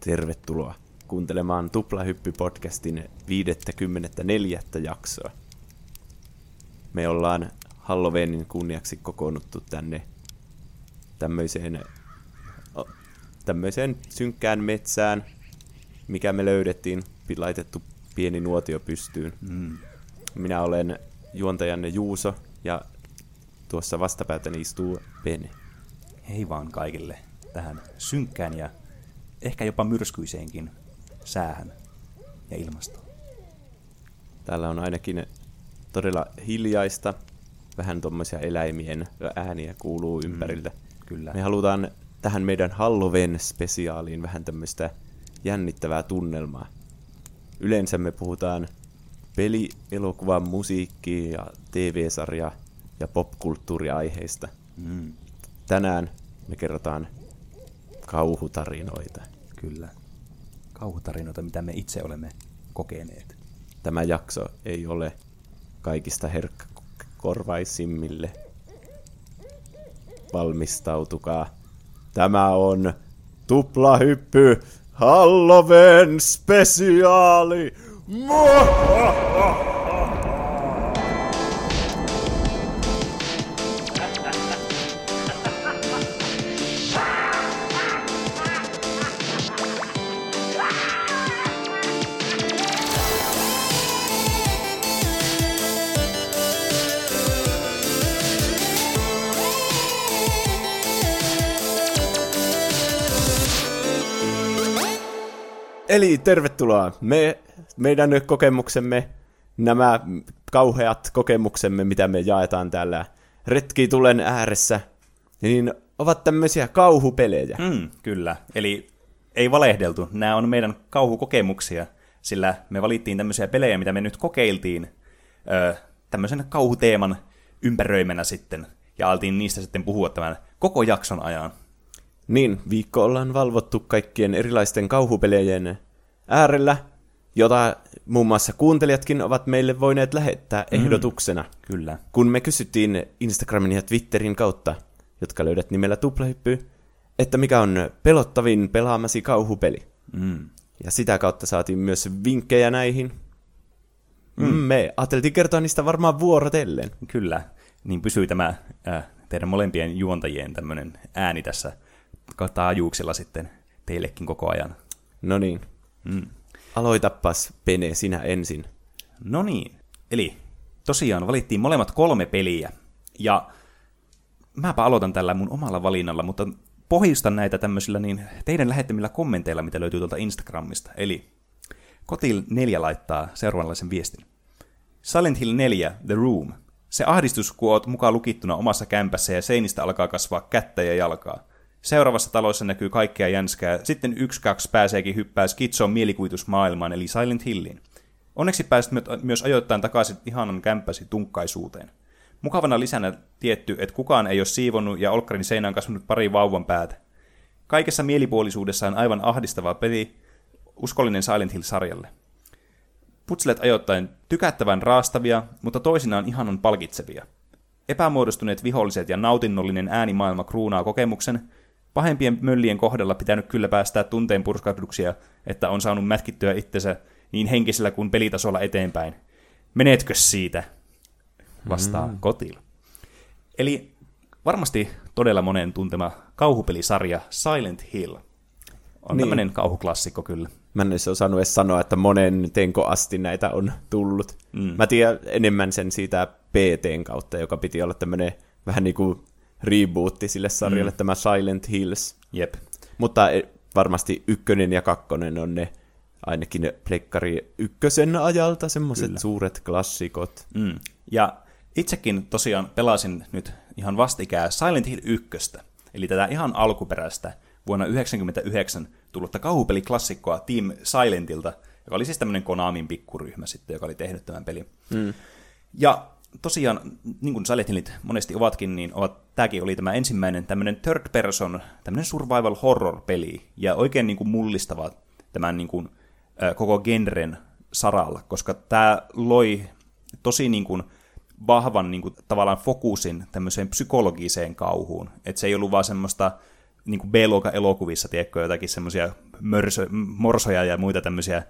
tervetuloa kuuntelemaan Tuplahyppy-podcastin 54. jaksoa. Me ollaan Halloweenin kunniaksi kokoonnuttu tänne tämmöiseen, tämmöiseen synkkään metsään, mikä me löydettiin, laitettu pieni nuotio pystyyn. Mm. Minä olen juontajanne Juuso ja tuossa vastapäätäni istuu Pene. Hei vaan kaikille tähän synkkään ja ehkä jopa myrskyiseenkin säähän ja ilmastoon. Täällä on ainakin todella hiljaista, vähän tuommoisia eläimien ääniä kuuluu ympäriltä. Mm, kyllä. Me halutaan tähän meidän Halloween-spesiaaliin vähän tämmöistä jännittävää tunnelmaa. Yleensä me puhutaan peli, elokuva, musiikki ja TV-sarja ja popkulttuuriaiheista. Mm. Tänään me kerrotaan kauhutarinoita. Kyllä. Kauhutarinoita, mitä me itse olemme kokeneet. Tämä jakso ei ole kaikista herkkäkorvaisimmille. Valmistautukaa. Tämä on tuplahyppy Halloween spesiaali. Eli tervetuloa. Me, meidän kokemuksemme, nämä kauheat kokemuksemme, mitä me jaetaan täällä retki tulen ääressä, niin ovat tämmöisiä kauhupelejä. Mm, kyllä. Eli ei valehdeltu. Nämä on meidän kauhukokemuksia, sillä me valittiin tämmöisiä pelejä, mitä me nyt kokeiltiin öö, tämmöisen kauhuteeman ympäröimänä sitten, ja altiin niistä sitten puhua tämän koko jakson ajan. Niin, viikko ollaan valvottu kaikkien erilaisten kauhupelejen äärellä, jota muun muassa kuuntelijatkin ovat meille voineet lähettää mm. ehdotuksena. Kyllä. Kun me kysyttiin Instagramin ja Twitterin kautta, jotka löydät nimellä Tuplahyppy, että mikä on pelottavin pelaamasi kauhupeli. Mm. Ja sitä kautta saatiin myös vinkkejä näihin. Mm. Me ajateltiin kertoa niistä varmaan vuorotellen. Kyllä. Niin pysyi tämä äh, teidän molempien juontajien tämmöinen ääni tässä taajuuksilla sitten teillekin koko ajan. No niin. Mm. Aloitapas, Pene, sinä ensin. No niin. Eli tosiaan valittiin molemmat kolme peliä. Ja mäpä aloitan tällä mun omalla valinnalla, mutta pohjistan näitä tämmöisillä niin teidän lähettämillä kommenteilla, mitä löytyy tuolta Instagramista. Eli Kotil 4 laittaa seuraavanlaisen viestin. Silent Hill 4, The Room. Se ahdistus, kun oot mukaan lukittuna omassa kämpässä ja seinistä alkaa kasvaa kättä ja jalkaa. Seuraavassa talossa näkyy kaikkea jänskää, sitten yksi kaksi pääseekin hyppää skitsoon mielikuvitusmaailmaan eli Silent Hilliin. Onneksi pääsit myös ajoittain takaisin ihanan kämppäsi tunkkaisuuteen. Mukavana lisänä tietty, että kukaan ei ole siivonnut ja Olkkarin seinään kasvanut pari vauvan päätä. Kaikessa mielipuolisuudessaan aivan ahdistava peli, uskollinen Silent Hill-sarjalle. Putslet ajoittain tykättävän raastavia, mutta toisinaan ihanan palkitsevia. Epämuodostuneet viholliset ja nautinnollinen äänimaailma kruunaa kokemuksen, Pahempien möllien kohdalla pitänyt kyllä päästää tunteen purskahduksia, että on saanut mätkittyä itsensä niin henkisellä kuin pelitasolla eteenpäin. Menetkö siitä? Vastaa mm. kotila. Eli varmasti todella monen tuntema kauhupelisarja Silent Hill. On niin. tämmöinen kauhuklassikko kyllä. Mä en olisi osannut edes sanoa, että monen tenko asti näitä on tullut. Mm. Mä tiedän enemmän sen siitä PTn kautta, joka piti olla tämmöinen vähän niin kuin rebootti sille sarjalle, mm. tämä Silent Hills. Jep. Mutta e, varmasti ykkönen ja kakkonen on ne ainakin plekkari ykkösen ajalta, semmoiset suuret klassikot. Mm. Ja itsekin tosiaan pelasin nyt ihan vastikään Silent Hill 1, eli tätä ihan alkuperäistä vuonna 1999 tullutta kauhupeliklassikkoa Team Silentilta, joka oli siis tämmöinen Konamin pikkuryhmä sitten, joka oli tehnyt tämän pelin. Mm. Ja tosiaan, niin kuin Silent Hillit monesti ovatkin, niin ovat, tämäkin oli tämä ensimmäinen tämmöinen third person, tämmöinen survival horror-peli, ja oikein niin kuin mullistava tämän niin kuin, äh, koko genren saralla, koska tämä loi tosi niin kuin, vahvan niin kuin, tavallaan fokusin tämmöiseen psykologiseen kauhuun. Että se ei ollut vaan semmoista niin kuin B-luokan elokuvissa, tiedätkö, jotakin semmoisia morsoja ja muita tämmöisiä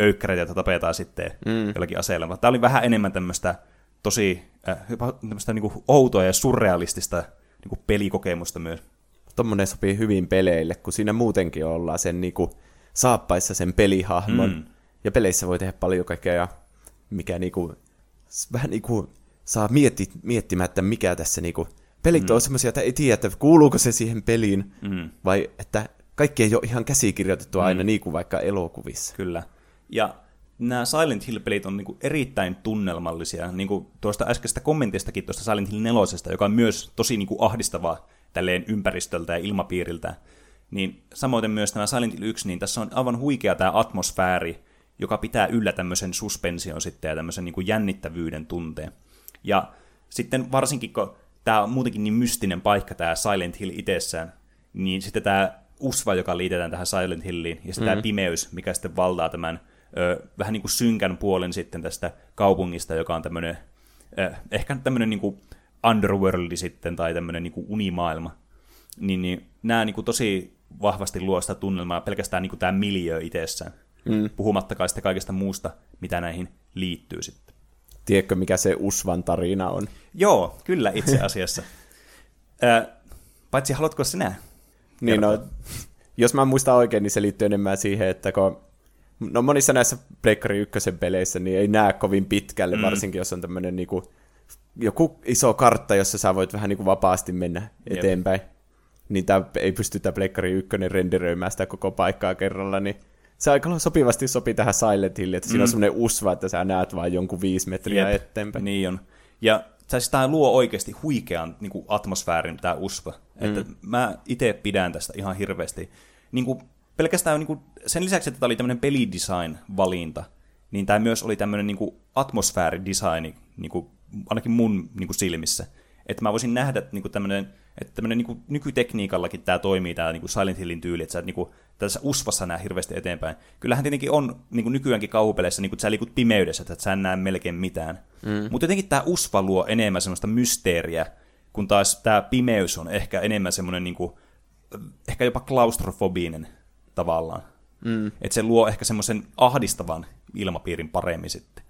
öykkäreitä, joita tapetaan sitten mm. jollakin aseella. Tämä oli vähän enemmän tämmöistä tosi äh, tämmöistä niin kuin outoa ja surrealistista niin kuin pelikokemusta myös. Tuommoinen sopii hyvin peleille, kun siinä muutenkin ollaan sen niin kuin, saappaissa sen pelihahmon. Mm. Ja peleissä voi tehdä paljon kaikkea, mikä niin kuin, vähän niin kuin saa mietti, miettimättä, mikä tässä niin kuin, pelit mm. on semmoisia, että ei tiedä, että kuuluuko se siihen peliin, mm. vai että kaikki ei ole ihan käsikirjoitettu aina mm. niin kuin vaikka elokuvissa. Kyllä. Ja nämä Silent Hill-pelit on niinku erittäin tunnelmallisia, niin kuin tuosta äskeisestä kommentistakin tuosta Silent Hill 4, joka on myös tosi niinku ahdistavaa tälleen ympäristöltä ja ilmapiiriltä. Niin samoin myös tämä Silent Hill 1, niin tässä on aivan huikea tämä atmosfääri, joka pitää yllä tämmöisen suspension sitten ja tämmöisen niinku jännittävyyden tunteen. Ja sitten varsinkin, kun tämä on muutenkin niin mystinen paikka, tämä Silent Hill itsessään, niin sitten tämä usva, joka liitetään tähän Silent Hilliin, ja sitten mm. tämä pimeys, mikä sitten valtaa tämän ö, vähän niin kuin synkän puolen sitten tästä kaupungista, joka on tämmöinen, ö, ehkä tämmöinen niin kuin underworldi sitten, tai tämmöinen niin kuin unimaailma. Niin, niin nämä niin kuin tosi vahvasti luo sitä tunnelmaa, pelkästään niin kuin tämä miljö itsessään, mm. puhumattakaan sitten kaikesta muusta, mitä näihin liittyy sitten. Tiedätkö, mikä se Usvan tarina on? Joo, kyllä itse asiassa. ö, paitsi haluatko sinä? Niin no, jos mä muistan oikein, niin se liittyy enemmän siihen, että kun No monissa näissä Pleikkari ykkösen peleissä niin ei näe kovin pitkälle, mm. varsinkin jos on tämmöinen niinku, joku iso kartta, jossa sä voit vähän niinku vapaasti mennä eteenpäin. Jep. Niin tää ei pysty tämä Pleikkari ykkönen renderöimään sitä koko paikkaa kerralla, niin se aika sopivasti sopii tähän Silent Hilliin, että mm. siinä on mm. semmoinen usva, että sä näet vain jonkun viisi metriä Jep. eteenpäin. Niin on. Ja siis tämä luo oikeasti huikean niin kuin atmosfäärin, tämä usva. Mm. Että mä itse pidän tästä ihan hirveästi. Niin kuin pelkästään niin kuin, sen lisäksi, että tämä oli tämmöinen pelidesign-valinta, niin tämä myös oli tämmöinen niin kuin atmosfääridesign, niin kuin, ainakin mun niin kuin silmissä. Että mä voisin nähdä niin kuin tämmöinen, että tämmöinen niin kuin, nykytekniikallakin tämä toimii, tämä niin kuin Silent Hillin tyyli, että sä et niin kuin, tässä usvassa näe hirveästi eteenpäin. Kyllähän tietenkin on niin kuin nykyäänkin kauhupeleissä, niin kuin, että sä liikut pimeydessä, että sä en näe melkein mitään. Mm. Mutta jotenkin tämä usva luo enemmän semmoista mysteeriä, kun taas tämä pimeys on ehkä enemmän semmoinen niin kuin, ehkä jopa klaustrofobinen tavallaan. Mm. Että se luo ehkä semmoisen ahdistavan ilmapiirin paremmin sitten.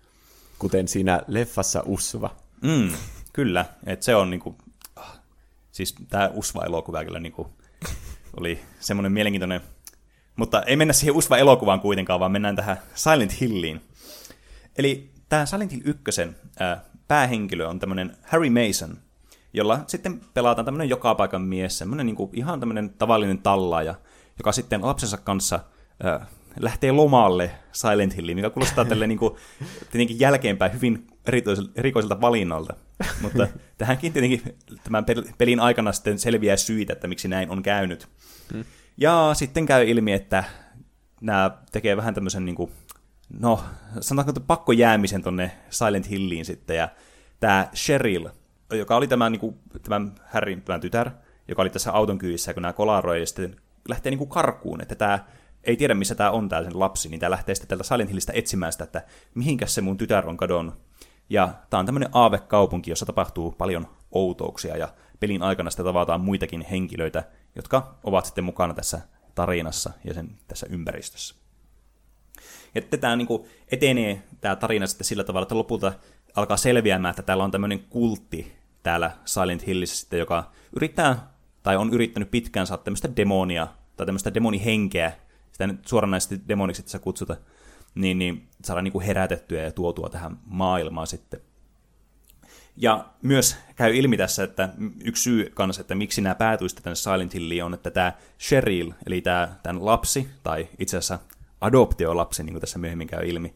Kuten siinä leffassa Usva. Mm, kyllä, että se on niinku, ah, siis tämä Usva-elokuva kyllä niinku, oli semmoinen mielenkiintoinen, mutta ei mennä siihen Usva-elokuvaan kuitenkaan, vaan mennään tähän Silent Hilliin. Eli tämä Silent Hill 1 äh, päähenkilö on tämmöinen Harry Mason, jolla sitten pelataan tämmöinen joka paikan mies, semmoinen niinku ihan tämmöinen tavallinen tallaaja, joka sitten lapsensa kanssa äh, lähtee lomalle Silent Hilliin, mikä kuulostaa tälle niin kuin, tietenkin jälkeenpäin hyvin erikoiselta valinnalta. Mutta tähänkin tietenkin tämän pelin aikana sitten selviää syitä, että miksi näin on käynyt. Hmm. Ja sitten käy ilmi, että nämä tekee vähän tämmöisen, niin kuin, no, sanotaanko pakko jäämisen tonne Silent Hilliin sitten. Ja tämä Cheryl, joka oli tämä, niin kuin, tämän Harryn tämän tytär, joka oli tässä auton kyydissä, kun nämä kolaroi, ja sitten lähtee niin kuin karkuun, että tämä ei tiedä, missä tämä on, tämä sen lapsi, niin tämä lähtee sitten tältä Silent Hillistä etsimään sitä, että mihinkäs se mun tytär on kadonnut. Ja tämä on tämmöinen aavekaupunki, jossa tapahtuu paljon outouksia, ja pelin aikana sitten tavataan muitakin henkilöitä, jotka ovat sitten mukana tässä tarinassa ja sen tässä ympäristössä. Ja tämä niin etenee tämä tarina sitten sillä tavalla, että lopulta alkaa selviämään, että täällä on tämmöinen kultti täällä Silent Hillissä sitten, joka yrittää tai on yrittänyt pitkään saada tämmöistä demonia, tai tämmöistä demonihenkeä, sitä nyt suoranaisesti demoniksi tässä kutsuta, niin, niin saada niin kuin herätettyä ja tuotua tähän maailmaan sitten. Ja myös käy ilmi tässä, että yksi syy kanssa, että miksi nämä päätyistä tänne Silent Hilliin on, että tämä Cheryl, eli tämä tämän lapsi, tai itse asiassa adoptiolapsi, niin kuin tässä myöhemmin käy ilmi,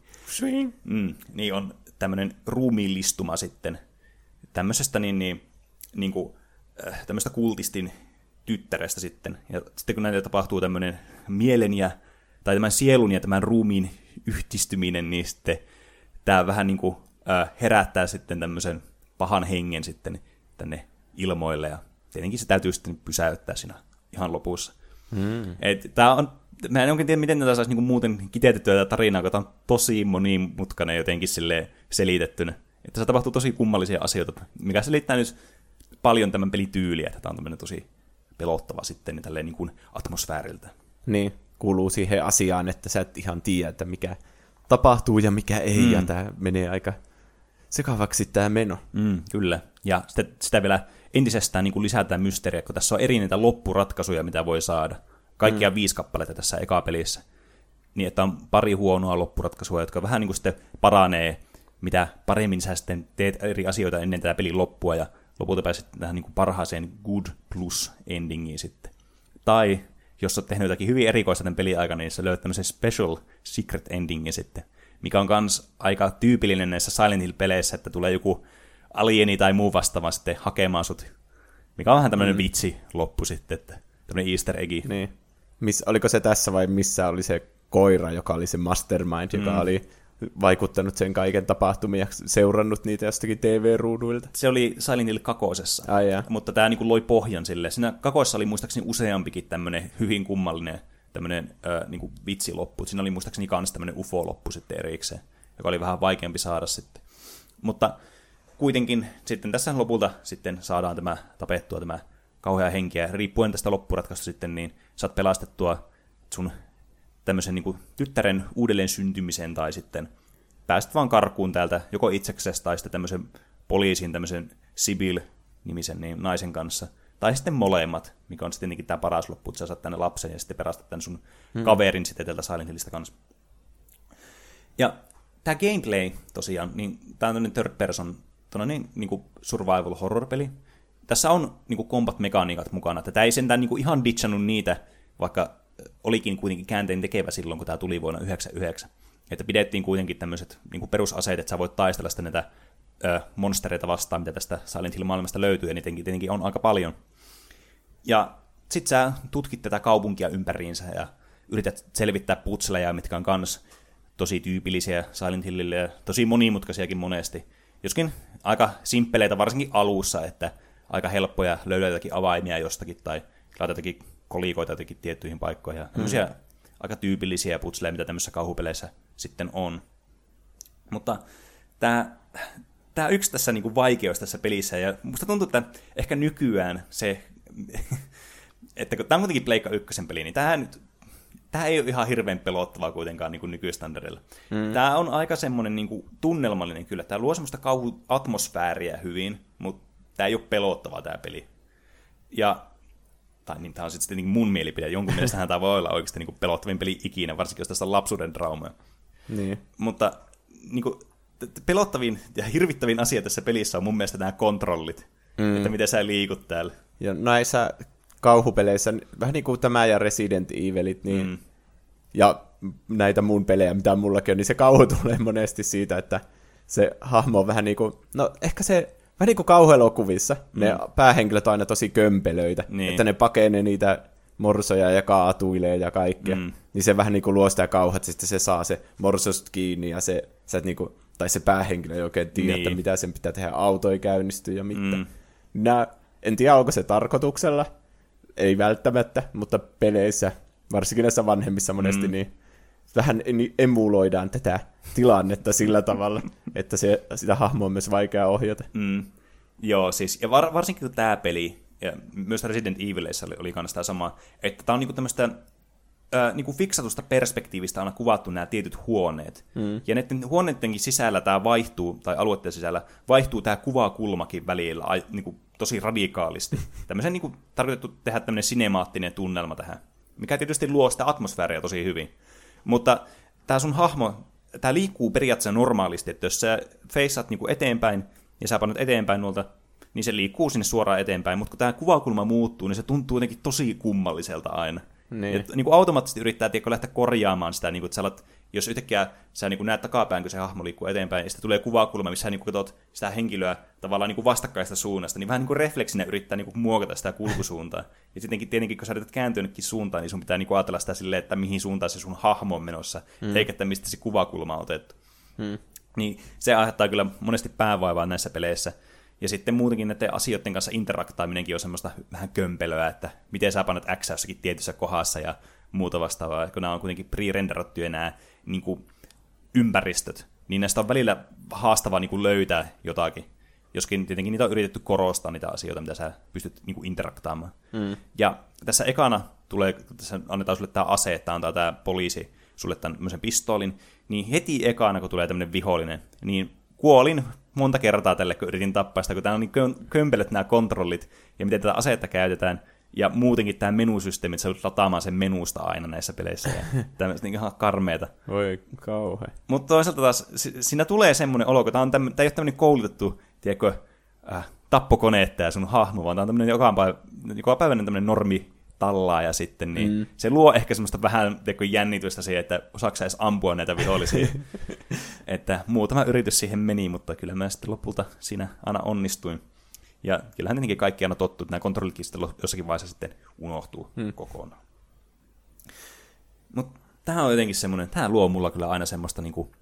mm, niin on tämmöinen ruumiillistuma sitten tämmöisestä niin, niin, niin kuin tämmöistä kultistin tyttärestä sitten. Ja sitten kun näitä tapahtuu tämmöinen mielen ja, tai tämän sielun ja tämän ruumiin yhdistyminen, niin sitten tämä vähän niin kuin äh, herättää sitten tämmöisen pahan hengen sitten tänne ilmoille, ja tietenkin se täytyy sitten pysäyttää siinä ihan lopussa. Mm. Et tää on, mä en oikein tiedä, miten tätä saisi niinku muuten kiteytettyä tätä tarinaa, kun tämä on tosi monimutkainen jotenkin sille selitettynä. Että se tapahtuu tosi kummallisia asioita, mikä selittää nyt paljon tämän pelin tyyliä, että tämä on tämmöinen tosi pelottava sitten niin tälleen niin kuin atmosfääriltä. Niin, kuuluu siihen asiaan, että sä et ihan tiedä, että mikä tapahtuu ja mikä ei, mm. ja tämä menee aika sekavaksi tämä meno. Mm, kyllä, ja sitä, sitä vielä entisestään niin kuin lisätään mysteeriä, kun tässä on eri niitä loppuratkaisuja, mitä voi saada. Kaikkia mm. viisi kappaletta tässä eka pelissä. Niin, että on pari huonoa loppuratkaisua, jotka vähän niin kuin sitten paranee, mitä paremmin sä sitten teet eri asioita ennen tätä pelin loppua, ja lopulta pääset tähän niin kuin parhaaseen good plus endingiin sitten. Tai jos olet tehnyt jotakin hyvin erikoista tämän pelin aikana, niin sä löydät tämmöisen special secret endingin sitten, mikä on kans aika tyypillinen näissä Silent Hill-peleissä, että tulee joku alieni tai muu vastaava sitten hakemaan sut, mikä on vähän tämmöinen mm. vitsi loppu sitten, että tämmöinen easter eggi. Niin. Miss, oliko se tässä vai missä oli se koira, joka oli se mastermind, joka mm. oli vaikuttanut sen kaiken tapahtumia ja seurannut niitä jostakin TV-ruuduilta. Se oli Silent Hill kakosessa, Ai jaa. mutta tämä niinku loi pohjan sille. Siinä kakossa oli muistaakseni useampikin tämmöinen hyvin kummallinen tämmöinen äh, niinku vitsiloppu. Siinä oli muistaakseni myös tämmöinen UFO-loppu sitten erikseen, joka oli vähän vaikeampi saada sitten. Mutta kuitenkin sitten tässä lopulta sitten saadaan tämä tapettua tämä kauhea henkiä. Riippuen tästä loppuratkaisusta sitten, niin saat pelastettua sun tämmöisen niin kuin tyttären uudelleen syntymisen tai sitten pääst vaan karkuun täältä joko itseksesi tai sitten tämmöisen poliisin, tämmöisen Sibyl-nimisen niin naisen kanssa. Tai sitten molemmat, mikä on sitten tämä paras loppu, että sä saat tänne lapsen ja sitten perastat tänne sun hmm. kaverin sitten tältä Silent Hillistä kanssa. Ja tämä gameplay tosiaan, niin tämä on tämmöinen third person niin, niin kuin survival horror-peli. Tässä on niin kuin combat-mekaniikat mukana, että tämä ei sentään niin kuin ihan ditchannut niitä, vaikka olikin kuitenkin käänteen tekevä silloin, kun tämä tuli vuonna 1999. Että pidettiin kuitenkin tämmöiset niin perusaseet, että sä voit taistella sitten näitä ö, monstereita vastaan, mitä tästä Silent Hill-maailmasta löytyy, ja niitäkin tietenkin on aika paljon. Ja sit sä tutkit tätä kaupunkia ympäriinsä ja yrität selvittää putseleja, mitkä on kans tosi tyypillisiä Silent Hillille ja tosi monimutkaisiakin monesti. Joskin aika simppeleitä varsinkin alussa, että aika helppoja löydä jotakin avaimia jostakin tai laita jotakin kolikoita jotenkin tiettyihin paikkoihin. Ja mm. aika tyypillisiä putseleja, mitä tämmöisissä kauhupeleissä sitten on. Mutta tämä, tämä yksi tässä niin kuin vaikeus tässä pelissä, ja musta tuntuu, että ehkä nykyään se, että kun tämä on kuitenkin Pleikka ykkösen peli, niin tämä nyt tämä ei ole ihan hirveän pelottavaa kuitenkaan niin kuin nykystandardilla. Mm. Tämä on aika semmoinen niin kuin tunnelmallinen kyllä. Tämä luo semmoista kauhuatmosfääriä hyvin, mutta tämä ei ole pelottava tämä peli. Ja tai niin tämä on sitten niin mun mielipide, jonkun mielestä tämä voi olla oikeasti niin pelottavin peli ikinä, varsinkin jos tässä on lapsuuden traumaa. Niin. Mutta niin kuin, pelottavin ja hirvittävin asia tässä pelissä on mun mielestä nämä kontrollit, mm. että miten sä liikut täällä. Ja näissä kauhupeleissä, vähän niin kuin tämä ja Resident Evilit, niin, mm. ja näitä mun pelejä, mitä mullakin on, niin se kauhu tulee monesti siitä, että se hahmo on vähän niin kuin, no ehkä se vähän niin kuin kauhuelokuvissa, mm. ne päähenkilöt on aina tosi kömpelöitä, niin. että ne pakenee niitä morsoja ja kaatuilee ja kaikkea. Mm. Niin se vähän niin kuin luo sitä kauhua, että sitten se saa se morsost kiinni ja se, sä et niin kuin, tai se päähenkilö ei oikein tiedä, niin. että mitä sen pitää tehdä, auto ei käynnisty ja mitä. Mm. Nää, en tiedä, onko se tarkoituksella, ei välttämättä, mutta peleissä, varsinkin näissä vanhemmissa monesti, mm. niin vähän emuloidaan tätä tilannetta sillä tavalla, että se, sitä hahmoa on myös vaikea ohjata. Mm. Joo, siis, ja var, varsinkin kun tämä peli, ja myös Resident Evileissä oli, oli kanssa tämä sama, että tämä on niinku tämmöistä äh, niinku fiksatusta perspektiivistä aina kuvattu nämä tietyt huoneet. Mm. Ja näiden huoneidenkin sisällä tämä vaihtuu, tai alueiden sisällä, vaihtuu tämä kuvakulmakin välillä ai, niinku, tosi radikaalisti. Tämmöisen niinku, tarkoitettu tehdä tämmöinen sinemaattinen tunnelma tähän, mikä tietysti luo sitä atmosfääriä tosi hyvin. Mutta tämä sun hahmo, tämä liikkuu periaatteessa normaalisti, että jos sä feissaat niinku eteenpäin ja sä panot eteenpäin nuolta, niin se liikkuu sinne suoraan eteenpäin, mutta kun tämä kuvakulma muuttuu, niin se tuntuu jotenkin tosi kummalliselta aina. Niin. Et, niin kuin automaattisesti yrittää tiedätkö, lähteä korjaamaan sitä, niin kuin, että sä alat, jos yhtäkkiä sä niin kuin näet takapäin, kun se hahmo liikkuu eteenpäin, ja sitten tulee kuvakulma, missä sä niin kuin, katsot sitä henkilöä tavallaan niin kuin vastakkaista suunnasta, niin vähän niin kuin refleksinä yrittää niin kuin, muokata sitä kulkusuuntaa. Ja sittenkin tietenkin, kun sä yrität kääntyä suuntaan, niin sun pitää niin kuin, ajatella sitä silleen, että mihin suuntaan se sun hahmo on menossa, hmm. eikä että mistä se kuvakulma on otettu. Hmm. Niin se aiheuttaa kyllä monesti päävaivaa näissä peleissä. Ja sitten muutenkin näiden asioiden kanssa interaktaaminenkin on semmoista vähän kömpelöä, että miten sä panat X jossakin tietyssä kohdassa ja muuta vastaavaa, kun nämä on kuitenkin pre-renderattuja nämä niin kuin, ympäristöt, niin näistä on välillä haastavaa niin kuin löytää jotakin. Joskin tietenkin niitä on yritetty korostaa niitä asioita, mitä sä pystyt niin kuin interaktaamaan. Mm. Ja tässä ekana tulee, tässä annetaan sulle tämä ase, että antaa tämä poliisi sulle tämmöisen pistoolin, niin heti ekana, kun tulee tämmöinen vihollinen, niin kuolin monta kertaa tälle, kun yritin tappaa sitä, kun tää on niin kömpelet nämä kontrollit, ja miten tätä asetta käytetään, ja muutenkin tämä menusysteemi, että sä joudut lataamaan sen menusta aina näissä peleissä, ja tämmöistä niin ihan karmeeta. Voi kauhe. Mutta toisaalta taas siinä tulee semmoinen olo, kun tämä, on tämmönen, tämä ei ole tämmöinen koulutettu, tiedätkö, äh, tappokoneetta ja sun hahmo, vaan tämä on tämmöinen joka, päivä, joka päiväinen tämmöinen normi tallaa ja sitten, niin mm. se luo ehkä semmoista vähän teko, jännitystä siihen, että osaako edes ampua näitä vihollisia. että muutama yritys siihen meni, mutta kyllä mä sitten lopulta siinä aina onnistuin. Ja kyllähän tietenkin kaikki aina tottuu, että nämä kontrollit jossakin vaiheessa sitten unohtuu mm. kokonaan. Mutta tämä on jotenkin semmoinen, tämä luo mulla kyllä aina semmoista niinku,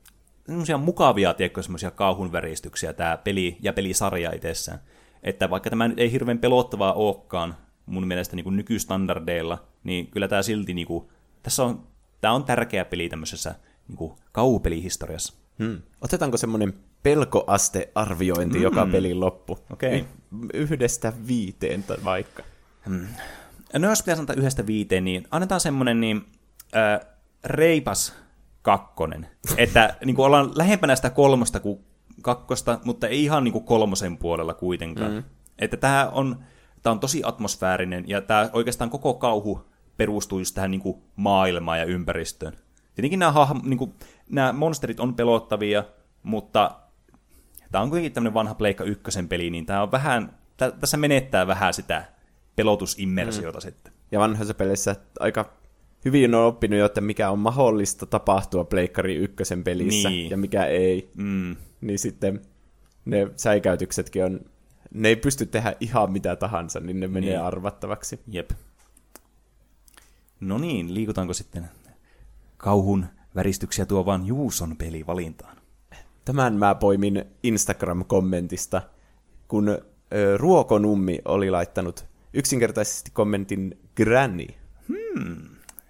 semmoisia mukavia, tiedätkö, semmoisia kauhun väristyksiä, tämä peli ja pelisarja itsessään. Että vaikka tämä nyt ei hirveän pelottavaa olekaan, mun mielestä niin nykystandardeilla, niin kyllä tämä silti, niin kuin, tässä on, tämä on tärkeä peli tämmöisessä niin kuin kauhupelihistoriassa. Hmm. Otetaanko semmoinen pelkoastearviointi mm. joka pelin loppu? Okei. Okay. Yhdestä viiteen tai vaikka. Hmm. No jos pitäisi antaa yhdestä viiteen, niin annetaan semmoinen niin, äh, reipas kakkonen. Että niin kuin ollaan lähempänä sitä kolmosta kuin kakkosta, mutta ei ihan niin kuin kolmosen puolella kuitenkaan. Mm. Että tämä on, tämä on tosi atmosfäärinen, ja tämä oikeastaan koko kauhu perustuu just tähän niin kuin maailmaan ja ympäristöön. Tietenkin nämä, hahmo, niin kuin, nämä monsterit on pelottavia, mutta tämä on kuitenkin tämmöinen vanha Pleikka ykkösen peli, niin tämä on vähän, tä, tässä menettää vähän sitä pelotusimmersiota mm. sitten. Ja vanhoissa peleissä aika hyvin on oppinut jo, että mikä on mahdollista tapahtua Pleikkari ykkösen pelissä niin. ja mikä ei. Mm. Niin sitten ne säikäytyksetkin on ne ei pysty tehdä ihan mitä tahansa, niin ne menee niin. arvattavaksi. Jep. No niin, liikutaanko sitten kauhun väristyksiä tuovaan Juuson pelivalintaan? Tämän mä poimin Instagram-kommentista, kun ö, Ruokonummi oli laittanut yksinkertaisesti kommentin Granny. Hmm,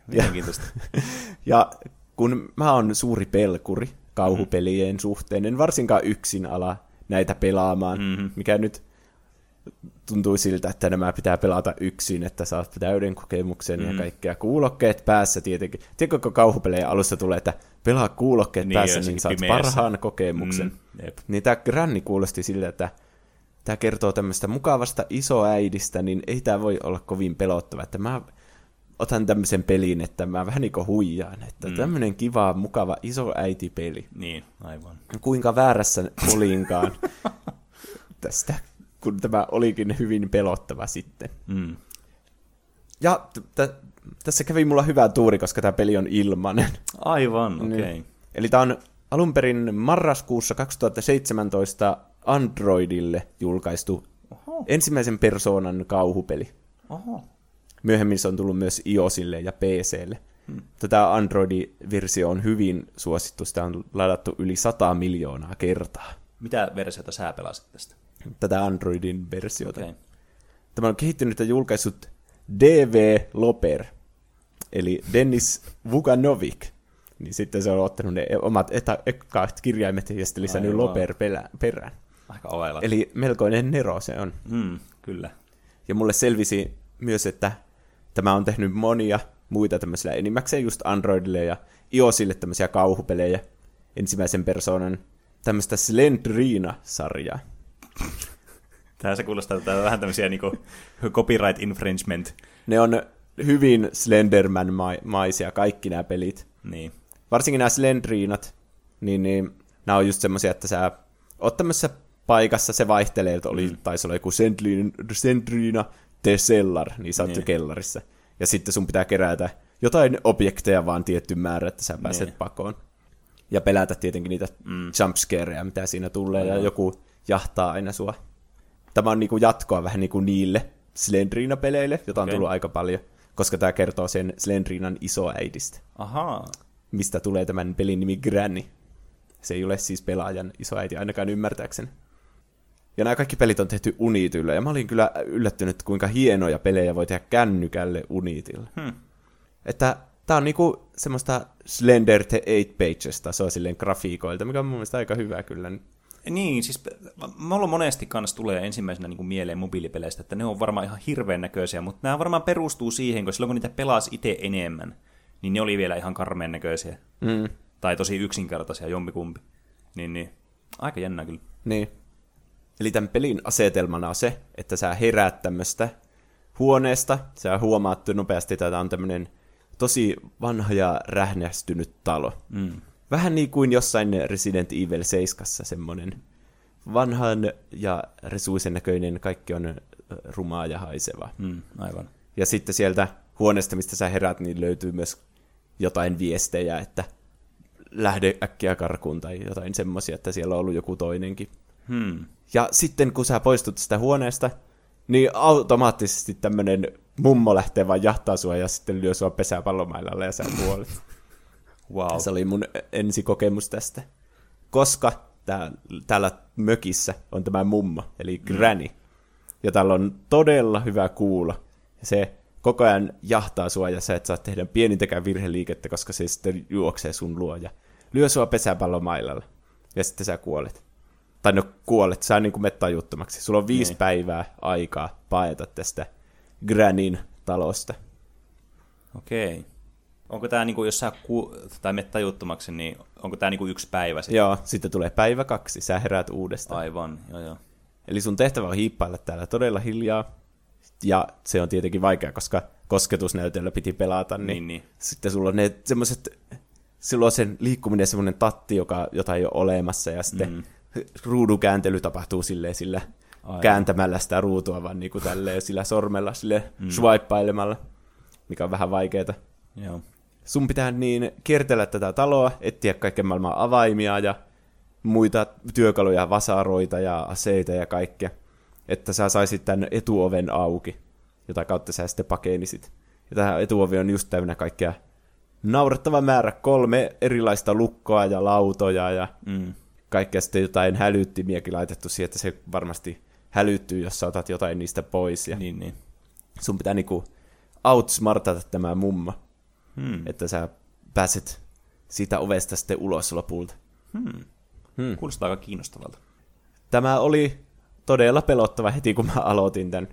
mielenkiintoista. Ja, ja kun mä oon suuri pelkuri kauhupelien mm. suhteen, en varsinkaan yksin ala näitä pelaamaan, mm-hmm. mikä nyt tuntui siltä, että nämä pitää pelata yksin, että saat täyden kokemuksen mm. ja kaikkea. Kuulokkeet päässä tietenkin. Tiedätkö, kun kauhupelejä alussa tulee, että pelaa kuulokkeet niin, päässä, niin saat pimeässä. parhaan kokemuksen. Mm, jep. niin tämä Granny kuulosti siltä, että tämä kertoo tämmöistä mukavasta isoäidistä, niin ei tämä voi olla kovin pelottava. Että mä otan tämmöisen pelin, että mä vähän niin kuin huijaan, että mm. tämmöinen kiva, mukava isoäitipeli. Niin, aivan. Kuinka väärässä olinkaan tästä kun tämä olikin hyvin pelottava sitten. Mm. Ja t- tässä kävi mulla hyvä tuuri, koska tämä peli on ilmanen. Aivan, okei. Okay. Niin. Eli tämä on alun perin marraskuussa 2017 Androidille julkaistu Oho. ensimmäisen persoonan kauhupeli. Oho. Myöhemmin se on tullut myös iOSille ja PClle. Hmm. Tämä Android-versio on hyvin suosittu, sitä on ladattu yli 100 miljoonaa kertaa. Mitä versiota sä pelasit tästä? Tätä Androidin versiota. Okay. Tämä on kehittynyt ja julkaissut DV Loper, eli Dennis Vukanovic. Niin sitten se on ottanut ne omat ekaat kirjaimet ja sitten lisännyt Aivan. Loper perään. Aika ovella. Eli melkoinen nero se on. Mm, kyllä. Ja mulle selvisi myös, että tämä on tehnyt monia muita tämmöisiä enimmäkseen just Androidille ja iOSille tämmöisiä kauhupelejä. Ensimmäisen persoonan tämmöistä Slendrina-sarjaa. Tähän se kuulostaa että on vähän tämmöisiä niin copyright infringement. Ne on hyvin Slenderman-maisia kaikki nämä pelit. Niin. Varsinkin nämä Slendrinat, niin, niin nämä on just semmoisia, että sä oot tämmöisessä paikassa, se vaihtelee, että oli, mm. taisi olla joku Sendrina The Cellar, niin sä oot niin. kellarissa. Ja sitten sun pitää kerätä jotain objekteja vaan tietty määrä, että sä pääset niin. pakoon. Ja pelätä tietenkin niitä mm. jumpscareja, mitä siinä tulee, ja joku jahtaa aina sua. Tämä on niinku jatkoa vähän niinku niille Slendrina-peleille, jota on okay. tullut aika paljon, koska tämä kertoo sen Slendrinan isoäidistä. Ahaa. Mistä tulee tämän pelin nimi Granny. Se ei ole siis pelaajan isoäiti, ainakaan ymmärtääkseni. Ja nämä kaikki pelit on tehty Unityllä, ja mä olin kyllä yllättynyt, kuinka hienoja pelejä voi tehdä kännykälle Unitilla. Hmm. Että tää on niinku semmoista Slender the 8 Pages tasoa silleen grafiikoilta, mikä on mun mielestä aika hyvä kyllä Niin, siis mulla monesti kanssa tulee ensimmäisenä niin kuin mieleen mobiilipeleistä, että ne on varmaan ihan hirveän näköisiä, mutta nämä varmaan perustuu siihen, kun silloin kun niitä pelasi itse enemmän, niin ne oli vielä ihan karmeen näköisiä. Mm. Tai tosi yksinkertaisia, jompikumpi. Niin, niin. Aika jännä kyllä. Niin. Eli tämän pelin asetelmana on se, että sä heräät tämmöstä huoneesta. Sä huomaat nopeasti, että tämä on tämmöinen tosi vanha ja rähnästynyt talo. Mm. Vähän niin kuin jossain Resident Evil 7 semmoinen vanhan ja resuisen näköinen, kaikki on rumaa ja haiseva. Mm, aivan. Ja sitten sieltä huoneesta, mistä sä herät, niin löytyy myös jotain viestejä, että lähde äkkiä karkuun tai jotain semmoisia, että siellä on ollut joku toinenkin. Hmm. Ja sitten kun sä poistut sitä huoneesta, niin automaattisesti tämmönen mummo lähtee vaan jahtaa sua ja sitten lyö sua pesäpallomailalla ja sä kuolet. Wow. Se oli mun ensikokemus tästä. Koska tää, täällä mökissä on tämä mummo, eli granny. Ja täällä on todella hyvä kuulo. Ja se koko ajan jahtaa sua ja sä et saa tehdä pienintäkään virheliikettä, koska se sitten juoksee sun luo ja lyö sua pesäpallomailalla. Ja sitten sä kuolet. Tai no kuolet, sä niin kuin mettajuttomaksi. Sulla on viisi Niin. päivää aikaa paeta tästä Granin talosta. Okei. Onko tämä, niinku, jos sä ku, tai menet tajuttomaksi, niin onko tämä niinku yksi päivä sitten? Joo, sitten tulee päivä kaksi, sä heräät uudestaan. Aivan, joo joo. Eli sun tehtävä on hiippailla täällä todella hiljaa. Ja se on tietenkin vaikea, koska kosketusnäytöllä piti pelata, niin, Niin, niin. sitten sulla on ne semmoiset, sulla on sen liikkuminen semmoinen tatti, joka, jota ei ole olemassa, ja sitten mm. ruudukääntely tapahtuu silleen sillä Aivan. kääntämällä sitä ruutua, vaan niin kuin tälleen sillä sormella sille mm. swipeilemalla, mikä on vähän vaikeeta. Joo. Sun pitää niin kiertellä tätä taloa, etsiä kaiken maailman avaimia ja muita työkaluja, vasaroita ja aseita ja kaikkea, että sä saisit tämän etuoven auki, jota kautta sä sitten pakenisit. Ja tämä etuovi on just täynnä kaikkea naurettava määrä, kolme erilaista lukkoa ja lautoja ja Mm. kaikkea sitten jotain hälyttimiäkin laitettu siihen, että se varmasti hälyttyy, jos sä otat jotain niistä pois. Ja Niin, niin. sun pitää niinku outsmartata tämä mummo, Hmm. että sä pääset siitä ovesta sitten ulos lopulta. Hmm. Hmm. Kuulostaa aika kiinnostavalta. Tämä oli todella pelottava heti, kun mä aloitin tämän.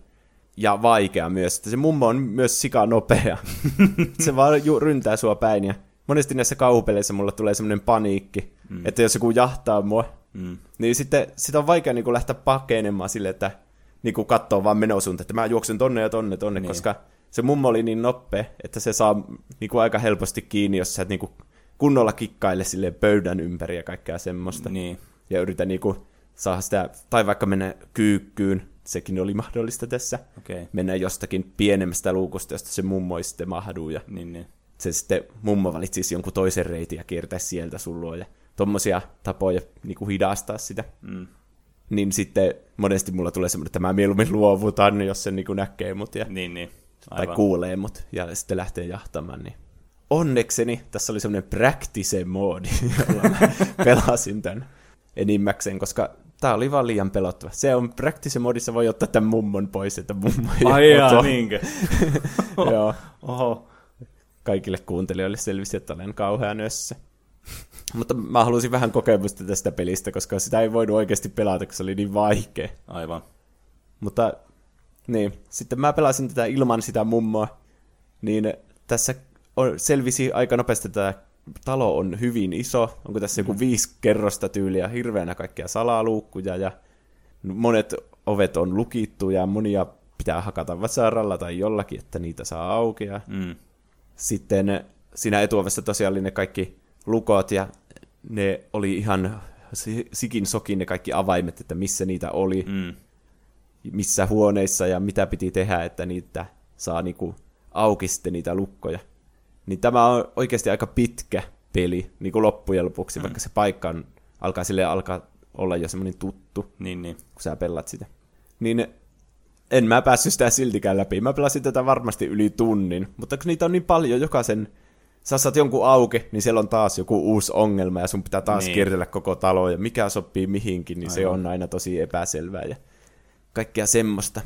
Ja vaikea myös. Että se mummo on myös sika nopea. se vaan ju- ryntää sua päin. Ja monesti näissä kauhupeleissä mulla tulee semmoinen paniikki, mm. että jos joku jahtaa mua, Mm. niin sitten sitä on vaikea niin lähteä pakenemaan sille, että niin katsoo vaan menosuunta, että mä juoksen tonne ja tonne tonne. Niin. koska se mummo oli niin nopea, että se saa niin kuin aika helposti kiinni, jos sä et niin kuin kunnolla kikkaile sille pöydän ympäri ja kaikkea semmoista. Niin. Ja yritä niin kuin saada sitä, tai vaikka mennä kyykkyyn, sekin oli mahdollista tässä, Okei. Okay. mennä jostakin pienemmästä luukusta, josta se mummo ei sitten mahdu, ja Niin, niin. se sitten mummo valitsisi jonkun toisen reitin ja kiertäisi sieltä sun ja tommosia tapoja niin kuin hidastaa sitä. Mm. Niin sitten monesti mulla tulee semmoinen, että mä mieluummin luovutan, jos se niin kuin näkee mut ja, Niin, niin. Tai Aivan. kuulee mut, ja sitten lähtee jahtamaan. Niin. Onnekseni tässä oli semmoinen practice moodi, jolla mä pelasin tämän enimmäkseen, koska tää oli vaan liian pelottava. Se on practice modissa voi ottaa tämän mummon pois, että mummo ei Ai jaa, niinkö? Joo. Oho. kaikille kuuntelijoille selvisi, että olen kauhea nössä. Mutta mä halusin vähän kokemusta tästä pelistä, koska sitä ei voinut oikeasti pelata, koska se oli niin vaikea. Aivan. Mutta niin, sitten mä pelasin tätä ilman sitä mummoa, niin tässä on, selvisi aika nopeasti, että tämä talo on hyvin iso. Onko tässä joku viisi kerrosta tyyliä, hirveänä kaikkia salaluukkuja ja monet ovet on lukittu ja monia pitää hakata vasaralla tai jollakin, että niitä saa auki. Ja Mm. sitten siinä etuovessa tosiaan oli ne kaikki lukot ja ne oli ihan si- sikin sokin ne kaikki avaimet, että missä niitä oli, Mm. Missä huoneissa ja mitä piti tehdä, että niitä saa niinku auki sitten niitä lukkoja. Niin tämä on oikeasti aika pitkä peli niin kuin loppujen lopuksi, mm. vaikka se paikka on, alkaa sille alkaa olla jo semmoinen tuttu, Niin, niin. kun sä pellat sitä. Niin en mä päässyt sitä siltikään läpi. Mä pelasin tätä varmasti yli tunnin, mutta kun niitä on niin paljon jokaisen, sä saat jonkun auki, niin siellä on taas joku uusi ongelma ja sun pitää taas niin. Kiertellä koko talo ja mikä sopii mihinkin, niin Aivan. se on aina tosi epäselvää ja kaikkea semmoista.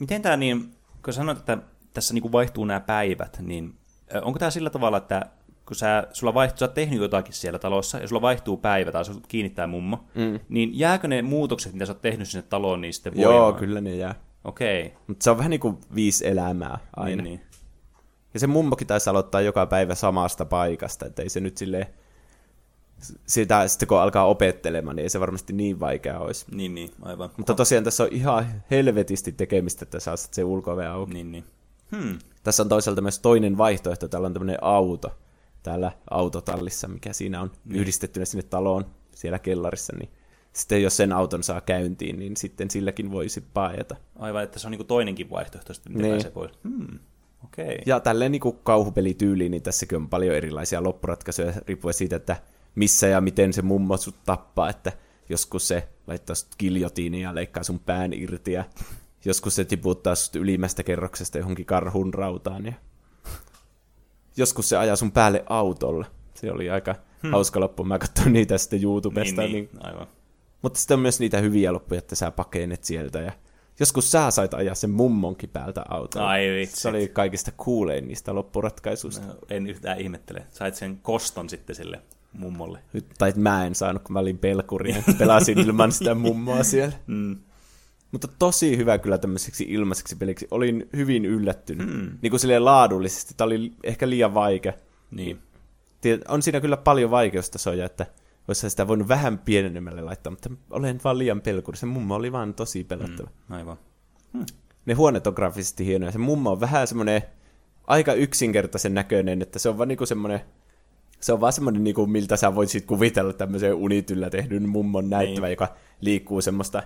Miten tämä niin, kun sanoit, että tässä niinku vaihtuu nämä päivät, niin onko tämä sillä tavalla, että kun sä, sulla vaihtuu, sä oot tehnyt jotakin siellä talossa, ja sulla vaihtuu päivä, tai sut kiinnittää mummo, mm. niin jääkö ne muutokset, mitä sä oot tehnyt sinne taloon, niin sitten voimaan? Joo, kyllä ne jää. Okei. Okay. Mutta se on vähän niin kuin viisi elämää aina. Niin, niin. Ja se mummokin taisi aloittaa joka päivä samasta paikasta, että ei se nyt silleen, sitä sitten kun alkaa opettelemaan, niin ei se varmasti niin vaikea olisi. Niin, niin, aivan. Mutta tosiaan tässä on ihan helvetisti tekemistä, että saa se ulkove auki. Niin, niin. Hmm. Tässä on toisaalta myös toinen vaihtoehto, täällä on tämmöinen auto täällä autotallissa, mikä siinä on mm. yhdistettynä sinne taloon siellä kellarissa, niin sitten jos sen auton saa käyntiin, niin sitten silläkin voisi paeta. Aivan, että se on niin toinenkin vaihtoehto, sitten niin. pääsee pois. Hmm. Okay. Ja tälleen niin kauhupelityyliin, niin tässäkin on paljon erilaisia loppuratkaisuja, riippuen siitä, että missä ja miten se mummo sut tappaa, että joskus se laittaa sut giljotiiniin ja leikkaa sun pään irti, ja joskus se tiputtaa sut ylimmästä kerroksesta johonkin karhun rautaan, ja joskus se ajaa sun päälle autolle. Se oli aika hmm. hauska loppu. Mä katsoin niitä sitten YouTubesta. Niin, niin. niin. Aivan. Mutta sitten on myös niitä hyviä loppuja, että sä pakenet sieltä. Ja joskus sä sait ajaa sen mummonkin päältä autolla. Ai vitsi. Se oli kaikista kuulein niistä loppuratkaisuista. No, en yhtään ihmettele. Sait sen koston sitten sille mummolle. Tai mä en saanut, kun mä olin pelkuri ja pelasin ilman sitä mummoa siellä. Mm. Mutta tosi hyvä kyllä tämmöiseksi ilmaiseksi peliksi. Olin hyvin yllättynyt. Hmm. Niin kuin silleen laadullisesti. Tämä oli ehkä liian vaikea. Niin. On siinä kyllä paljon vaikeustasoja, että olisi sitä voinut vähän pienenemmälle laittaa, mutta olen vaan liian pelkuri. Se mummo oli vaan tosi pelottava. Hmm. Aivan. Hmm. Ne huoneet on graafisesti hienoja. Se mummo on vähän semmoinen aika yksinkertaisen näköinen, että se on vaan niinku semmoinen se on vaan semmoinen, niinku, miltä sä voisit kuvitella tämmöisen unityllä tehdyn mummon näyttävä, niin. joka liikkuu semmoista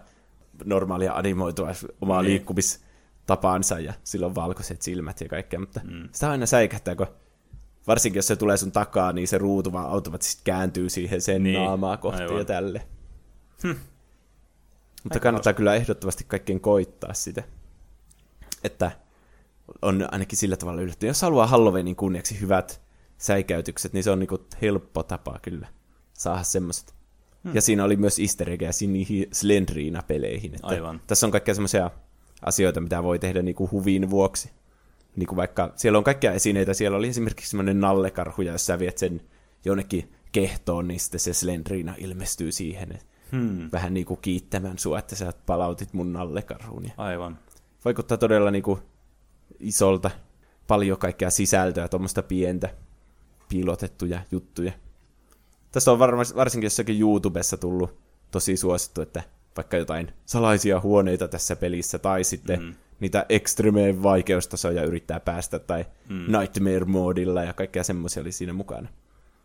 normaalia animoitua omaa niin. liikkumistapaansa ja sillä on valkoiset silmät ja kaikkea, mutta mm. sitä aina säikähtää, kun varsinkin jos se tulee sun takaa, niin se ruutu vaan automaattisesti kääntyy siihen sen niin. naamaa kohti Aivan. ja tälle. Hm. Mutta Aika kannattaa kyllä ehdottomasti kaikkien koittaa sitä. Että on ainakin sillä tavalla yllättynyt. Jos haluaa Halloweenin kunniaksi hyvät säikäytykset, niin se on niinku helppo tapa kyllä saada semmoiset. Hmm. Ja siinä oli myös easter eggejä niihin Slendriina-peleihin. Että Aivan. Tässä on kaikkia semmoisia asioita, mitä voi tehdä niinku huvin vuoksi. Niinku vaikka, siellä on kaikkia esineitä, siellä oli esimerkiksi semmoinen nallekarhu, ja jos sä viet sen jonnekin kehtoon, niin sitten se Slendriina ilmestyy siihen. Hmm. Vähän niinku kiittämään sua, että sä palautit mun nallekarhuun. Ja Aivan. Vaikuttaa todella niinku isolta, paljon kaikkea sisältöä, tuommoista pientä, piilotettuja juttuja. Tässä on varmasti, varsinkin jossakin YouTubessa tullut tosi suosittu, että vaikka jotain salaisia huoneita tässä pelissä, tai sitten mm. niitä ekstremeen vaikeustasoja yrittää päästä, tai mm. Nightmare-moodilla, ja kaikkea semmoisia oli siinä mukana.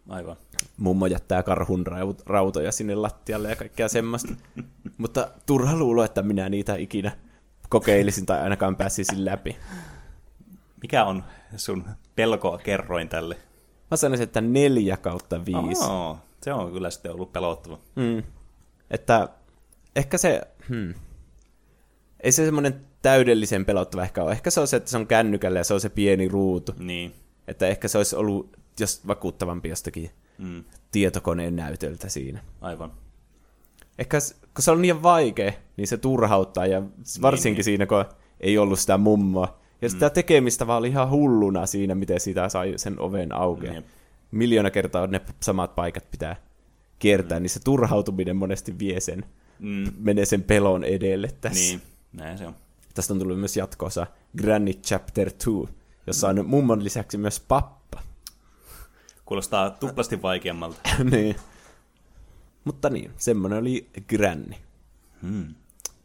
Aivan. Mummo jättää karhun rautoja sinne lattialle ja kaikkea semmoista. Mutta turha luulo, että minä niitä ikinä kokeilisin tai ainakaan pääsisin läpi. Mikä on sun pelkoa kerroin tälle? Mä sanoisin, että neljä kautta viisi. Oh, se on kyllä sitten ollut pelottava. Mm. Että ehkä se, hmm. ei se semmoinen täydellisen pelottava ehkä ole. Ehkä se on se, että se on kännykällä ja se on se pieni ruutu. Niin. Että ehkä se olisi ollut jos vakuuttavampi jostakin mm. tietokoneen näytöltä siinä. Aivan. Ehkä kun se on niin vaikea, niin se turhauttaa ja varsinkin niin, niin. siinä, kun ei ollut sitä mummoa. Ja sitä mm. tekemistä vaan oli ihan hulluna siinä, miten sitä sai sen oven auki. Mm. Miljoona kertaa ne samat paikat pitää kiertää, mm. niin se turhautuminen monesti vie sen, mm. menee sen pelon edelle tässä. Niin, näin se on. Tästä on tullut myös jatkoosa Granny Chapter 2, jossa on mummon lisäksi myös pappa. Kuulostaa tuplasti vaikeammalta. niin. Mutta niin, semmoinen oli Granny. Hmm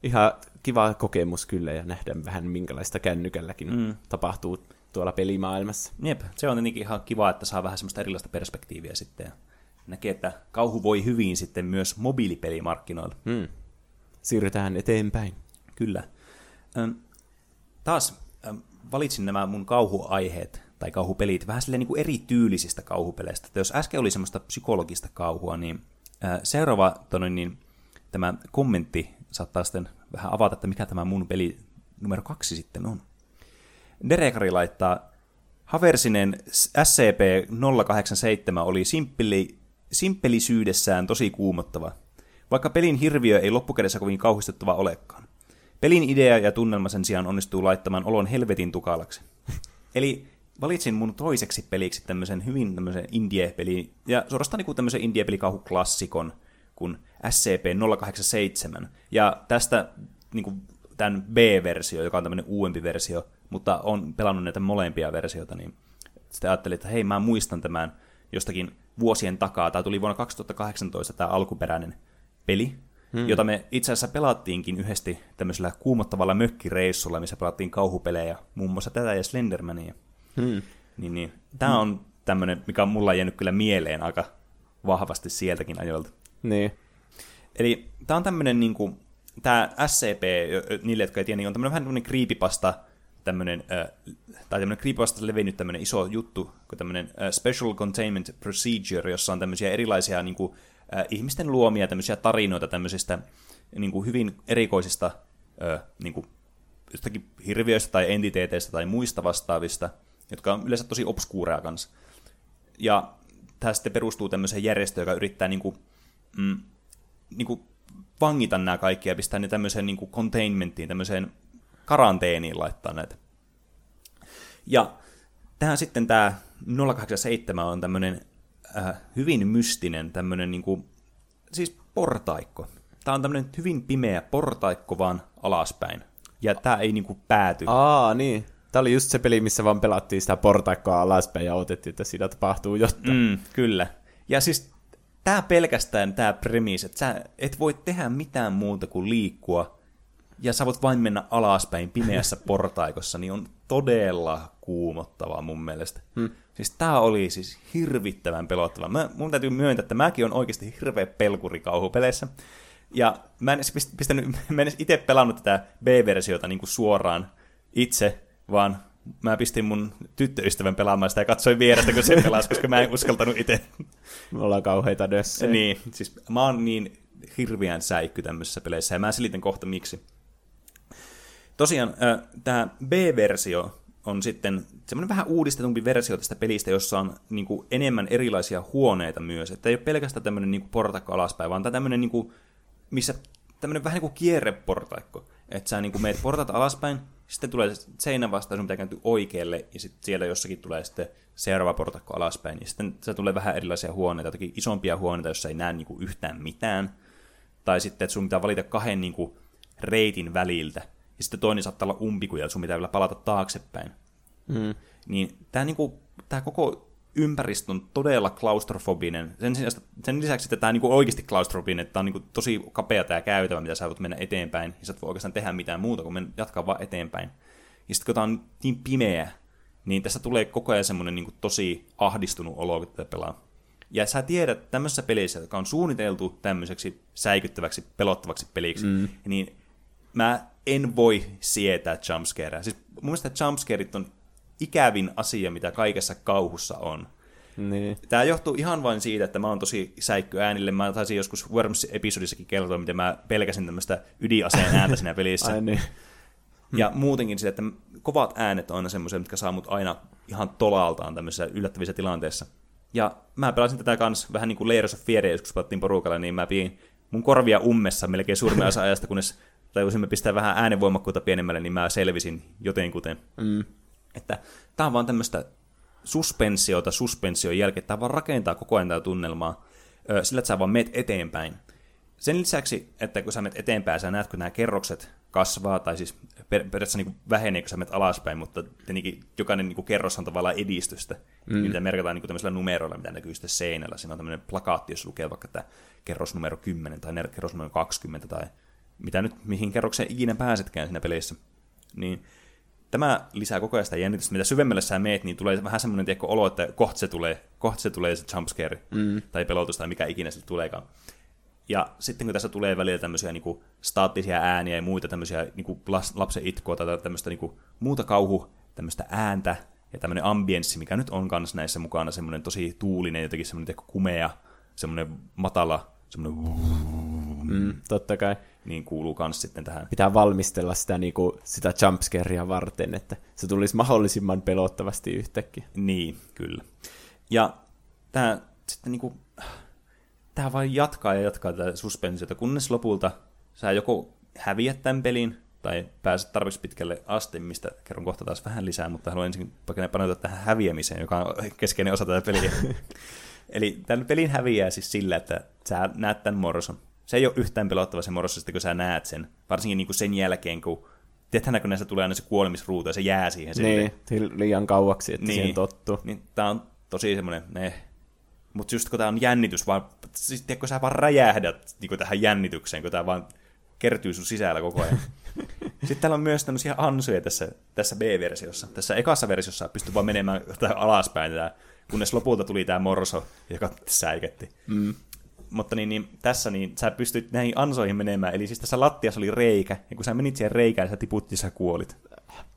ihan kiva kokemus kyllä ja nähdä vähän minkälaista kännykälläkin mm. tapahtuu tuolla pelimaailmassa. Jep, se on tietenkin ihan kiva, että saa vähän semmoista erilaista perspektiiviä sitten ja näkee, että kauhu voi hyvin sitten myös mobiilipelimarkkinoilla. Mm. Siirrytään eteenpäin. Kyllä. Ähm, taas ähm, valitsin nämä mun kauhuaiheet tai kauhupelit vähän silleen niin kuin erityylisistä kauhupeleistä. Että jos äsken oli semmoista psykologista kauhua, niin äh, seuraava tonin, niin, tämä kommentti saattaa sitten vähän avata, että mikä tämä mun peli numero kaksi sitten on. Derekari laittaa, Haversinen SCP-087 oli simppeli, simppelisyydessään tosi kuumottava, vaikka pelin hirviö ei loppukädessä kovin kauhistuttava olekaan. Pelin idea ja tunnelma sen sijaan onnistuu laittamaan olon helvetin tukalaksi. Eli valitsin mun toiseksi peliksi tämmöisen hyvin tämmöisen indie-peli, ja suorastaan niin tämmöisen indie-pelikauhuklassikon kuin SCP-087. Ja tästä niin kuin, tämän B-versio, joka on tämmöinen uudempi versio, mutta on pelannut näitä molempia versioita, niin sitten ajattelin, että hei, mä muistan tämän jostakin vuosien takaa. Tämä tuli vuonna 2018 tämä alkuperäinen peli, hmm. jota me itse asiassa pelattiinkin yhdesti tämmöisellä kuumottavalla mökkireissulla, missä pelattiin kauhupelejä, muun muassa tätä ja Slendermania. Hmm. Niin, niin. Tämä hmm. on tämmöinen, mikä on mulla jäänyt kyllä mieleen aika vahvasti sieltäkin ajoilta. Niin. Eli tämä on tämmöinen, niin kuin, tämä SCP, niille, jotka ei tiedä, niin on tämmöinen vähän tämmöinen creepypasta, tämmöinen, äh, tai tämmöinen creepypasta levinnyt tämmöinen iso juttu, kuin tämmöinen äh, Special Containment Procedure, jossa on tämmöisiä erilaisia niin kuin, äh, ihmisten luomia tämmöisiä tarinoita tämmöisistä niin kuin hyvin erikoisista äh, niin kuin, jostakin hirviöistä tai entiteeteistä tai muista vastaavista, jotka on yleensä tosi obskuureja kanssa. Ja tämä sitten perustuu tämmöiseen järjestöön, joka yrittää niin kuin, mm, niin kuin vangita nämä kaikki ja pistää ne tämmöiseen niin kuin containmenttiin, tämmöiseen karanteeniin laittaa näitä. Ja tämä sitten tämä 087 on tämmöinen äh, hyvin mystinen tämmöinen niin kuin, siis portaikko. Tämä on tämmöinen hyvin pimeä portaikko vaan alaspäin. Ja tämä ei niin kuin pääty. Aa, niin. Tämä oli just se peli, missä vaan pelattiin sitä portaikkoa alaspäin ja otettiin, että siinä tapahtuu jotain. Mm, kyllä. Ja siis tämä pelkästään tämä premis, että sä et voi tehdä mitään muuta kuin liikkua, ja sä voit vain mennä alaspäin pimeässä portaikossa, niin on todella kuumottavaa mun mielestä. Hmm. Siis tää oli siis hirvittävän pelottava. Mä, mun täytyy myöntää, että mäkin on oikeasti hirveä pelkuri kauhupeleissä. Ja mä en pistänyt, mä en itse pelannut tätä B-versiota niin kuin suoraan itse, vaan mä pistin mun tyttöystävän pelaamaan sitä ja katsoin vierestä, kun se pelasi, koska mä en uskaltanut itse. Me ollaan kauheita dössejä. Niin, siis mä oon niin hirveän säikky tämmöisissä peleissä, ja mä selitän kohta miksi. Tosiaan, äh, tämä B-versio on sitten semmoinen vähän uudistetumpi versio tästä pelistä, jossa on niin kuin, enemmän erilaisia huoneita myös. Että ei ole pelkästään tämmöinen niin portakko alaspäin, vaan tämä tämmöinen, niin kuin, missä tämmöinen vähän niin kuin kierreportaikko. Että sä niin kuin meet portat alaspäin, sitten tulee seinä vastaan, sun pitää kääntyä oikealle, ja sitten siellä jossakin tulee sitten seuraava portakko alaspäin, ja sitten se tulee vähän erilaisia huoneita, jotakin isompia huoneita, joissa ei näe niin kuin yhtään mitään, tai sitten, että sun pitää valita kahden niin kuin reitin väliltä, ja sitten toinen saattaa olla umpikuja, että sun pitää vielä palata taaksepäin. Mm. Niin tämä niinku, tää koko ympäristö on todella klaustrofobinen. Sen, sen lisäksi, että tämä on niinku oikeasti klaustrofobinen, että tämä on niinku tosi kapea tämä käytävä, mitä sä voit mennä eteenpäin, ja sä et voi oikeastaan tehdä mitään muuta kuin mennä, jatkaa vaan eteenpäin. Ja sitten kun tämä on niin pimeä, niin tässä tulee koko ajan semmoinen niinku tosi ahdistunut olo, kun tätä pelaa. Ja sä tiedät tämmöisessä pelissä, joka on suunniteltu tämmöiseksi säikyttäväksi, pelottavaksi peliksi, mm. niin mä en voi sietää jumpscareja. Siis mun mielestä jumpscareit on ikävin asia, mitä kaikessa kauhussa on. Niin. Tämä johtuu ihan vain siitä, että mä oon tosi säikkö äänille. Mä taisin joskus Worms-episodissakin kertoa, miten mä pelkäsin tämmöistä ydinaseen ääntä siinä pelissä. Ai niin. Ja muutenkin sitä, että kovat äänet on aina semmoisia, mitkä saa mut aina ihan tolaltaan tämmöisissä yllättävissä tilanteissa. Ja mä pelasin tätä kanssa vähän niin kuin Layers of Fear, joskus pelattiin porukalla, niin mä pidin mun korvia ummessa melkein suurin osa ajasta, kunnes tajusimme pistää vähän äänenvoimakkuutta pienemmälle, niin mä selvisin jotenkuten. Mm. Että tää on vaan tämmöistä suspensiota suspension jälkeen, että tämä vaan rakentaa koko ajan tätä tunnelmaa sillä, että sä vaan meet eteenpäin. Sen lisäksi, että kun sä menet eteenpäin, sä näet, kun nämä kerrokset kasvaa, tai siis per- periaatteessa niin vähenee, kun sä menet alaspäin, mutta tietenkin jokainen niin kerros on tavallaan edistystä, mm. mitä merkataan niin tämmöisellä numeroilla, mitä näkyy sitten seinällä. Siinä on tämmöinen plakaatti, jos lukee vaikka tämä kerros numero 10 tai kerros numero 20 tai mitä nyt, mihin kerrokseen ikinä pääsetkään siinä pelissä. Niin tämä lisää koko ajan sitä jännitystä. Mitä syvemmälle sä meet, niin tulee vähän semmoinen tiekko olo, että kohta se tulee, kohta se tulee se jumpscare, mm. tai pelotus, tai mikä ikinä sille tuleekaan. Ja sitten kun tässä tulee välillä tämmöisiä niin kuin, staattisia ääniä ja muita tämmöisiä niin kuin, lapsen itkua tai tämmöistä niin kuin, muuta kauhu, tämmöistä ääntä ja tämmöinen ambienssi, mikä nyt on kanssa näissä mukana, semmoinen tosi tuulinen, jotenkin semmoinen kumea, semmoinen matala, semmoinen... Mm, totta kai niin kuuluu myös sitten tähän. Pitää valmistella sitä, niin kuin, sitä jumpscarea varten, että se tulisi mahdollisimman pelottavasti yhtäkkiä. Niin, kyllä. Ja tämä sitten niin kuin, tämä vain jatkaa ja jatkaa tätä suspensiota, kunnes lopulta sä joko häviät tämän pelin, tai pääset tarpeeksi pitkälle asti, mistä kerron kohta taas vähän lisää, mutta haluan ensin paneutua tähän häviämiseen, joka on keskeinen osa tätä peliä. Eli tämän pelin häviää siis sillä, että sä näet tämän morson. Se ei ole yhtään pelottava se morso, kun sä näet sen. Varsinkin niin kuin sen jälkeen, kun Tiedätkö, kun näistä tulee aina se kuolemisruutu ja se jää siihen. Niin, sitten. liian kauaksi, että niin, siihen tottuu. Niin, tää on tosi semmoinen, ne. Mutta just kun tää on jännitys, vaan, siis tiedätkö, sä vaan räjähdät niin tähän jännitykseen, kun tää vaan kertyy sun sisällä koko ajan. Sitten täällä on myös tämmöisiä ansoja tässä, tässä B-versiossa. Tässä ekassa versiossa pystyy vaan menemään alaspäin, tää, kunnes lopulta tuli tämä morso, joka säiketti. Mm mutta niin, niin, tässä niin sä pystyt näihin ansoihin menemään, eli siis tässä lattiassa oli reikä, ja kun sä menit siihen reikään, niin sä tiputti, sä kuolit.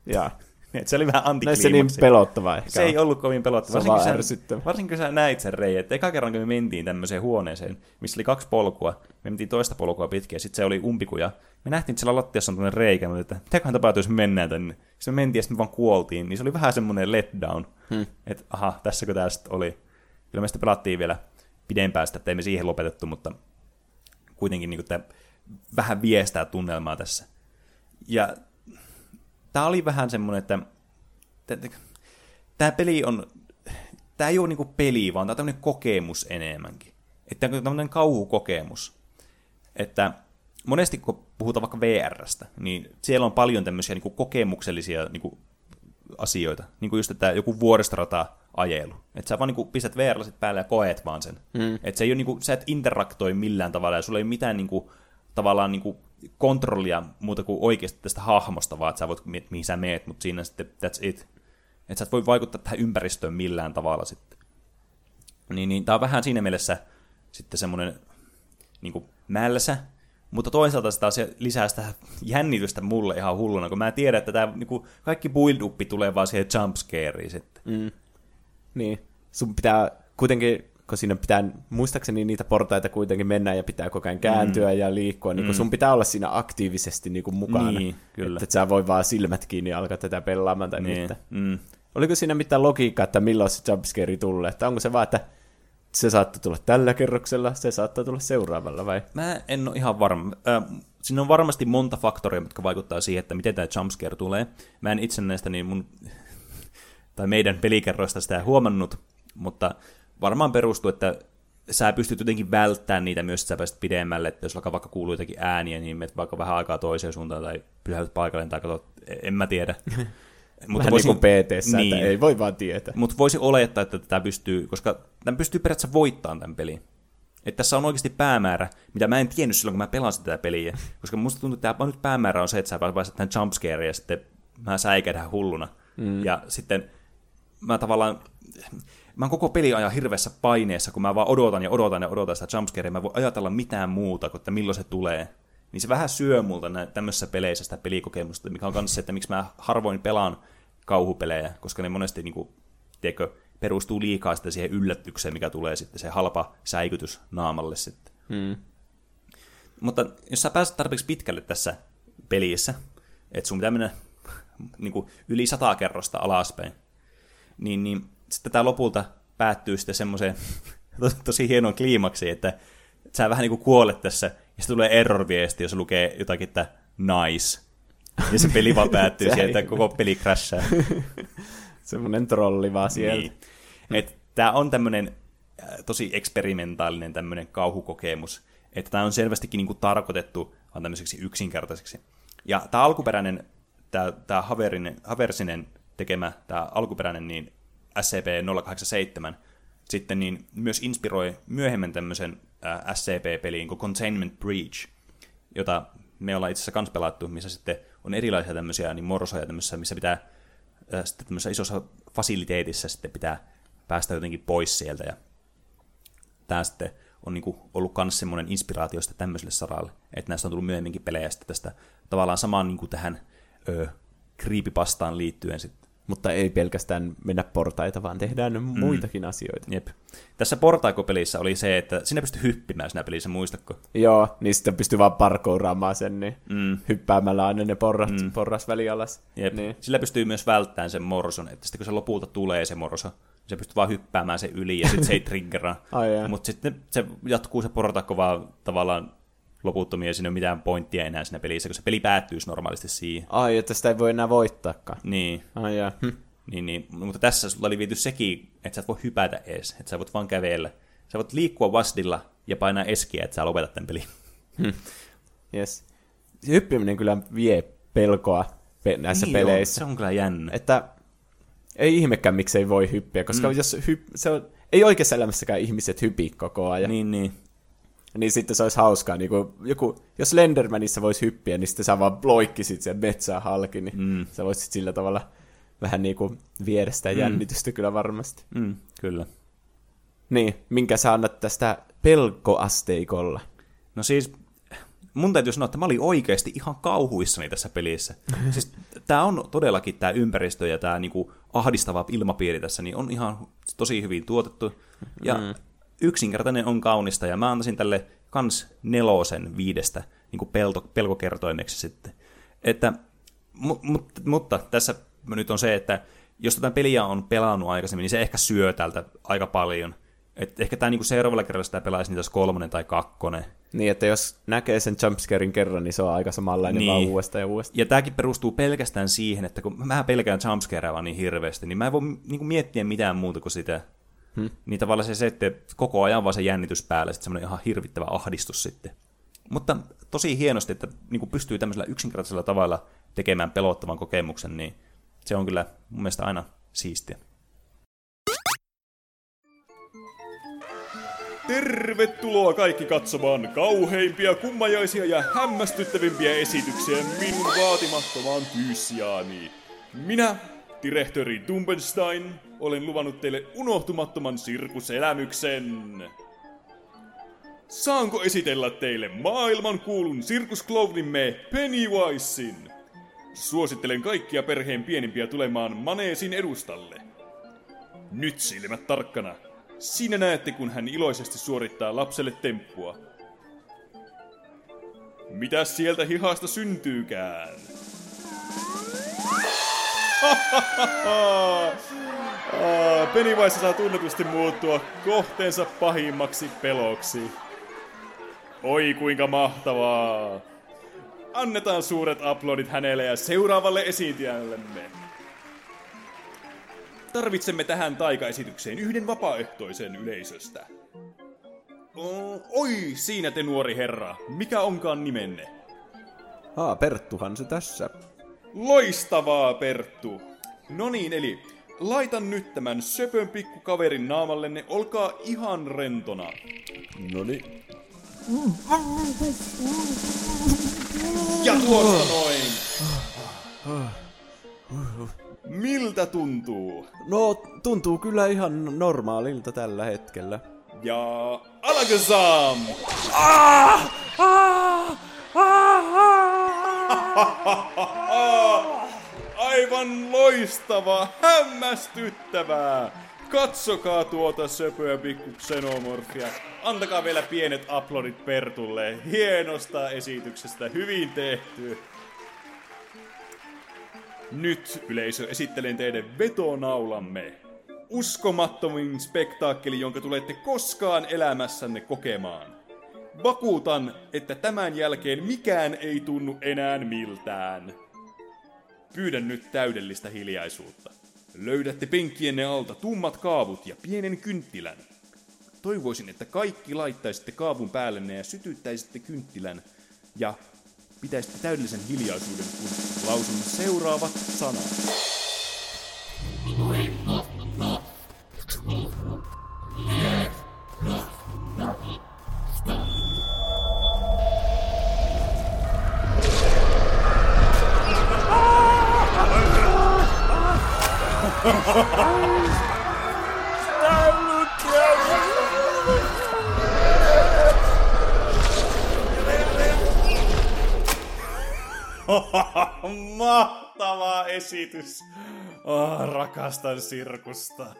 Ja. Et se oli vähän antikliimaksi. se niin pelottava ehkä. Se ei ollut kovin pelottava. Se varsinkin, sä, varsinkin kun sä näit sen reijän. Eka kerran, kun me mentiin tämmöiseen huoneeseen, missä oli kaksi polkua, me mentiin toista polkua pitkin, ja sitten se oli umpikuja. Me nähtiin, että siellä lattiassa on tämmöinen reikä, mutta että mitäköhän tapahtuu, jos me mennään tänne. Sitten me mentiin, ja sitten me vaan kuoltiin. Niin se oli vähän semmoinen letdown. Hmm. Että aha, tässäkö sitten oli. Kyllä me sitten pelattiin vielä pidempään sitä, että emme siihen lopetettu, mutta kuitenkin niin kuin, vähän viestää tunnelmaa tässä. Ja tämä oli vähän semmoinen, että tämä peli on, tämä ei ole niin peli, vaan tämä on tämmöinen kokemus enemmänkin. Että tämä on tämmöinen kauhukokemus. Että monesti kun puhutaan vaikka VRstä, niin siellä on paljon tämmöisiä niin kokemuksellisia niin asioita. Niin kuin just, että joku vuoristorata ajelu. Että sä vaan niinku pistät VR-lasit päälle ja koet vaan sen. Mm. Että se ei ole niinku, sä et interaktoi millään tavalla ja sulla ei ole mitään niinku, tavallaan niinku kontrollia muuta kuin oikeasti tästä hahmosta, vaan että sä voit, mihin sä meet, mutta siinä sitten that's it. Että sä et voi vaikuttaa tähän ympäristöön millään tavalla sitten. Niin, niin tää on vähän siinä mielessä sitten semmoinen niinku mälsä, mutta toisaalta sitä lisää sitä jännitystä mulle ihan hulluna, kun mä tiedän, että tämä niinku, kaikki build-uppi tulee vaan siihen jumpscareen sitten. Mm. Niin. Sun pitää kuitenkin, kun siinä pitää, muistaakseni niitä portaita kuitenkin mennä ja pitää koko ajan kääntyä mm. ja liikkua, niin mm. sun pitää olla siinä aktiivisesti niin kuin mukana. Niin, kyllä. Että et sä voi vaan silmät kiinni ja alkaa tätä pelaamaan tai niin. Mm. Oliko siinä mitään logiikkaa, että milloin se jumpscare tulee? Että onko se vaan, että se saattaa tulla tällä kerroksella, se saattaa tulla seuraavalla vai? Mä en ole ihan varma. Äh, siinä on varmasti monta faktoria, jotka vaikuttaa siihen, että miten tämä jumpscare tulee. Mä en itse näistä, niin mun tai meidän pelikerroista sitä huomannut, mutta varmaan perustuu, että sä pystyt jotenkin välttämään niitä myös, että sä pääset pidemmälle, että jos vaikka kuuluu jotakin ääniä, niin menet vaikka vähän aikaa toiseen suuntaan tai pysähdyt paikalle tai katsot, en mä tiedä. mutta voisi, niin kuin niin, että ei voi vaan tietää. Mutta voisi olettaa, että tämä pystyy, koska tämä pystyy periaatteessa voittamaan tämän pelin. Että tässä on oikeasti päämäärä, mitä mä en tiennyt silloin, kun mä pelasin tätä peliä. Koska musta tuntuu, että tämä nyt päämäärä on se, että sä pääset tämän jumpscare ja sitten mä säikädän hulluna. Mm. Ja sitten mä tavallaan, mä oon koko peliajan hirveässä paineessa, kun mä vaan odotan ja odotan ja odotan sitä jumpscarea, mä voin ajatella mitään muuta kuin, että milloin se tulee. Niin se vähän syö multa tämmöisessä peleissä sitä pelikokemusta, mikä on kanssa se, että miksi mä harvoin pelaan kauhupelejä, koska ne monesti niin kuin, tiedätkö, perustuu liikaa sitten siihen yllätykseen, mikä tulee sitten se halpa säikytys naamalle sitten. Hmm. Mutta jos sä pääset tarpeeksi pitkälle tässä pelissä, että sun pitää mennä niin kuin, yli sata kerrosta alaspäin, niin, niin sitten tämä lopulta päättyy sitten semmoiseen to, tosi hienoon kliimaksiin, että sä vähän niin kuin kuolet tässä, ja sitten tulee error-viesti, jos lukee jotakin, että nice. Ja se peli vaan päättyy siihen, että koko peli crashaa. Semmoinen trolli vaan sieltä. Niin. Tämä on tämmöinen äh, tosi eksperimentaalinen tämmöinen kauhukokemus, että tämä on selvästikin niin kuin tarkoitettu vaan tämmöiseksi yksinkertaiseksi. Ja tämä alkuperäinen, tämä, tämä Haversinen tekemä tämä alkuperäinen niin SCP-087 sitten niin myös inspiroi myöhemmin tämmöisen äh, SCP-peliin kuin Containment Breach, jota me ollaan itse asiassa kans pelattu, missä sitten on erilaisia tämmöisiä niin morsoja tämmöisissä, missä pitää äh, sitten tämmöisessä isossa fasiliteetissa sitten pitää päästä jotenkin pois sieltä. Ja tämä sitten on niin kuin ollut myös semmoinen inspiraatiosta tämmöiselle saralle, että näistä on tullut myöhemminkin pelejä sitten tästä tavallaan samaan niin kuin tähän creepypastaan liittyen sitten. Mutta ei pelkästään mennä portaita, vaan tehdään mm. muitakin asioita. Jep. Tässä portaikopelissä oli se, että sinä pystyy hyppimään siinä pelissä, muistatko? Joo, niin sitten pystyy vaan parkouraamaan sen, niin mm. hyppäämällä aina ne porras, mm. porras välialas. Jep. Niin. Sillä pystyy myös välttämään sen morson, että sitten kun se lopulta tulee se morso, se pystyy vaan hyppäämään se yli ja sitten se ei triggeraa. Mutta sitten se jatkuu se portaikko vaan tavallaan loputtomia, ja siinä ei ole mitään pointtia enää siinä pelissä, kun se peli päättyisi normaalisti siihen. Ai, että sitä ei voi enää voittaakaan. Niin. Ai jaa. Hm. Niin, niin. Mutta tässä sulla oli viety sekin, että sä et voi hypätä edes, että sä voit vaan kävellä. Sä voit liikkua vastilla ja painaa eskiä, että sä lopetat tämän pelin. Yes. Se hyppiminen kyllä vie pelkoa pe- näissä niin peleissä. On, se on kyllä jännä. Että ei ihmekään, miksei voi hyppiä, koska mm. jos hyp- se on, ei oikeassa elämässäkään ihmiset hypi koko ajan. Niin, niin. Niin sitten se olisi hauskaa, niin kuin joku, jos Slendermanissa voisi hyppiä, niin sitten sä vaan loikkisit sen metsää halki, niin mm. sä voisit sillä tavalla vähän niin kuin viedä sitä jännitystä mm. kyllä varmasti. Mm, kyllä. Niin, minkä sä annat tästä pelkoasteikolla? No siis, mun täytyy sanoa, että mä olin oikeasti ihan kauhuissani tässä pelissä. siis tää on todellakin tämä ympäristö ja tämä niinku ahdistava ilmapiiri tässä, niin on ihan tosi hyvin tuotettu. Ja mm. Yksinkertainen on kaunista, ja mä antaisin tälle kans nelosen viidestä niinku pelto, pelkokertoimeksi sitten. Että, mu, mu, mutta tässä nyt on se, että jos tätä peliä on pelannut aikaisemmin, niin se ehkä syö tältä aika paljon. Et ehkä tämä niinku seuraavalla kerralla sitä pelaisi niitä kolmonen tai kakkonen. Niin, että jos näkee sen jumpscarein kerran, niin se on aika samanlainen niin. vaan uudestaan ja uudestaan. Ja tämäkin perustuu pelkästään siihen, että kun mä pelkään jumpscarea niin hirveästi, niin mä en voi niinku miettiä mitään muuta kuin sitä. Hmm. Niin tavallaan se, se, että koko ajan vaan se jännitys päällä, sitten semmoinen ihan hirvittävä ahdistus sitten. Mutta tosi hienosti, että niinku pystyy tämmöisellä yksinkertaisella tavalla tekemään pelottavan kokemuksen, niin se on kyllä mun mielestä aina siistiä. Tervetuloa kaikki katsomaan kauheimpia, kummajaisia ja hämmästyttävimpiä esityksiä minun vaatimattomaan kyyssiaani. Minä, direhtori Dumbenstein, olen luvannut teille unohtumattoman sirkuselämyksen. Saanko esitellä teille maailman kuulun sirkusklovnimme Pennywisein? Suosittelen kaikkia perheen pienimpiä tulemaan maneesin edustalle. Nyt silmät tarkkana. Siinä näette, kun hän iloisesti suorittaa lapselle temppua. Mitä sieltä hihasta syntyykään? Pennywise saa tunnetusti muuttua kohteensa pahimmaksi peloksi. Oi kuinka mahtavaa! Annetaan suuret aplodit hänelle ja seuraavalle esiintyjällemme. Tarvitsemme tähän taikaesitykseen yhden vapaaehtoisen yleisöstä. Oi, siinä te nuori herra. Mikä onkaan nimenne? Aa, Perttuhan se tässä. Loistavaa, Perttu. No niin, eli laitan nyt tämän söpön pikkukaverin naamallenne, olkaa ihan rentona. Noni. Ja tuosta noin. Miltä tuntuu? No, tuntuu kyllä ihan normaalilta tällä hetkellä. Ja alakazam! Aivan loistava, hämmästyttävää! Katsokaa tuota söpöä pikku xenomorfia. Antakaa vielä pienet aplodit Pertulle. Hienosta esityksestä, hyvin tehty. Nyt yleisö esittelen teidän vetonaulamme. Uskomattomin spektaakkeli, jonka tulette koskaan elämässänne kokemaan. Vakuutan, että tämän jälkeen mikään ei tunnu enää miltään. Pyydän nyt täydellistä hiljaisuutta. Löydätte penkkienne alta tummat kaavut ja pienen kynttilän. Toivoisin, että kaikki laittaisitte kaavun päällenne ja sytyttäisitte kynttilän ja pitäisitte täydellisen hiljaisuuden, kun lausun seuraavat sanat. Mahtava esitys! Oh, rakastan sirkusta.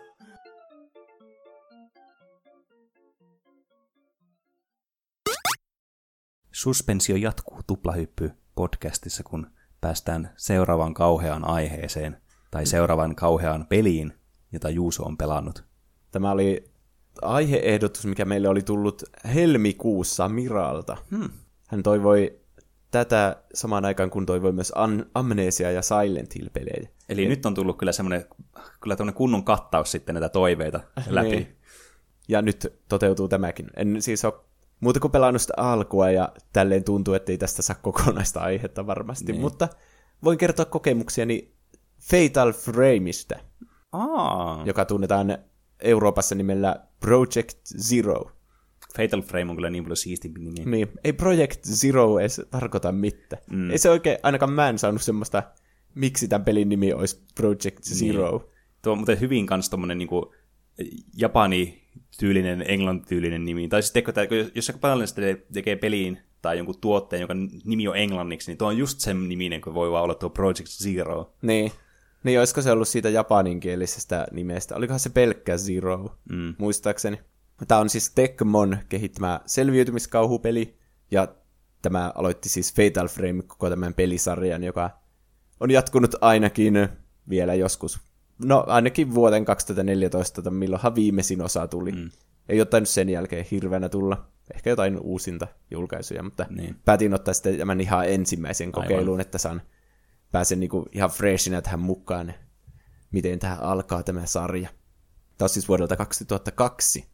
Suspensio jatkuu tuplahyppy podcastissa, kun päästään seuraavaan kauheaan aiheeseen tai seuraavan kauheaan peliin, jota Juuso on pelannut. Tämä oli aiheehdotus, mikä meille oli tullut helmikuussa Miralta. Hmm. hän toivoi tätä samaan aikaan, kun toivoi myös An- Amnesia ja Silent Hill-pelejä. Eli nyt on tullut kyllä semmoinen kyllä kunnon kattaus sitten näitä toiveita läpi. Niin. Ja nyt toteutuu tämäkin. En siis ole muuta kuin pelannut sitä alkua ja tälleen tuntuu, että ei tästä saa kokonaista aihetta varmasti, niin. mutta voin kertoa kokemuksiani Fatal Frameista, Aa. joka tunnetaan Euroopassa nimellä Project Zero. Fatal Frame on kyllä niin paljon siistimpi nimi. Niin, ei Project Zero edes tarkoita mitään. Mm. Ei se oikein, ainakaan mä en saanut semmoista, miksi tämän pelin nimi olisi Project niin. Zero. Niin. Tuo on muuten hyvin kans tommonen niinku Japani-tyylinen, englantityylinen nimi. Tai siis teekö, jos se paljon tekee peliin tai jonkun tuotteen, jonka nimi on englanniksi, niin tuo on just sen niminen, kun voi vaan olla tuo Project Zero. Niin. Niin, olisiko se ollut siitä japaninkielisestä nimestä? Olikohan se pelkkä Zero, mm. muistaakseni. Tämä on siis Tecmon kehittämä selviytymiskauhupeli, ja tämä aloitti siis Fatal Frame koko tämän pelisarjan, joka on jatkunut ainakin vielä joskus. No ainakin vuoden 2014, milloinhan viimeisin osa tuli. Mm. Ei ole tainnut sen jälkeen hirveänä tulla. Ehkä jotain uusinta julkaisuja, mutta niin. päätin ottaa sitten tämän ihan ensimmäisen kokeiluun, Aivan. että saan pääsen niinku ihan freshinä tähän mukaan, miten tähän alkaa tämä sarja. Tämä on siis vuodelta 2002.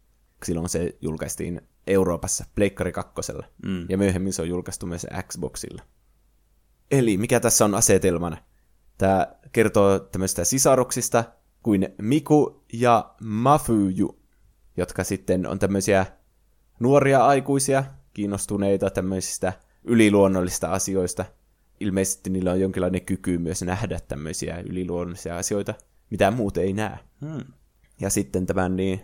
Silloin se julkaistiin Euroopassa Pleikkari 2. Mm. Ja myöhemmin se on julkaistu myös Xboxilla. Eli mikä tässä on asetelmana? Tämä kertoo tämmöistä sisaruksista kuin Miku ja Mafuju, jotka sitten on tämmöisiä nuoria aikuisia, kiinnostuneita tämmöisistä yliluonnollista asioista. Ilmeisesti niillä on jonkinlainen kyky myös nähdä tämmöisiä yliluonnollisia asioita, mitä muut ei näe. Hmm. Ja sitten tämän niin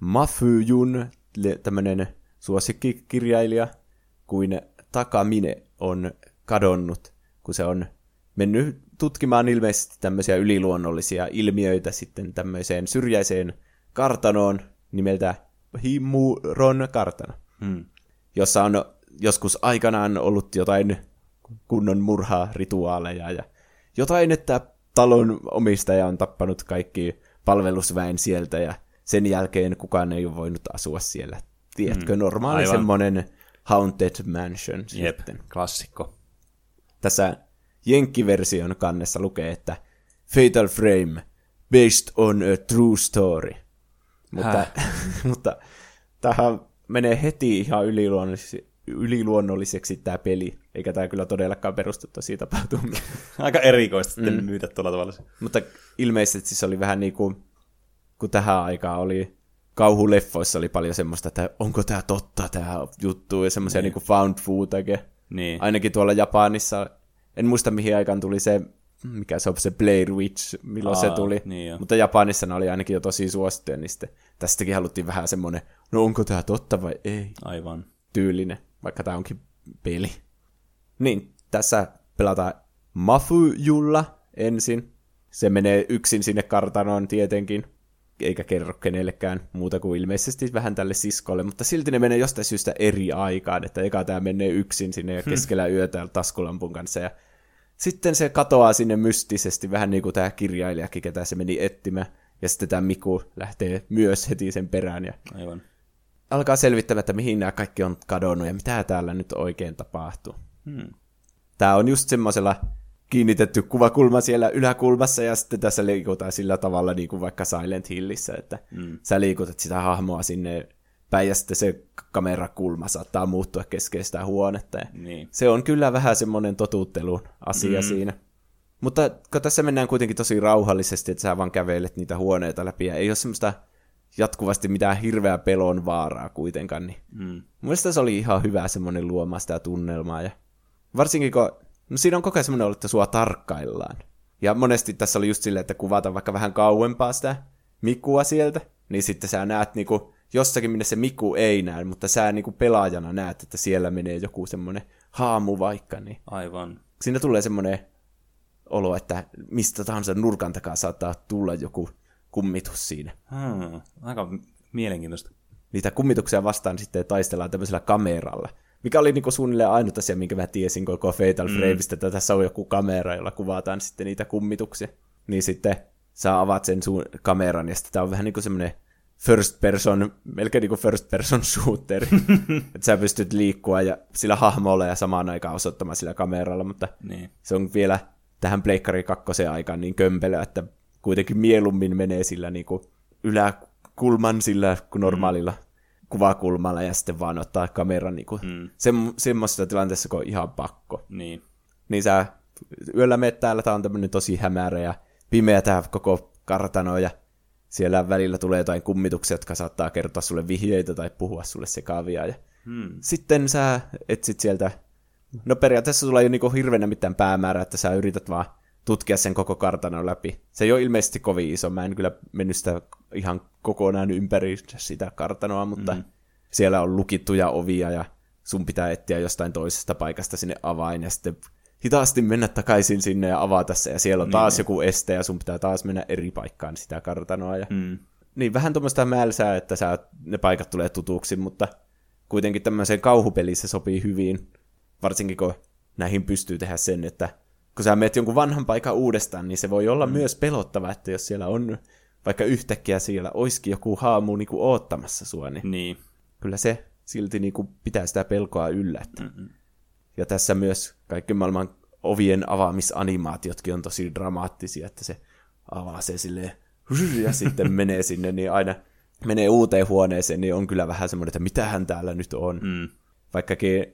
Mafyjun, tämmöinen suosikkikirjailija, kuin Takamine on kadonnut, kun se on mennyt tutkimaan ilmeisesti tämmöisiä yliluonnollisia ilmiöitä sitten tämmöiseen syrjäiseen kartanoon nimeltä Himuron kartano, hmm. jossa on joskus aikanaan ollut jotain kunnon murhaa rituaaleja ja jotain, että talon omistaja on tappanut kaikki palvelusväen sieltä ja sen jälkeen kukaan ei ole voinut asua siellä. Tiedätkö, hmm. normaali Aivan. semmoinen haunted mansion Jep, sitten. klassikko. Tässä Jenkkiversion kannessa lukee, että Fatal Frame, based on a true story. Mutta, mutta tähän menee heti ihan yliluonnolliseksi, yliluonnolliseksi tämä peli, eikä tämä kyllä todellakaan perustu tosi tapahtumiin. Aika erikoista sitten mm. myytä tuolla tavalla. Mutta ilmeisesti se oli vähän niin kuin, kun tähän aikaan oli kauhuleffoissa oli paljon semmoista, että onko tämä totta tämä juttu, ja semmoisia niin. niin found footage. Niin. Ainakin tuolla Japanissa, en muista mihin aikaan tuli se mikä se on se Blair Witch, milloin Aa, se tuli. Niin Mutta Japanissa ne oli ainakin jo tosi suosittuja, niin sitten tästäkin haluttiin vähän semmoinen, no onko tämä totta vai ei. Aivan. Tyylinen, vaikka tämä onkin peli. Niin, tässä pelataan Mafujulla ensin. Se menee yksin sinne kartanoon tietenkin, eikä kerro kenellekään muuta kuin ilmeisesti vähän tälle siskolle, mutta silti ne menee jostain syystä eri aikaan, että eka tämä menee yksin sinne ja keskellä yötä taskulampun kanssa ja sitten se katoaa sinne mystisesti, vähän niin kuin tämä kirjailijakin, ketä se meni etsimään. Ja sitten tämä Miku lähtee myös heti sen perään ja Aivan. Alkaa selvittämään, että mihin nämä kaikki on kadonnut ja mitä täällä nyt oikein tapahtuu. Hmm. Tämä on just semmoisella kiinnitetty kuvakulma siellä yläkulmassa ja sitten tässä liikutaan sillä tavalla niin kuin vaikka Silent Hillissä, että hmm. sä liikutat sitä hahmoa sinne päin ja sitten se kamerakulma saattaa muuttua keskeistä huonetta. Niin. Se on kyllä vähän semmoinen totuttelun asia mm. siinä. Mutta kun tässä mennään kuitenkin tosi rauhallisesti, että sä vaan kävelet niitä huoneita läpi ja ei ole semmoista jatkuvasti mitään hirveää pelon vaaraa kuitenkaan, niin mm. mielestä se oli ihan hyvä semmoinen luomaan sitä tunnelmaa. Ja varsinkin kun, no siinä on koko ajan semmoinen ollut, että sua tarkkaillaan. Ja monesti tässä oli just silleen, että kuvataan vaikka vähän kauempaa sitä Mikua sieltä, niin sitten sä näet niinku jossakin, minne se Miku ei näe, mutta sä niin kuin pelaajana näet, että siellä menee joku semmoinen haamu vaikka. Niin Aivan. Siinä tulee semmoinen olo, että mistä tahansa nurkan takaa saattaa tulla joku kummitus siinä. Hmm, aika mielenkiintoista. Niitä kummituksia vastaan sitten taistellaan tämmöisellä kameralla. Mikä oli niinku suunnilleen ainut asia, minkä mä tiesin koko Fatal mm. Frameista, että tässä on joku kamera, jolla kuvataan sitten niitä kummituksia. Niin sitten sä avaat sen sun kameran, ja sitten tää on vähän niin kuin semmoinen first person, melkein niin kuin first person shooter. että sä pystyt liikkua ja sillä hahmolla ja samaan aikaan osoittamaan sillä kameralla, mutta Niin. se on vielä tähän Pleikkari 2 aikaan niin kömpelö, että kuitenkin mieluummin menee sillä niin kuin yläkulman sillä kuin normaalilla kuvakulmalla ja sitten vaan ottaa kameran niin kuin Mm. sem- semmoisessa tilanteessa, kun on ihan pakko. Niin. Niin sä yöllä meet täällä, tää on tämmönen tosi hämärä ja pimeä tää koko kartano ja siellä välillä tulee jotain kummituksia, jotka saattaa kertoa sulle vihjeitä tai puhua sulle sekaavia. Ja Hmm. sitten sä etsit sieltä, no periaatteessa sulla ei ole niinku hirveänä mitään päämäärää, että sä yrität vaan tutkia sen koko kartanon läpi. Se ei ole ilmeisesti kovin iso, mä en kyllä mennyt sitä ihan kokonaan ympäri sitä kartanoa, mutta mm. siellä on lukittuja ovia ja sun pitää etsiä jostain toisesta paikasta sinne avain ja sitten hitaasti mennä takaisin sinne ja avata se ja siellä on taas joku este ja sun pitää taas mennä eri paikkaan sitä kartanoa ja Mm. niin vähän tuommoista mälsää, että sä, ne paikat tulee tutuksi, mutta kuitenkin tämmöiseen kauhupeliin se sopii hyvin, varsinkin kun näihin pystyy tehdä sen, että kun sä meet jonkun vanhan paikan uudestaan, niin se voi olla mm. myös pelottava, että jos siellä on vaikka yhtäkkiä siellä olisikin joku haamu niin kuin oottamassa sua, niin Niin. kyllä se silti niin kuin pitää sitä pelkoa yllä. Että. Mm-mm. Ja tässä myös kaikki maailman ovien avaamisanimaatiotkin on tosi dramaattisia, että se avaa se silleen ja sitten menee sinne, niin aina menee uuteen huoneeseen, niin on kyllä vähän semmoinen, että mitähän täällä nyt on. Mm. Vaikkakin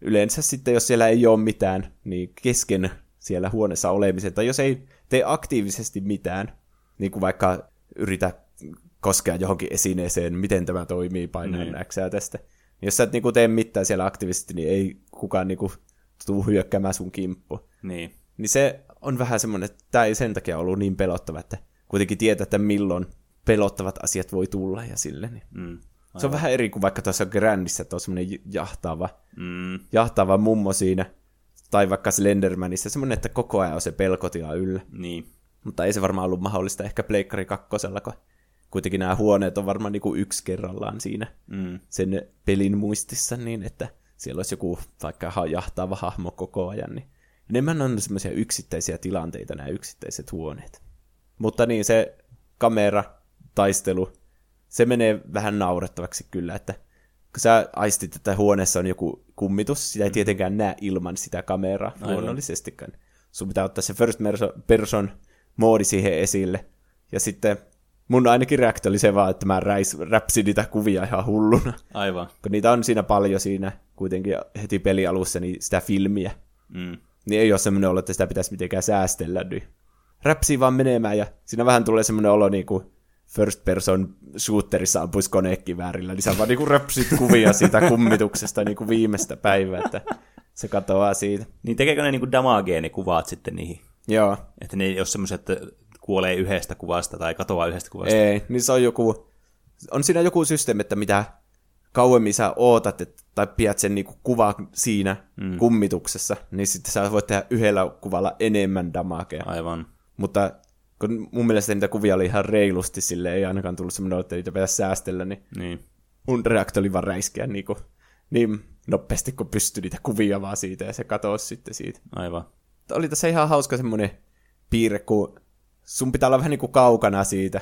yleensä sitten, jos siellä ei ole mitään, niin kesken siellä huoneessa olemisen, tai jos ei tee aktiivisesti mitään, niin kuin vaikka yritä koskea johonkin esineeseen, miten tämä toimii, painaa Niin. X tästä. Niin jos sä et niinku tee mitään siellä aktiivisesti, niin ei kukaan niinku tuu hyökkäämään sun kimppu. Niin. Niin se on vähän semmoinen, että tämä ei sen takia ollut niin pelottava, että kuitenkin tietää, että milloin pelottavat asiat voi tulla ja sille. Niin. Mm. Se on vähän eri kuin vaikka tuossa Grandissä, että on semmoinen jahtaava, Mm. jahtaava mummo siinä, tai vaikka Slendermanissa, semmoinen, että koko ajan on se pelkotila yllä. Niin. Mutta ei se varmaan ollut mahdollista ehkä Pleikkari kakkosella, kun kuitenkin nämä huoneet on varmaan niinku yksi kerrallaan siinä Mm. sen pelin muistissa, niin että siellä olisi joku vaikka ha- jahtaava hahmo koko ajan, niin enemmän on semmoisia yksittäisiä tilanteita nämä yksittäiset huoneet. Mutta niin, se kamera, taistelu, se menee vähän naurettavaksi kyllä, että kun sä aistit, että huoneessa on joku kummitus, sitä ei tietenkään näe ilman sitä kameraa Aivan. luonnollisestikaan. Sun pitää ottaa se first perso- person moodi siihen esille. Ja sitten mun ainakin reaktio oli se vaan, että mä räis, räpsin niitä kuvia ihan hulluna. Aivan. Kun niitä on siinä paljon siinä kuitenkin heti pelialussa, niin sitä filmiä. Mm. Niin ei ole semmoinen olo, että sitä pitäisi mitenkään säästellä. Niin räpsii vaan menemään ja siinä vähän tulee semmoinen olo niin kuin first person shooterissa ampuisi konekiväärillä, niin sä vaan niin kuin räpsit kuvia siitä kummituksesta niin kuin viimeistä päivää, että se katoaa siitä. Niin tekeekö ne niinku damagea ne kuvat sitten niihin? Joo, Että ne ei ole semmoiset, että kuolee yhdestä kuvasta tai katoaa yhdestä kuvasta. ei, niin se on joku, on siinä joku systeemi, että mitä kauemmin sä ootat, et, tai pidät sen niinku kuva siinä mm. kummituksessa, niin sitten sä voit tehdä yhdellä kuvalla enemmän damagea. Aivan. Mutta kun mun mielestä niitä kuvia oli ihan reilusti, sille ei ainakaan tullut semmoinen, että niitä pitäisi säästellä, niin Niin. mun reaktio oli vaan räiskeä niin, kuin, niin nopeasti, kun pystyi niitä kuvia vaan siitä, ja se katosi sitten siitä. Aivan. Oli tässä ihan hauska semmoinen piirre, kun sun pitää olla vähän niin kuin kaukana siitä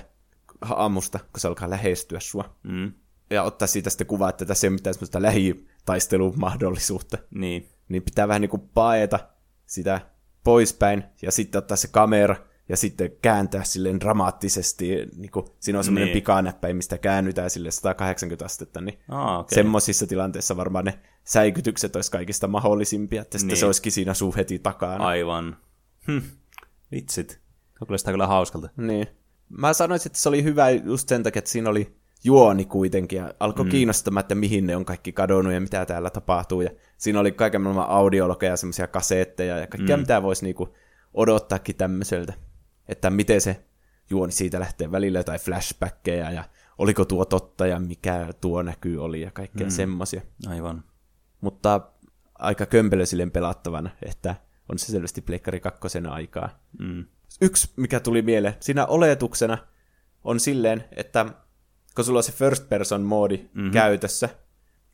aamusta, kun se alkaa lähestyä sua. Mm. Ja ottaa siitä sitten kuvaa, että tässä ei ole mitään semmoista lähitaistelumahdollisuutta. Niin. Niin pitää vähän niin kuin paeta sitä poispäin, ja sitten ottaa se kamera, ja sitten kääntää silleen dramaattisesti, niin kuin, siinä on semmoinen Niin. niin. pikanäppäin, mistä käännytään sille 180 astetta, niin Ah, okei. semmoisissa tilanteissa varmaan ne säikytykset olisi kaikista mahdollisimpia, että sitten Niin. se olisikin siinä sun heti takana. Aivan. Hm. Vitsit. Se kuulostaa kyllä hauskalta. Niin. Mä sanoisin, että se oli hyvä just sen takia, että siinä oli juoni kuitenkin, ja alkoi mm. kiinnostamaan, että mihin ne on kaikki kadonnut ja mitä täällä tapahtuu, ja siinä oli kaiken maailman audiologeja, semmoisia kasetteja ja kaikkea, mm. mitä voisi niinku odottaakin tämmöiseltä, että miten se juoni siitä lähtee välillä jotain flashbackkejä, ja oliko tuo totta, ja mikä tuo näkyy oli, ja kaikkea mm. semmoisia. Aivan. mutta aika kömpelö silleen pelattavana, että on se selvästi Pleikkari kakkosen aikaa. Mm. Yksi, mikä tuli mieleen, siinä oletuksena on silleen, että kun sulla on se first person moodi mm-hmm. käytössä,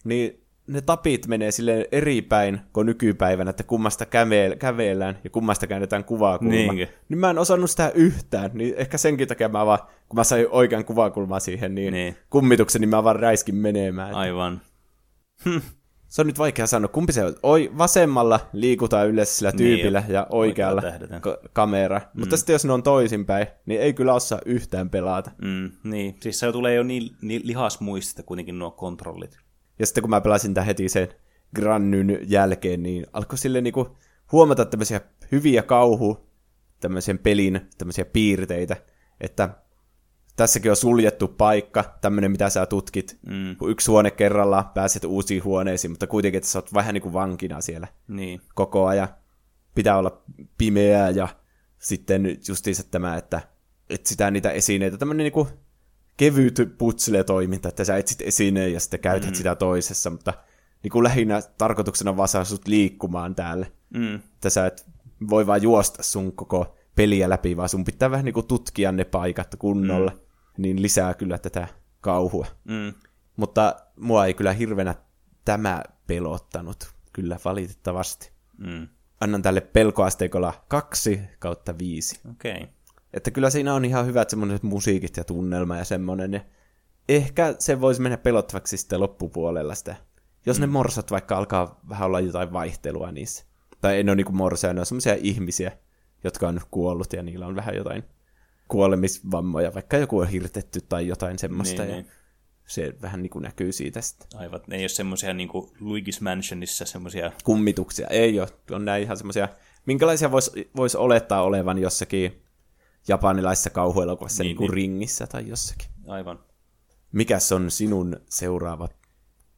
niin ne tapit menee sille eri päin kuin nykypäivänä, että kummasta käve- kävellään ja kummasta käännetään kuvakulma. Niinkö? Niin mä en osannut sitä yhtään, niin ehkä senkin takia mä vaan, kun mä sain oikean kuvakulman siihen, niin, Niin. niin. kummituksen, niin mä vaan räiskin menemään. Aivan. Se on nyt vaikea sanoa, kumpi se on. Oi, vasemmalla liikutaan yleensä sillä tyypillä Niin, ja oikealla ka- kamera. Mm. Mutta sitten jos ne on toisinpäin, niin ei kyllä osaa yhtään pelata. Mm, niin, siis se tulee jo niin, niin lihasmuistista kuitenkin nuo kontrollit. Ja sitten kun mä pelasin tämän heti sen Grannyn jälkeen, niin alkoi sille niinku huomata tämmöisiä hyviä kauhu, tämmöisen pelin tämmöisiä piirteitä, että tässäkin on suljettu paikka, tämmöinen mitä sä tutkit, Mm. kun yksi huone kerrallaan pääset uusiin huoneisiin, mutta kuitenkin, että sä oot vähän niin kuin vankina siellä Niin, koko ajan. Pitää olla pimeää ja sitten justiinsa tämä, että etsitään niitä esineitä. Tämmöinen niinku kevyt putsle-toiminta, että sä etsit esineen ja sitten käytät mm. sitä toisessa, mutta niinku lähinnä tarkoituksena vaan saa sut liikkumaan täällä. mm, Että sä et voi vaan juosta sun koko peliä läpi, vaan sun pitää vähän niinku tutkia ne paikat kunnolla. Mm. Niin lisää kyllä tätä kauhua. mm. Mutta mua ei kyllä hirvenä tämä pelottanut, kyllä valitettavasti. Mm. Annan tälle pelkoasteikolla 2 kautta 5. Okei. Okay. Että kyllä siinä on ihan hyvät semmoiset musiikit ja tunnelma ja semmoinen. Ja ehkä se voisi mennä pelottavaksi sitten loppupuolella sitä. Jos mm. ne morsat vaikka alkaa vähän olla jotain vaihtelua niissä. Tai ei ne ole niinku morseja, ne on semmoisia ihmisiä, jotka on kuollut ja niillä on vähän jotain kuolemisvammoja, vaikka joku on hirtetty tai jotain semmoista. Niin, ja niin. se vähän niinku näkyy siitä sitten. Aivan. Ne ei ole semmoisia niin kuin Luigi's Mansionissa semmoisia... kummituksia. Ei ole. On näin ihan semmoisia, minkälaisia voisi vois olettaa olevan jossakin japanilaisessa kauhuelokuvassa Niin, niin, niin kuin niin. ringissä tai jossakin. Aivan. Mikäs on sinun seuraava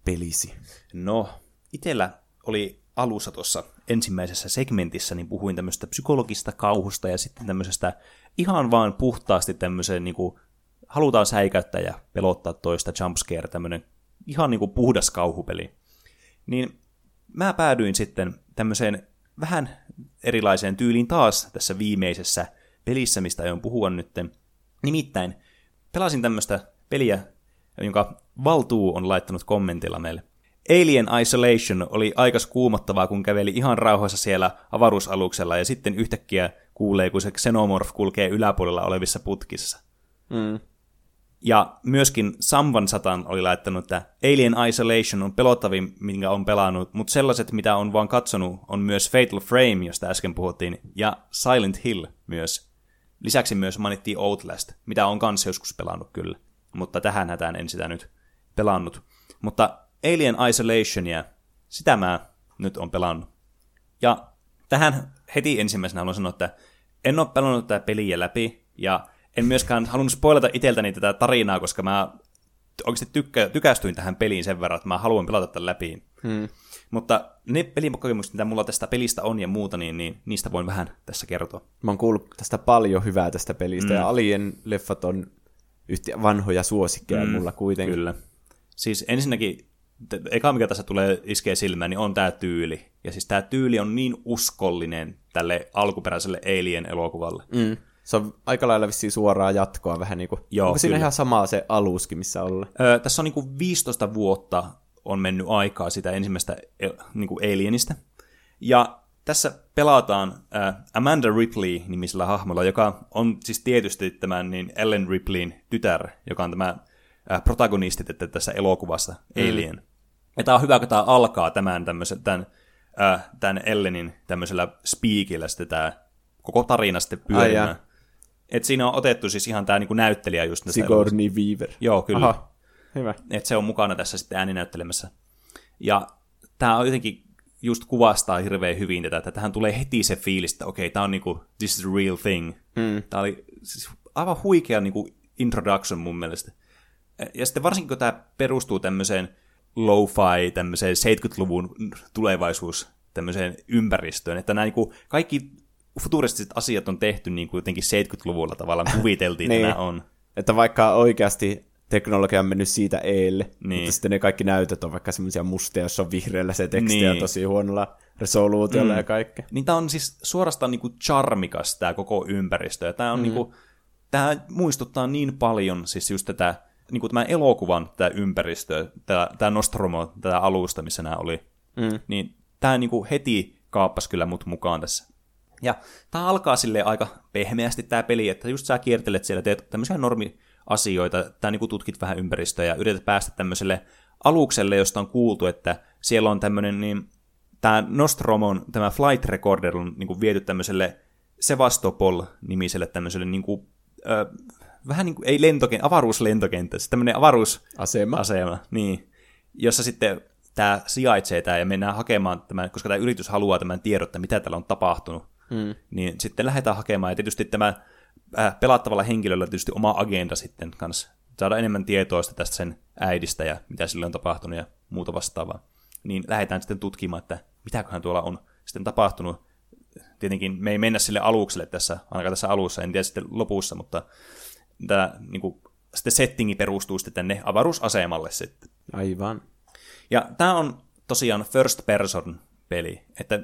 pelisi? No, itellä oli alussa tuossa ensimmäisessä segmentissä, niin puhuin tämmöistä psykologista kauhusta ja sitten tämmöisestä ihan vaan puhtaasti tämmöiseen niin kuin, halutaan säikäyttää ja pelottaa toista jumpscare, tämmöinen ihan niin kuin puhdas kauhupeli. Niin mä päädyin sitten tämmöiseen vähän erilaiseen tyyliin taas tässä viimeisessä pelissä, mistä aion puhua nytten. Nimittäin pelasin tämmöistä peliä, jonka Valtuu on laittanut kommentilla meille. Alien Isolation oli aikas kuumottavaa, kun käveli ihan rauhassa siellä avaruusaluksella ja sitten yhtäkkiä kuulee, kun se xenomorph kulkee yläpuolella olevissa putkissa. Mm. Ja myöskin Samvan Satan oli laittanut, että Alien Isolation on pelottavin, minkä on pelannut, mutta sellaiset, mitä on vaan katsonut, on myös Fatal Frame, josta äsken puhuttiin, ja Silent Hill myös. Lisäksi myös mainittiin Outlast, mitä on kanssa joskus pelannut kyllä, mutta tähän hätään en sitä nyt pelannut. Mutta Alien Isolationia, sitä mä nyt on pelannut. Ja tähän heti ensimmäisenä haluan sanoa, että en ole pelannut tätä peliä läpi, ja en myöskään halunnut spoilata itseltäni tätä tarinaa, koska mä oikeasti tykkä, tykästyin tähän peliin sen verran, että mä haluan pelata tämän läpi. Hmm. Mutta ne pelikokemukset, mitä mulla tästä pelistä on ja muuta, niin, niin niistä voin vähän tässä kertoa. Mä oon kuullut tästä paljon hyvää tästä pelistä, mm. ja Alien-leffat on yhtä vanhoja suosikkeja mm, mulla kuitenkin. Kyllä. Siis ensinnäkin, eka mikä tässä tulee iskee silmään, niin on tämä tyyli. Ja siis tämä tyyli on niin uskollinen tälle alkuperäiselle Alien-elokuvalle. Mm. Se on aika lailla vissiin suoraa jatkoa vähän niin kuin. Joo, Onko siinä kyllä. ihan samaa se aluskin, missä ollaan? Öö, tässä on niinku 15 vuotta on mennyt aikaa sitä ensimmäistä e- niinku Alienista. Ja tässä pelataan äh, Amanda Ripley nimisellä hahmolla, joka on siis tietysti tämän niin Ellen Ripleyn tytär, joka on tämä äh, protagonisti tässä elokuvassa Alien. Mm. Ja tämä on hyvä, kun tämä alkaa tämän, tämmöisen, tämän, äh, tämän Ellenin tämmöisellä speakillä sitten tämä koko tarina sitten pyörimään. Et siinä on otettu siis ihan tämä niinku näyttelijä just tästä Sigourney Weaver. Joo, kyllä. Aha, hyvä. Että se on mukana tässä sitten ääninäyttelemässä. Ja tämä on jotenkin just kuvastaa hirveän hyvin tätä, että tähän tulee heti se fiilis, että okei, tämä on niinku, this is the real thing. Mm. Tämä oli siis aivan huikea niinku introduction mun mielestä. Ja sitten varsinkin, kun tämä perustuu tämmöiseen lo-fi, tämmöiseen 70-luvun tulevaisuus, tämmöiseen ympäristöön, että nämä niinku kaikki futuristiset asiat on tehty niin kuin jotenkin 70-luvulla tavallaan kuviteltiin, Niin. että nämä on. Että vaikka oikeasti teknologia on mennyt siitä eelle, Niin. mutta sitten ne kaikki näytöt on vaikka semmoisia mustia, jossa on vihreällä se teksti ja Niin. tosi huonolla resoluutiolla mm. ja kaikkea. Niin tämä on siis suorastaan niinku charmikas tämä koko ympäristö. Ja tämä on mm. niinku, tämä muistuttaa niin paljon siis just tätä niin kuin tämän elokuvan tätä ympäristöä, tämä, tämä Nostromo, tätä alusta, missä nämä oli, mm. niin tämä niin kuin heti kaappasi kyllä mut mukaan tässä. Ja tämä alkaa sille aika pehmeästi tämä peli, että just sä kiertelet siellä, teet tämmöisiä normiasioita, tää niin kuin tutkit vähän ympäristöä ja yrität päästä tämmöiselle alukselle, josta on kuultu, että siellä on tämmöinen, niin tämä Nostromon, tämä flight recorder on niin kuin viety tämmöiselle Sevastopol-nimiselle tämmöiselle niin kuin, ö, vähän niin kuin, ei lentokenttä, avaruuslentokenttä, siis tämmöinen avaruusasema, Asema, niin, jossa sitten tämä sijaitsee tämä ja mennään hakemaan tämän, koska tämä yritys haluaa tämän tiedon, että mitä täällä on tapahtunut, hmm. niin sitten lähdetään hakemaan. Ja tietysti tämä äh, pelattavalla henkilöllä tietysti oma agenda sitten kanssa saada enemmän tietoa tästä sen äidistä ja mitä sille on tapahtunut ja muuta vastaavaa. Niin lähdetään sitten tutkimaan, että mitäköhän tuolla on sitten tapahtunut. Tietenkin me ei mennä sille alukselle tässä, ainakaan tässä alussa, en tiedä sitten lopussa, mutta tämä niin kuin, sitten settingi perustuu sitten tänne avaruusasemalle sitten. Aivan. Ja tämä on tosiaan first person peli, että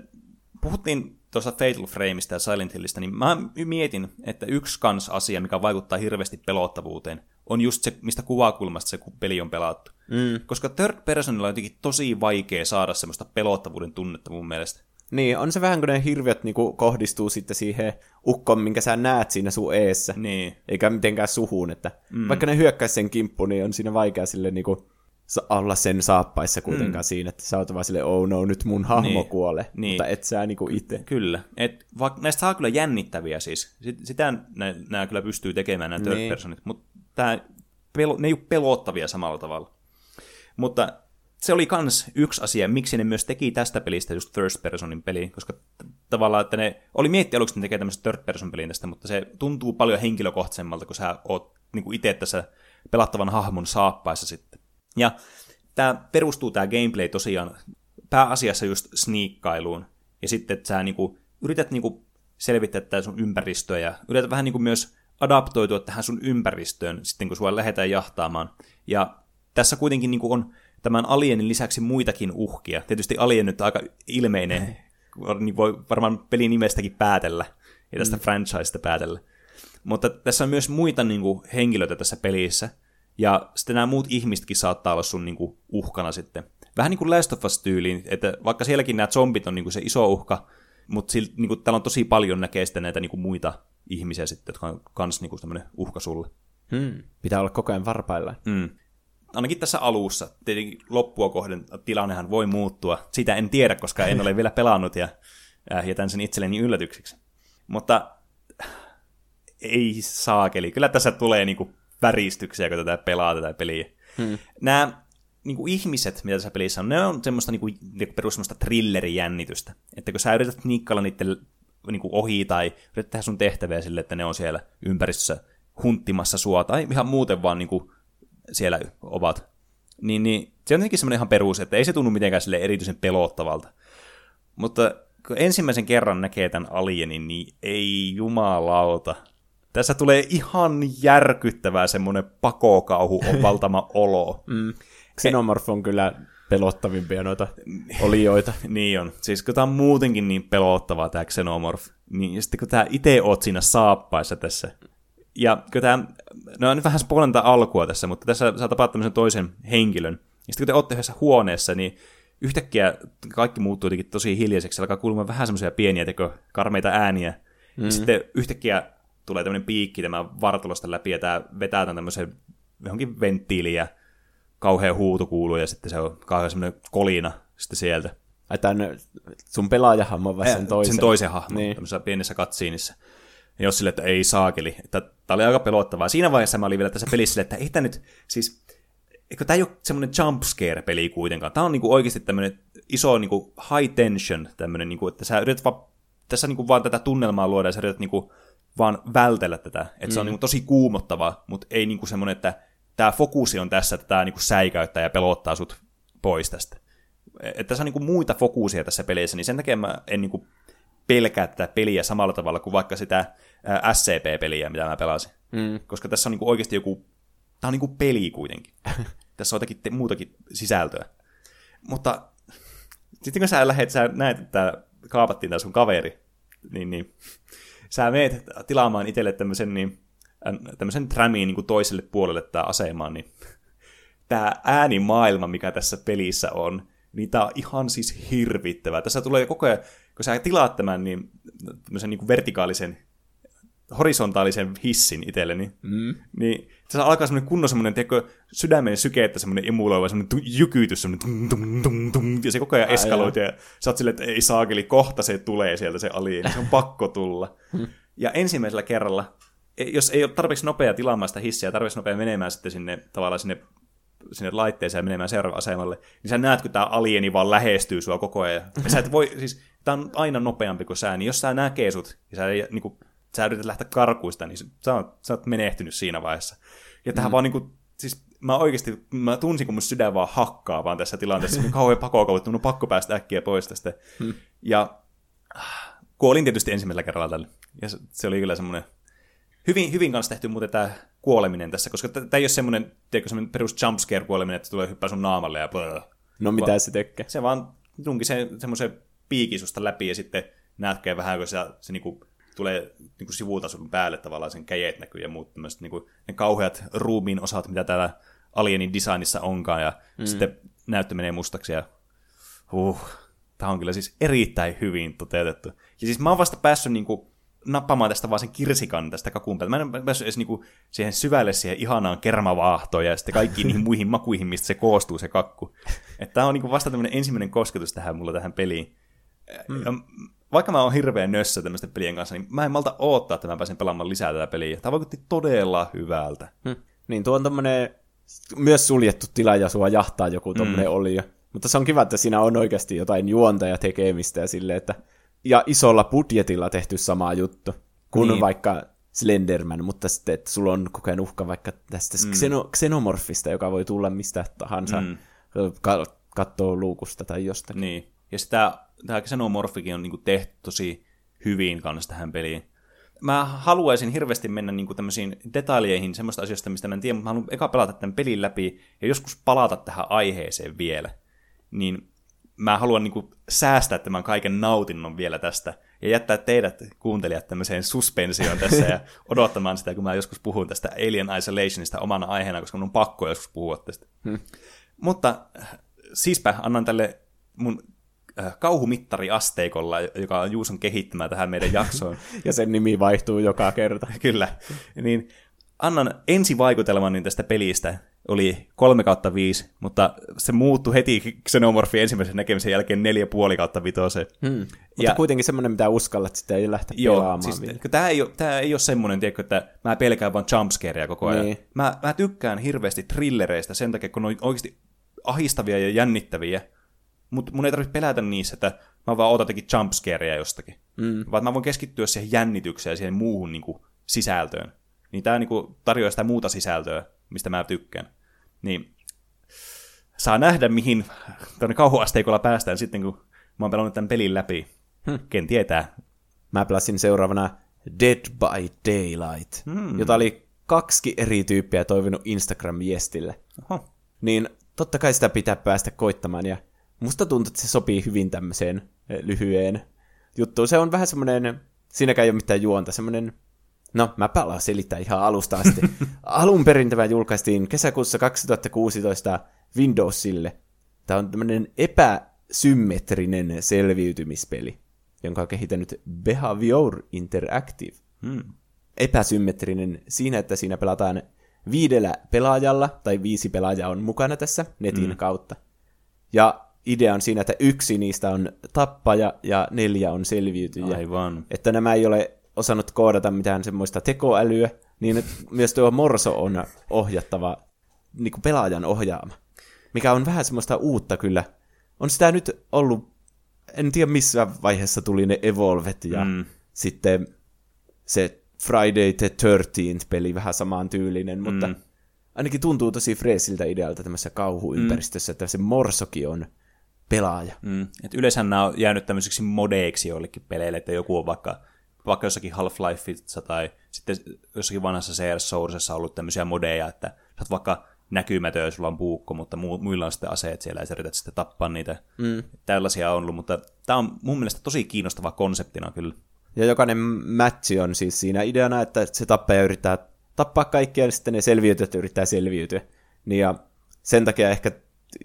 puhuttiin tuossa Fatal Frameista ja Silent Hillistä, niin mä mietin, että yksi kans asia, mikä vaikuttaa hirveästi pelottavuuteen, on just se, mistä kuvakulmasta se peli on pelattu. Mm. Koska third personilla on jotenkin tosi vaikea saada semmoista pelottavuuden tunnetta mun mielestä. Niin, on se vähän kuin ne hirviöt niin kuin kohdistuu sitten siihen ukkoon, minkä sä näet siinä sun eessä. Niin. Eikä mitenkään suhuun, että mm. vaikka ne hyökkäisi sen kimppuun, niin on siinä vaikea sille niin kuin olla sen saappaissa kuitenkaan mm. siinä, että sä oot vaan silleen, oh no, nyt mun hahmo niin. kuole, niin. mutta et sä niinku itse. Kyllä, et vaikka näistä saa kyllä jännittäviä siis, sitä nämä kyllä pystyy tekemään nämä third niin. personit, mutta tää, pelo, ne ei ole pelottavia samalla tavalla. Mutta se oli kans yksi asia, miksi ne myös teki tästä pelistä just first personin peli, koska tavallaan, että ne oli miettiä aluksi, että ne tekee tämmöisen third person pelin tästä, mutta se tuntuu paljon henkilökohtaisemmalta, kun sä oot niin itse tässä pelattavan hahmon saappaissa sitten. Ja tämä perustuu tämä gameplay tosiaan pääasiassa just sniikkailuun, ja sitten että sä niinku, yrität niinku selvittää tätä sun ympäristöä, ja yrität vähän niinku myös adaptoitua tähän sun ympäristöön sitten, kun sua lähdetään jahtaamaan. Ja tässä kuitenkin niinku on tämän alienin lisäksi muitakin uhkia. Tietysti alien nyt aika ilmeinen, niin voi varmaan pelin nimestäkin päätellä, ja tästä mm. franchisesta päätellä. Mutta tässä on myös muita niin kuin, henkilöitä tässä pelissä, ja sitten nämä muut ihmisetkin saattaa olla sun niin kuin, uhkana sitten. Vähän niin kuin Last of Us-tyyliin, että vaikka sielläkin nämä zombit on niin kuin se iso uhka, mutta sil, niin kuin, täällä on tosi paljon näkee sitten näitä niin kuin, muita ihmisiä sitten, jotka on kans niin kuin, tämmöinen uhka sulle. Hmm. Pitää olla koko ajan varpailla. Hmm ainakin tässä alussa, tietenkin loppua kohden tilannehan voi muuttua. Sitä en tiedä, koska en ole vielä pelannut ja äh, jätän sen itselleni yllätykseksi. Mutta ei saakeli. Kyllä tässä tulee niinku väristyksiä, kun tätä pelaa tätä peliä. Hmm. Nämä niinku ihmiset, mitä tässä pelissä on, ne on semmoista niinku, niinku perus semmoista thrillerijännitystä. Että kun sä yrität niikkailla niiden niinku ohi tai yrität tehdä sun tehtäviä sille, että ne on siellä ympäristössä hunttimassa sua tai ihan muuten vaan niinku siellä ovat, niin, niin se on jotenkin semmoinen ihan perus, että ei se tunnu mitenkään sille erityisen pelottavalta. Mutta kun ensimmäisen kerran näkee tämän alienin, niin ei jumalauta. Tässä tulee ihan järkyttävää semmoinen pakokauhu on valtama olo. Mm. Xenomorph on kyllä pelottavimpia noita olioita. niin on. Siis kun tämä on muutenkin niin pelottavaa tämä Xenomorph, niin sitten kun tämä itse oot siinä saappaissa tässä, ja kyllä tämä, no nyt vähän spoilan alkua tässä, mutta tässä saa tapaa tämmöisen toisen henkilön. Ja sitten kun te olette yhdessä huoneessa, niin yhtäkkiä kaikki muuttuu jotenkin tosi hiljaiseksi. Alkaa kuulumaan vähän semmoisia pieniä teko, karmeita ääniä. Mm-hmm. Ja sitten yhtäkkiä tulee tämmöinen piikki tämän vartalosta läpi, ja tämä vetää tämän tämmöisen johonkin venttiiliin, ja kauhea huuto kuuluu, ja sitten se on kauhean semmoinen kolina sitten sieltä. Ai tämän sun pelaajahahmon vai sen toisen? Sen toisen hahmon, niin. tämmöisessä pienessä katsiinissa. Ja jos sille, että ei saakeli. Että tämä oli aika pelottavaa. Siinä vaiheessa mä olin vielä tässä pelissä että ei tämä nyt, siis, eikö tämä ei ole semmoinen jumpscare-peli kuitenkaan. Tämä on niinku oikeasti tämmöinen iso niinku high tension, tämmöinen, niinku, että sä yrität vaan, tässä niinku vaan tätä tunnelmaa luoda ja sä yrität niinku vaan vältellä tätä. Että mm. se on mm. niinku tosi kuumottava, mutta ei niinku semmoinen, että tämä fokusi on tässä, että tämä niinku säikäyttää ja pelottaa sut pois tästä. Että tässä on niinku muita fokusia tässä pelissä, niin sen takia mä en niinku pelkää tätä peliä samalla tavalla kuin vaikka sitä SCP-peliä, mitä mä pelasin. Mm. Koska tässä on niinku oikeasti joku, tämä on niinku peli kuitenkin. tässä on jotakin te- muutakin sisältöä. Mutta sitten kun sä lähet, sä näet, että kaapattiin tämä sun kaveri, niin, niin sä meet tilaamaan itselle tämmöisen niin, tämmöisen trämiin niin toiselle puolelle tämä asema, niin tämä äänimaailma, mikä tässä pelissä on, niin tämä on ihan siis hirvittävä. Tässä tulee koko ajan, kun sä tilaat tämän, niin tämmöisen niin vertikaalisen horisontaalisen hissin itselleni, mm. niin se alkaa semmoinen kunnon semmoinen, tiedätkö, sydämen syke, että semmoinen emuloiva semmoinen jykytys, semmoinen tum, tum, tum, tum, ja se koko ajan eskaloituu, ja sä oot silleen, että ei saakeli, kohta se tulee sieltä se alieni, se on pakko tulla. ja ensimmäisellä kerralla, e, jos ei ole tarpeeksi nopea tilaamaan sitä hissiä, tarpeeksi nopea menemään sitten sinne tavallaan sinne sinne laitteeseen ja menemään seuraavalle asemalle, niin sä näet, kun tämä alieni vaan lähestyy sua koko ajan. Ja sä et voi, siis, tää on aina nopeampi kuin sä, niin jos sä näkee sut, ja sä, niin kuin, sä yrität lähteä karkuista, niin sä oot, sä oot menehtynyt siinä vaiheessa. Ja tähän mm. vaan niin kuin, siis mä oikeasti, mä tunsin, kun mun sydän vaan hakkaa vaan tässä tilanteessa, kun kauhean pakoon mun on pakko päästä äkkiä pois tästä. Mm. Ja kuolin tietysti ensimmäisellä kerralla tälle. Ja se, se oli kyllä semmoinen hyvin, hyvin kanssa tehty muuten tämä kuoleminen tässä, koska tämä ei ole semmoinen, tiedätkö, semmoinen perus jumpscare kuoleminen, että tulee hyppää sun naamalle ja blö. No mitä Va- se tekee? Se vaan tunki se, semmoisen piikin susta läpi ja sitten näetkö vähän, kun se, se niinku tulee niin kuin sivulta sun päälle tavallaan, sen käjet näkyy ja muut tämmöiset niin kuin, ne kauheat ruumiin osat, mitä täällä Alienin designissa onkaan, ja mm. sitten näyttö menee mustaksi, ja huh, tämä on kyllä siis erittäin hyvin toteutettu. Ja siis mä oon vasta päässyt niin kuin, nappamaan tästä vaan sen kirsikan tästä kakun päältä. Mä en päässyt edes niinku siihen syvälle siihen ihanaan kermavaahtoon ja sitten kaikkiin niihin muihin makuihin, mistä se koostuu se kakku. Että tämä on niinku vasta tämmöinen ensimmäinen kosketus tähän mulla tähän peliin. Mm vaikka mä oon hirveän nössä tämmöisten pelien kanssa, niin mä en malta odottaa, että mä pääsen pelaamaan lisää tätä peliä. Tämä vaikutti todella hyvältä. Hmm. Niin, tuo on tämmönen myös suljettu tila ja sua jahtaa joku tommonen mm. oli. Mutta se on kiva, että siinä on oikeasti jotain juonta ja tekemistä ja silleen, että ja isolla budjetilla tehty sama juttu kuin niin. vaikka Slenderman, mutta sitten, että sulla on koko ajan uhka vaikka tästä mm. xeno, xenomorfista, joka voi tulla mistä tahansa, mm. katsoo luukusta tai jostakin. Niin. Ja sitä, tämä Xenomorphikin on niin kuin tehty tosi hyvin kanssa tähän peliin. Mä haluaisin hirveästi mennä niin tämmöisiin detaljeihin semmoista asioista, mistä mä en tiedä, mutta mä haluan eka pelata tämän pelin läpi ja joskus palata tähän aiheeseen vielä. Niin mä haluan niin kuin säästää tämän kaiken nautinnon vielä tästä ja jättää teidät kuuntelijat tämmöiseen suspensioon tässä ja odottamaan sitä, kun mä joskus puhun tästä Alien Isolationista omana aiheena, koska mun on pakko joskus puhua tästä. Hmm. Mutta siispä annan tälle mun kauhumittariasteikolla, joka on Juuson kehittämä tähän meidän jaksoon. ja sen nimi vaihtuu joka kerta. Kyllä. Niin annan ensivaikutelmani tästä pelistä oli 3 kautta 5, mutta se muuttui heti Xenomorphin ensimmäisen näkemisen jälkeen 4,5 kautta 5. Hmm. Mutta ja, kuitenkin semmoinen, mitä uskallat sitä ei lähteä joo, pelaamaan. Siis, tämä, ei ole, tämä ei ole semmoinen, tiedätkö, että mä pelkään vaan jumpscareja koko ajan. Niin. Mä, mä tykkään hirveästi trillereistä sen takia, kun ne on oikeasti ahistavia ja jännittäviä, mutta mun ei tarvitse pelätä niissä, että mä vaan ootan jotakin jumpscareja jostakin. Mm. Vaan mä voin keskittyä siihen jännitykseen ja siihen muuhun niin kuin, sisältöön. Niin tää niin kuin, tarjoaa sitä muuta sisältöä, mistä mä tykkään. Niin saa nähdä, mihin tuonne kauhuasteikolla päästään sitten, kun mä oon pelannut tämän pelin läpi. Hmm. Ken tietää. Mä pelasin seuraavana Dead by Daylight, hmm. jota oli kaksi eri tyyppiä toivonut Instagram-viestille. Oho. Niin totta kai sitä pitää päästä koittamaan, ja musta tuntuu, että se sopii hyvin tämmöiseen eh, lyhyeen juttuun. Se on vähän semmoinen, siinäkään ei ole mitään juonta, semmoinen, no mä palaan selittää ihan alusta asti. Alun perin tämä julkaistiin kesäkuussa 2016 Windowsille. Tämä on tämmöinen epäsymmetrinen selviytymispeli, jonka on kehittänyt Behavior Interactive. Hmm. Epäsymmetrinen siinä, että siinä pelataan viidellä pelaajalla, tai viisi pelaajaa on mukana tässä netin hmm. kautta. Ja idea on siinä, että yksi niistä on tappaja ja neljä on selviytyjä. Aivan. Että nämä ei ole osannut koodata mitään semmoista tekoälyä, niin myös tuo morso on ohjattava niin kuin pelaajan ohjaama. Mikä on vähän semmoista uutta kyllä. On sitä nyt ollut, en tiedä missä vaiheessa tuli ne Evolvet ja mm. sitten se Friday the 13th peli vähän samaan tyylinen, mutta mm. ainakin tuntuu tosi freesiltä idealta tämmöisessä kauhuympäristössä, mm. että se morsoki on pelaaja. Mm. Et yleensä nämä on jäänyt tämmöiseksi modeiksi joillekin peleille, että joku on vaikka, vaikka jossakin Half-Lifeissa tai sitten jossakin vanhassa CS Sourcessa ollut tämmöisiä modeja, että sä oot vaikka näkymätön, jos sulla on puukko, mutta mu- muilla on sitten aseet siellä ja sä yrität sitten tappaa niitä. Mm. Tällaisia on ollut, mutta tämä on mun mielestä tosi kiinnostava konseptina kyllä. Ja jokainen matchi on siis siinä ideana, että se tappaja yrittää tappaa kaikkia, ja sitten ne selviytyjät yrittää selviytyä. Niin ja sen takia ehkä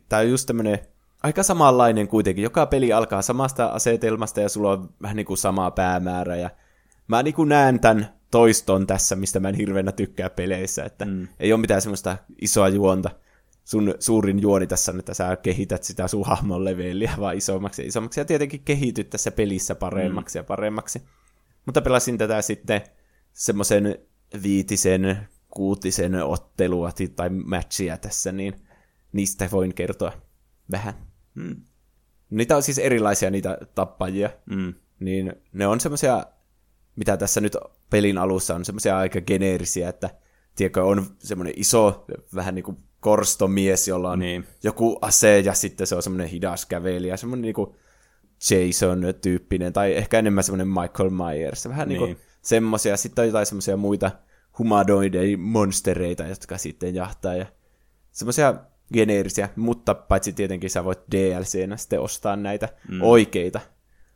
tämä on just tämmöinen aika samanlainen kuitenkin. Joka peli alkaa samasta asetelmasta ja sulla on vähän niin kuin sama päämäärä. Ja mä niin kuin näen tämän toiston tässä, mistä mä en hirveänä tykkää peleissä. Että mm. ei ole mitään semmoista isoa juonta. Sun suurin juoni tässä on, että sä kehität sitä sun hahmon leveliä vaan isommaksi ja isommaksi. Ja tietenkin kehityt tässä pelissä paremmaksi mm. ja paremmaksi. Mutta pelasin tätä sitten semmoisen viitisen, kuutisen ottelua tai matchia tässä, niin niistä voin kertoa vähän. Mm. Niitä on siis erilaisia niitä tappajia. Mm. Niin ne on semmoisia, mitä tässä nyt pelin alussa on, semmoisia aika geneerisiä, että tiedätkö, on semmoinen iso, vähän niin kuin korstomies, jolla on niin. joku ase ja sitten se on semmoinen hidas kävelijä, semmoinen niin kuin Jason-tyyppinen, tai ehkä enemmän semmoinen Michael Myers, vähän niin. niin kuin semmoisia. Sitten on jotain semmoisia muita humanoideja monstereita, jotka sitten jahtaa ja semmoisia geneerisiä, mutta paitsi tietenkin sä voit DLCnä sitten ostaa näitä mm. oikeita.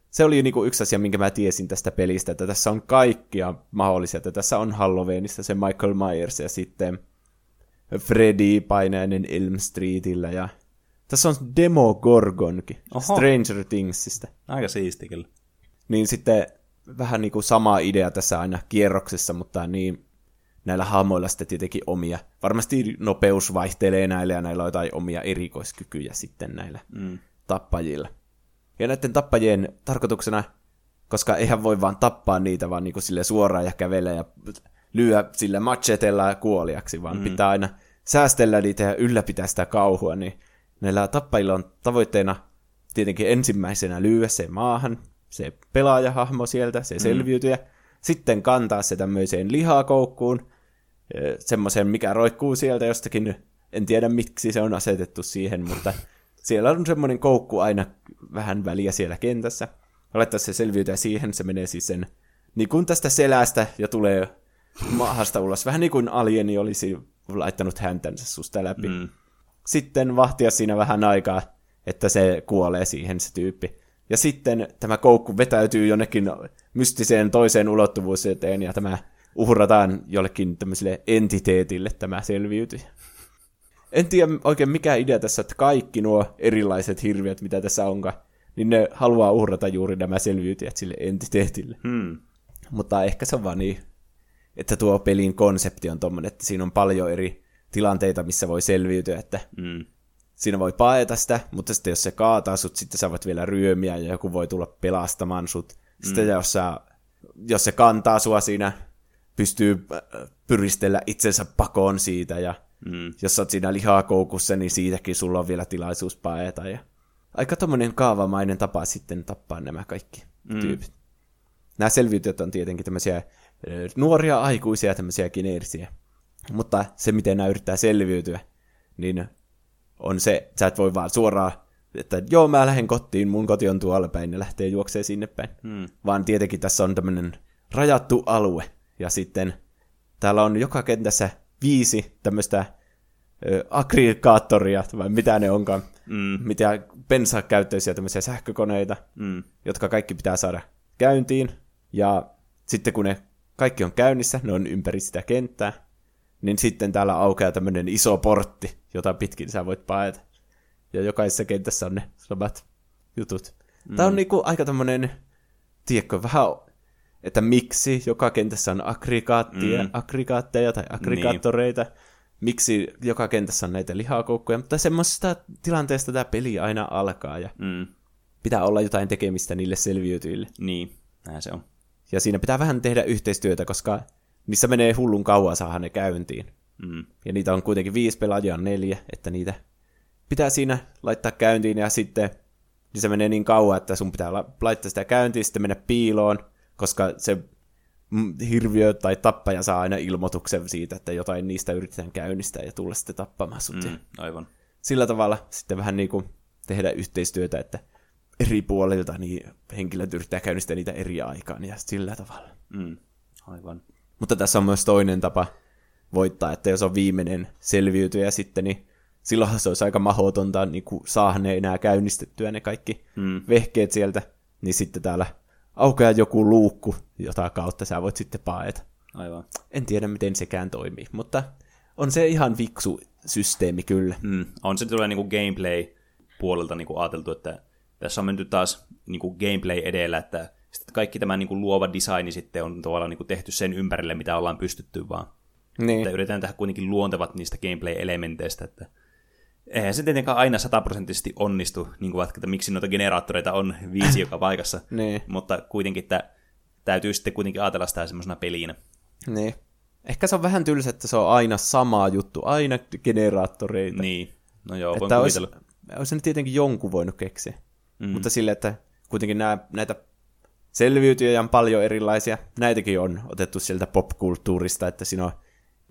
Se oli niinku yksi asia, minkä mä tiesin tästä pelistä, että tässä on kaikkia mahdollisia, että tässä on Halloweenista se Michael Myers ja sitten Freddy painainen Elm Streetillä ja tässä on Demo Gorgonkin, Oho. Stranger Thingsista. Aika siisti kyllä. Niin sitten vähän niin kuin sama idea tässä aina kierroksessa, mutta niin näillä hahmoilla sitten tietenkin omia. Varmasti nopeus vaihtelee näillä ja näillä on jotain omia erikoiskykyjä sitten näillä mm. tappajilla. Ja näiden tappajien tarkoituksena, koska eihän voi vaan tappaa niitä vaan niin kuin sille suoraan ja kävellä ja lyö sille machetella kuoliaksi, vaan mm. pitää aina säästellä niitä ja ylläpitää sitä kauhua, niin näillä tappajilla on tavoitteena tietenkin ensimmäisenä lyödä se maahan, se pelaajahahmo sieltä, se mm. selviytyjä, sitten kantaa se tämmöiseen lihakoukkuun, semmoisen, mikä roikkuu sieltä jostakin, en tiedä miksi se on asetettu siihen, mutta siellä on semmoinen koukku aina vähän väliä siellä kentässä. Laittaa se selviytyä siihen, se menee siis sen niin kuin tästä selästä ja tulee maahasta ulos. Vähän niin kuin alieni olisi laittanut häntänsä susta läpi. Mm. Sitten vahtia siinä vähän aikaa, että se kuolee siihen se tyyppi. Ja sitten tämä koukku vetäytyy jonnekin mystiseen toiseen ulottuvuuteen ja tämä uhrataan jollekin tämmöiselle entiteetille tämä selviytyjä. En tiedä oikein mikä idea tässä, että kaikki nuo erilaiset hirviöt, mitä tässä onkaan, niin ne haluaa uhrata juuri nämä selviytyjät sille entiteetille. Hmm. Mutta ehkä se on vaan niin, että tuo pelin konsepti on tommonen, että siinä on paljon eri tilanteita, missä voi selviytyä, että hmm. siinä voi paeta sitä, mutta sitten jos se kaataa sut, sitten sä voit vielä ryömiä ja joku voi tulla pelastamaan sut. Sitten hmm. jos, sä, jos se kantaa sua siinä pystyy äh, pyristellä itsensä pakoon siitä, ja mm. jos oot siinä lihakoukussa, niin siitäkin sulla on vielä tilaisuus paeta. Ja... Aika tommonen kaavamainen tapa sitten tappaa nämä kaikki mm. tyypit. Nämä selviytyjät on tietenkin tämmöisiä äh, nuoria aikuisia, tämmöisiä geneerisiä. Mutta se, miten nämä yrittää selviytyä, niin on se, sä et voi vaan suoraan, että joo, mä lähden kotiin, mun koti on tuolla päin, ne lähtee juoksee sinne päin. Hmm. Vaan tietenkin tässä on tämmöinen rajattu alue, ja sitten täällä on joka kentässä viisi tämmöistä aggregaattoria, vai mitä ne onkaan, mm. mitä bensakäyttöisiä tämmöisiä sähkökoneita, mm. jotka kaikki pitää saada käyntiin. Ja sitten kun ne kaikki on käynnissä, ne on ympäri sitä kenttää, niin sitten täällä aukeaa tämmöinen iso portti, jota pitkin sä voit paeta. Ja jokaisessa kentässä on ne samat jutut. Mm. Tämä on niinku aika tämmöinen, tiedätkö, vähän että miksi joka kentässä on aggregaattia, mm. aggregaatteja tai aggregaattoreita, niin. miksi joka kentässä on näitä lihakoukkuja, mutta semmoisesta tilanteesta tämä peli aina alkaa ja mm. pitää olla jotain tekemistä niille selviytyjille. Niin, näin se on. Ja siinä pitää vähän tehdä yhteistyötä, koska niissä menee hullun kauan saada ne käyntiin. Mm. Ja niitä on kuitenkin viisi pelaajaa, neljä, että niitä pitää siinä laittaa käyntiin ja sitten niin se menee niin kauan, että sun pitää laittaa sitä käyntiin, sitten mennä piiloon, koska se hirviö tai tappaja saa aina ilmoituksen siitä, että jotain niistä yritetään käynnistää ja tulla sitten tappamaan sut. Mm, aivan. Sillä tavalla sitten vähän niin kuin tehdä yhteistyötä, että eri puolilta niin henkilöt yrittää käynnistää niitä eri aikaan ja sillä tavalla. Mm, aivan. Mutta tässä on myös toinen tapa voittaa, että jos on viimeinen selviytyjä sitten, niin silloin se olisi aika mahdotonta niin saada ne enää käynnistettyä ne kaikki mm. vehkeet sieltä, niin sitten täällä aukeaa joku luukku, jota kautta sä voit sitten paeta. Aivan. En tiedä, miten sekään toimii, mutta on se ihan viksu systeemi kyllä. Mm. On se tulee niinku gameplay-puolelta niinku ajateltu, että tässä on menty taas niinku gameplay edellä, että sitten kaikki tämä niinku luova designi sitten on tavallaan niinku tehty sen ympärille, mitä ollaan pystytty vaan. Niin. Että yritetään tehdä kuitenkin luontevat niistä gameplay-elementeistä, että eihän se tietenkään aina sataprosenttisesti onnistu, niin kuin vaikka, että miksi noita generaattoreita on viisi joka paikassa, Niin. mutta kuitenkin, että täytyy sitten kuitenkin ajatella sitä semmoisena pelinä. Niin. Ehkä se on vähän tylsä, että se on aina sama juttu, aina generaattoreita. Niin, no joo, voin että olisi, kuvitella. olisi nyt tietenkin jonkun voinut keksiä. Mm. Mutta sille, että kuitenkin nämä, näitä selviytyjiä on paljon erilaisia. Näitäkin on otettu sieltä popkulttuurista, että siinä on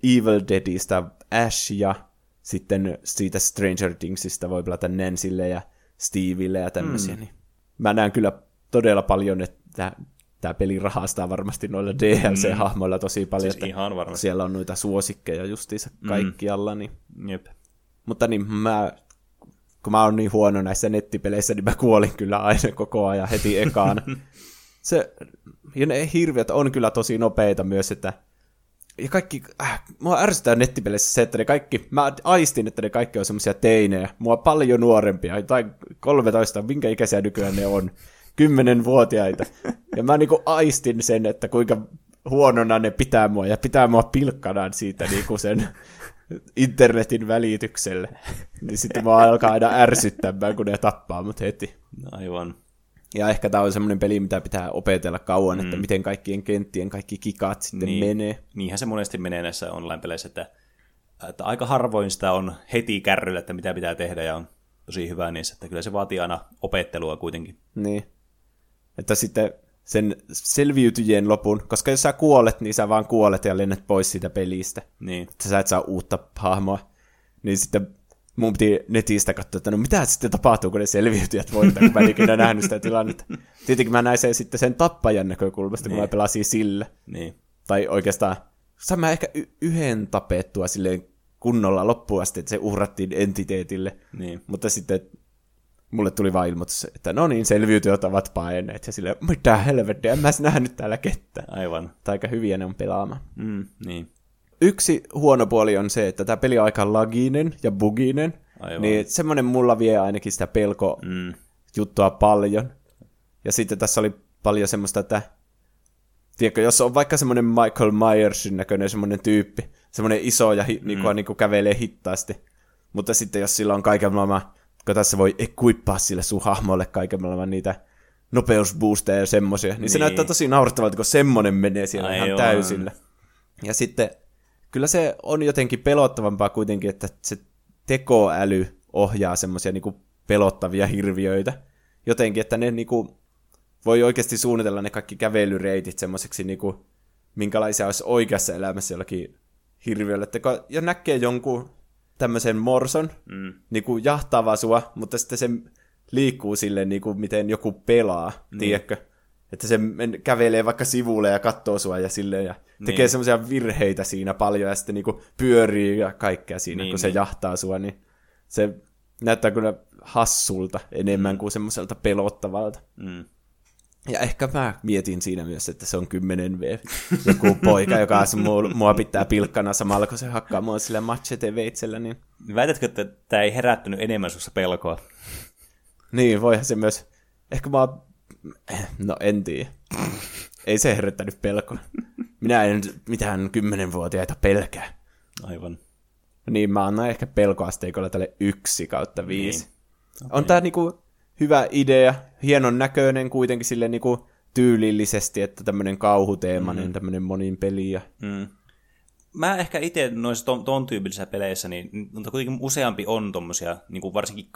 Evil Deadistä Ash ja sitten siitä Stranger Thingsista voi pelata Nancylle ja Steville ja tämmöisiä. Mm. Niin mä näen kyllä todella paljon, että tämä peli rahastaa varmasti noilla DLC-hahmoilla tosi paljon. Siis ihan varmasti. Siellä on noita suosikkeja justiinsa kaikkialla. Niin. Jep. Mutta niin, mä, kun mä oon niin huono näissä nettipeleissä, niin mä kuolin kyllä aina koko ajan heti ekana. Se, ja ne hirviöt on kyllä tosi nopeita myös, että ja kaikki, äh, mua ärsyttää nettipeleissä se, että ne kaikki, mä aistin, että ne kaikki on semmoisia teinejä, mua paljon nuorempia, tai 13, minkä ikäisiä nykyään ne on, 10-vuotiaita. Ja mä niinku aistin sen, että kuinka huonona ne pitää mua, ja pitää mua pilkkanaan siitä niinku sen internetin välitykselle. Niin sitten mua alkaa aina ärsyttämään, kun ne tappaa mut heti. Aivan. Ja ehkä tämä on semmoinen peli, mitä pitää opetella kauan, mm. että miten kaikkien kenttien kaikki kikat sitten Niin. menee. Niinhän se monesti menee näissä online-peleissä, että, että aika harvoin sitä on heti kärryllä, että mitä pitää tehdä, ja on tosi hyvä niissä, että kyllä se vaatii aina opettelua kuitenkin. Niin. Että sitten sen selviytyjien lopun, koska jos sä kuolet, niin sä vaan kuolet ja lennät pois siitä pelistä. Niin, Että sä et saa uutta hahmoa. Niin sitten mun piti netistä katsoa, että no mitä sitten tapahtuu, kun ne selviytyjät voittaa, kun mä en ikinä nähnyt sitä tilannetta. Tietenkin mä näin sen sitten sen tappajan näkökulmasta, kun Niin. mä pelasin sillä. niin, Tai oikeastaan, saan mä ehkä y- yhden tapettua silleen kunnolla loppuun asti, että se uhrattiin entiteetille. niin. Mutta sitten mulle tuli vaan ilmoitus, että no niin, selviytyjät ovat paineet. Ja silleen, mitä helvettiä, en mä nähnyt täällä ketään. Aivan. Tai aika hyviä ne on pelaamaan. Mm, niin. Yksi huono puoli on se, että tämä peli on aika laginen ja buginen. Aivan. Niin semmoinen mulla vie ainakin sitä pelko Mm, juttua paljon. Ja sitten tässä oli paljon semmoista, että tiedätkö, jos on vaikka semmoinen Michael Myersin näköinen semmoinen tyyppi, semmoinen iso ja hi, mm. niin kuin, niin kuin kävelee hittaasti, mutta sitten jos sillä on kaiken maailman, kun tässä voi equippaa sille sun hahmolle kaiken maailman niitä nopeusboosteja ja semmosia, niin, se Niin. näyttää tosi naurettavalta, kun semmonen menee siellä ihan Aivan. täysillä. Ja sitten kyllä se on jotenkin pelottavampaa kuitenkin, että se tekoäly ohjaa semmoisia niinku pelottavia hirviöitä. Jotenkin, että ne niinku voi oikeasti suunnitella ne kaikki kävelyreitit semmoiseksi, niinku, minkälaisia olisi oikeassa elämässä jollakin hirviöllä. Että kun jo näkee jonkun tämmöisen morson, mm, niinku jahtaava sua, mutta sitten se liikkuu silleen, niinku, miten joku pelaa, niin. tiedätkö? Että se men- kävelee vaikka sivulle ja katsoo sua ja silleen, ja tekee Niin. semmoisia virheitä siinä paljon, ja sitten niinku pyörii ja kaikkea siinä, Niin, kun se niin. jahtaa sua, niin se näyttää kyllä hassulta enemmän kuin semmoiselta pelottavalta. mm. Ja ehkä mä mietin siinä myös, että se on 10 V. Joku poika, joka mua, mua pitää pilkkana samalla, kun se hakkaa mua sillä machete-veitsellä, niin Väitätkö, että tämä ei herättänyt enemmän sussa pelkoa? Niin, voihan se myös. Ehkä mä oon... No, en tiedä. Ei se herättänyt pelkoa. Minä en mitään kymmenenvuotiaita pelkää. Aivan. Niin mä annan ehkä pelkoasteikolla tälle yksi kautta viisi. Niin. Okay. On tää niinku hyvä idea, hienon näköinen kuitenkin sille niinku tyylillisesti, että tämmönen kauhuteemainen, mm. tämmönen monin peli. Ja... Mm. Mä ehkä itse noissa ton, ton tyyppisissä peleissä, niin mutta kuitenkin useampi on tommosia, niin kuin varsinkin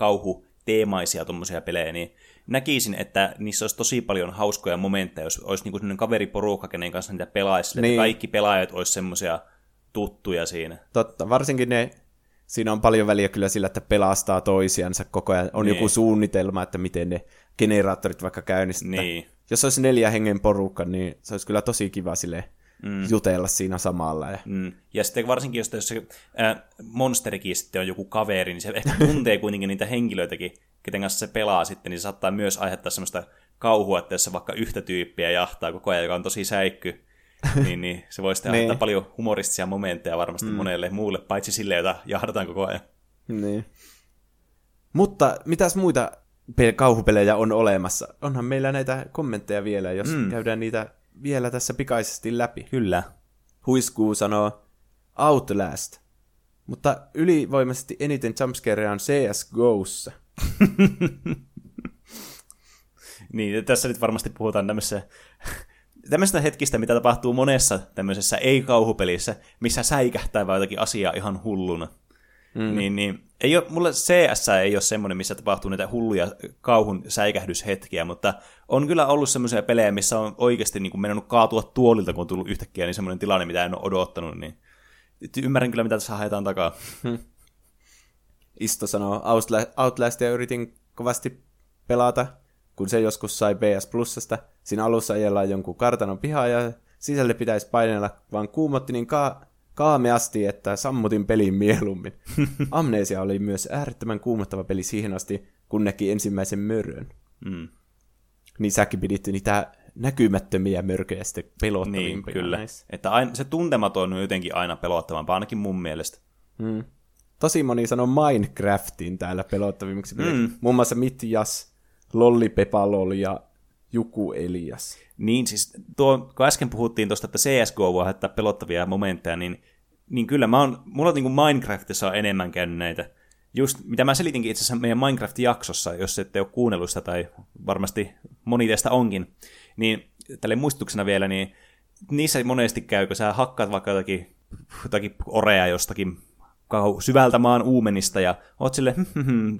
kauhuteemaisia tommosia pelejä, niin näkisin, että niissä olisi tosi paljon hauskoja momentteja, jos olisi niin kuin sellainen kaveriporukka, kenen kanssa niitä pelaisi, niin. Että kaikki pelaajat olisi semmosia tuttuja siinä. Totta, varsinkin ne, siinä on paljon väliä kyllä sillä, että pelastaa toisiansa koko ajan. On Niin. joku suunnitelma, että miten ne generaattorit vaikka käynnistetään. Niin. Jos olisi neljä hengen porukka, niin se olisi kyllä tosi kiva sille mm. jutella siinä samalla. Ja... Mm. Ja sitten varsinkin, jos, jos se äh, monsterikin sitten on joku kaveri, niin se ehkä tuntee kuitenkin niitä henkilöitäkin, keten kanssa se pelaa sitten, niin se saattaa myös aiheuttaa semmoista kauhua, että jos se vaikka yhtä tyyppiä jahtaa koko ajan, joka on tosi säikky, niin, niin se voisi tehdä Niin. paljon humoristisia momentteja varmasti mm. monelle muulle, paitsi sille, jota jahdataan koko ajan. Niin. Mutta mitäs muita pe- kauhupelejä on olemassa? Onhan meillä näitä kommentteja vielä, jos mm. käydään niitä vielä tässä pikaisesti läpi. Kyllä. Huiskuu sanoo Outlast, mutta ylivoimaisesti eniten jumpscareja on CSGOssa. Niin, tässä nyt varmasti puhutaan tämmöisessä, tämmöistä hetkistä, mitä tapahtuu monessa tämmöisessä ei-kauhupelissä, missä säikähtää vai jotakin asiaa ihan hulluna. Mm. Niin, niin, ei ole, mulle CS ei ole semmoinen, missä tapahtuu näitä hulluja kauhun säikähdyshetkiä, mutta on kyllä ollut semmoisia pelejä, missä on oikeasti niin mennyt kaatua tuolilta, kun on tullut yhtäkkiä niin semmoinen tilanne, mitä en ole odottanut, niin ymmärrän kyllä, mitä tässä haetaan takaa. Isto sanoo, Outla- Outlastia yritin kovasti pelata, kun se joskus sai PS Plusasta. Siinä alussa ajellaan jonkun kartanon pihaa ja sisälle pitäisi painella, vaan kuumotti niin ka- kaameasti, että sammutin pelin mieluummin. Amnesia oli myös äärettömän kuumottava peli siihen asti, kun näki ensimmäisen mörön. Mm. Niin säkin pidit niitä näkymättömiä mörköjä sitten pelottavimpia Niin, kyllä. näissä. Että aina, se tuntematon on jotenkin aina pelottavampaa, ainakin mun mielestä. Mm. Tosi moni sanoo Minecraftin täällä pelottavimmaksi. Mm. Muun muassa Mitjas, Lolli Pepalol ja Juku Elias. Niin siis, tuo, kun äsken puhuttiin tuosta, että CSGO voi aiheuttaa pelottavia momentteja, niin, niin kyllä mä oon, mulla niin kuin Minecraftissa on enemmän käynyt näitä. Just mitä mä selitinkin itse asiassa meidän Minecraft-jaksossa, jos ette ole kuunnellut sitä, tai varmasti moni teistä onkin, niin tälle muistutuksena vielä, niin niissä monesti käy, kun sä hakkaat vaikka jotakin, jotakin orea jostakin syvältä maan uumenista, ja oot sille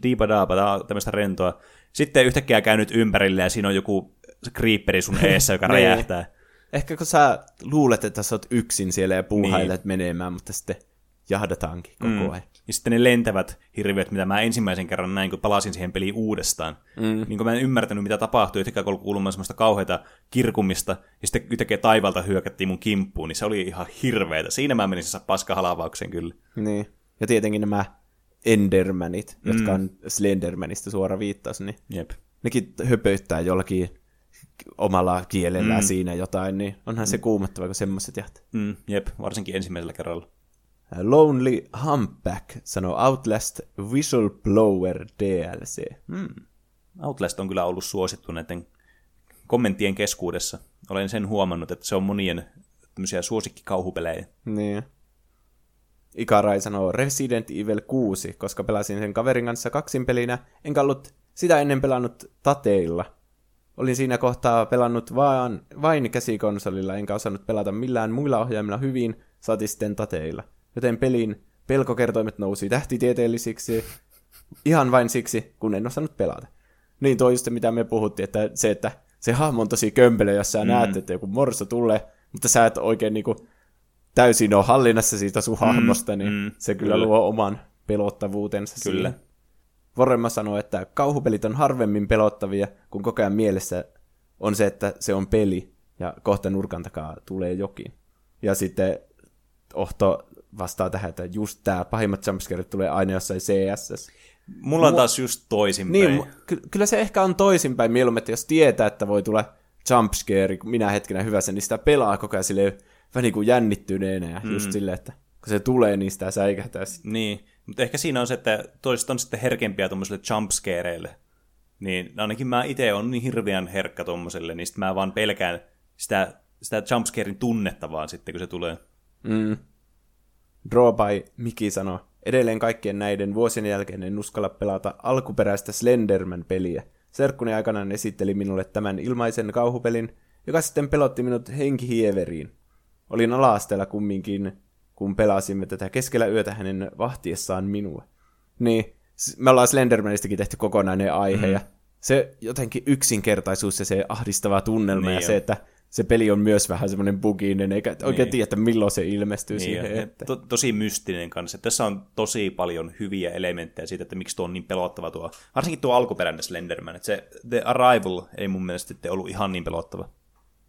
diipadaapa, tää on tämmöistä rentoa. Sitten yhtäkkiä käynyt ympärille, ja siinä on joku creeperi sun eessä, joka Niin. räjähtää. Ehkä kun sä luulet, että sä oot yksin siellä ja puuhailet niin. menemään, mutta sitten jahdataankin koko mm. ajan. Ja sitten ne lentävät hirviöt, mitä mä ensimmäisen kerran näin, kun palasin siihen peliin uudestaan. Mm. Niin kun mä en ymmärtänyt, mitä tapahtui, yhtäkkiä kun kuulumaan semmoista kauheita kirkumista, ja sitten yhtäkkiä taivalta hyökättiin mun kimppuun, niin se oli ihan hirveetä. Siinä mä menin siis paskahalavaukseen kyllä. Niin. Ja tietenkin nämä Endermanit, mm. jotka on Slendermanista suora viittaus, niin Jep. nekin höpöttää jollakin omalla kielellään mm. siinä jotain, niin onhan se kuumottava, kun semmoiset jahtaa. Mm, jep, varsinkin ensimmäisellä kerralla. Lonely Humpback sanoo Outlast Whistleblower DLC. Mm. Outlast on kyllä ollut suosittu näiden kommenttien keskuudessa. Olen sen huomannut, että se on monien tämmöisiä suosikkikauhupelejä. Niin. Ikarai sanoo Resident Evil 6, koska pelasin sen kaverin kanssa kaksin pelinä, enkä ollut sitä ennen pelannut tateilla. Olin siinä kohtaa pelannut vaan, vain käsikonsolilla, enkä osannut pelata millään muilla ohjaimilla hyvin, saati sitten tateilla. Joten pelin pelkokertoimet nousi tähtitieteellisiksi ihan vain siksi, kun en osannut pelata. Niin toi just mitä me puhuttiin, että se, että se hahmo on tosi kömpelö, jos sä mm. näet, että joku morso tulee, mutta sä et oikein niinku täysin ole hallinnassa siitä sun hahmosta, niin mm, se kyllä, kyllä. luo oman pelottavuutensa Kyllä. siihen. Vorremma sanoo, että kauhupelit on harvemmin pelottavia, kun koko ajan mielessä on se, että se on peli, ja kohta nurkan takaa tulee jokin. Ja sitten Ohto vastaa tähän, että just tämä pahimmat jumpscareit tulee aina jossain CSS. Mulla on taas just toisinpäin. Niin, mu- ky- kyllä se ehkä on toisinpäin mieluummin, että jos tietää, että voi tulla jumpscare minä hetkenä hyvässä, niin sitä pelaa koko ajan silleen vähän niin kuin jännittyneenä ja mm. just silleen, että kun se tulee, niin sitä säikähtää sitten. Niin, mutta ehkä siinä on se, että toiset on sitten herkempiä tuommoiselle jumpscareille. Niin ainakin mä itse on niin hirveän herkkä tuommoiselle, niin sitten mä vaan pelkään sitä, sitä jumpscarein tunnetta vaan sitten, kun se tulee. Mm. Draw by Miki sanoo, edelleen kaikkien näiden vuosien jälkeen en uskalla pelata alkuperäistä Slenderman-peliä. Serkkuni aikanaan esitteli minulle tämän ilmaisen kauhupelin, joka sitten pelotti minut henkihieveriin. Olin ala-asteella kumminkin, kun pelasimme tätä keskellä yötä hänen vahtiessaan minua. Niin, me ollaan Slendermanistakin tehty kokonainen aihe, mm. ja se jotenkin yksinkertaisuus ja se ahdistava tunnelma Niin ja on. se, että se peli on myös vähän semmoinen buginen, eikä oikein Niin. tiedä, että milloin se ilmestyy Niin, siihen. Että... to, tosi mystinen kanssa. Tässä on tosi paljon hyviä elementtejä siitä, että miksi tuo on niin pelottava tuo. Varsinkin tuo alkuperäinen Slenderman. Että se The Arrival ei mun mielestä sitten ollut ihan niin pelottava.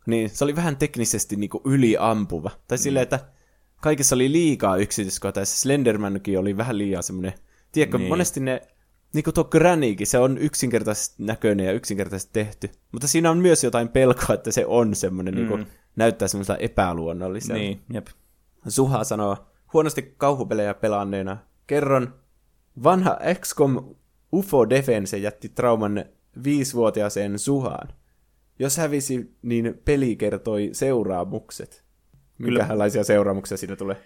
Niin, se oli vähän teknisesti niinku yliampuva. Tai silleen, että kaikessa oli liikaa yksityiskohtaa, ja se Slendermankin oli vähän liian semmoinen... Tiedätkö, Niin. monesti ne niin kuin tuo Grannykin, se on yksinkertaisesti näköinen ja yksinkertaisesti tehty. Mutta siinä on myös jotain pelkoa, että se on semmoinen, mm. niin kuin, näyttää semmoista epäluonnolliselta. Niin, jep. Suha sanoo, huonosti kauhupelejä pelanneena, kerron, vanha XCOM UFO Defense jätti trauman viisivuotiaaseen Suhaan. Jos hävisi, niin peli kertoi seuraamukset. Minkälaisia seuraamuksia siinä tulee?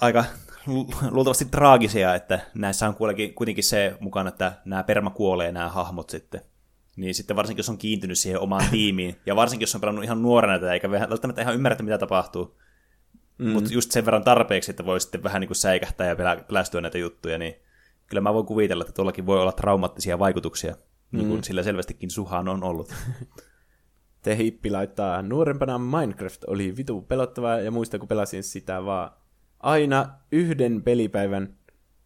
Aika lu- luultavasti traagisia, että näissä on kuitenkin, kuitenkin se mukana, että nämä perma kuolee nämä hahmot sitten. Niin sitten varsinkin, jos on kiintynyt siihen omaan tiimiin, ja varsinkin, jos on pelannut ihan nuorena tätä, eikä välttämättä ihan ymmärrä, mitä tapahtuu, mm. mutta just sen verran tarpeeksi, että voi sitten vähän niin kuin säikähtää ja pelästyä näitä juttuja, niin kyllä mä voin kuvitella, että tuollakin voi olla traumaattisia vaikutuksia, mm. niin kuin sillä selvästikin Suhan on ollut. Te hippi laittaa, nuorempana Minecraft oli vitu pelottavaa ja muista kun pelasin sitä vaan aina yhden pelipäivän,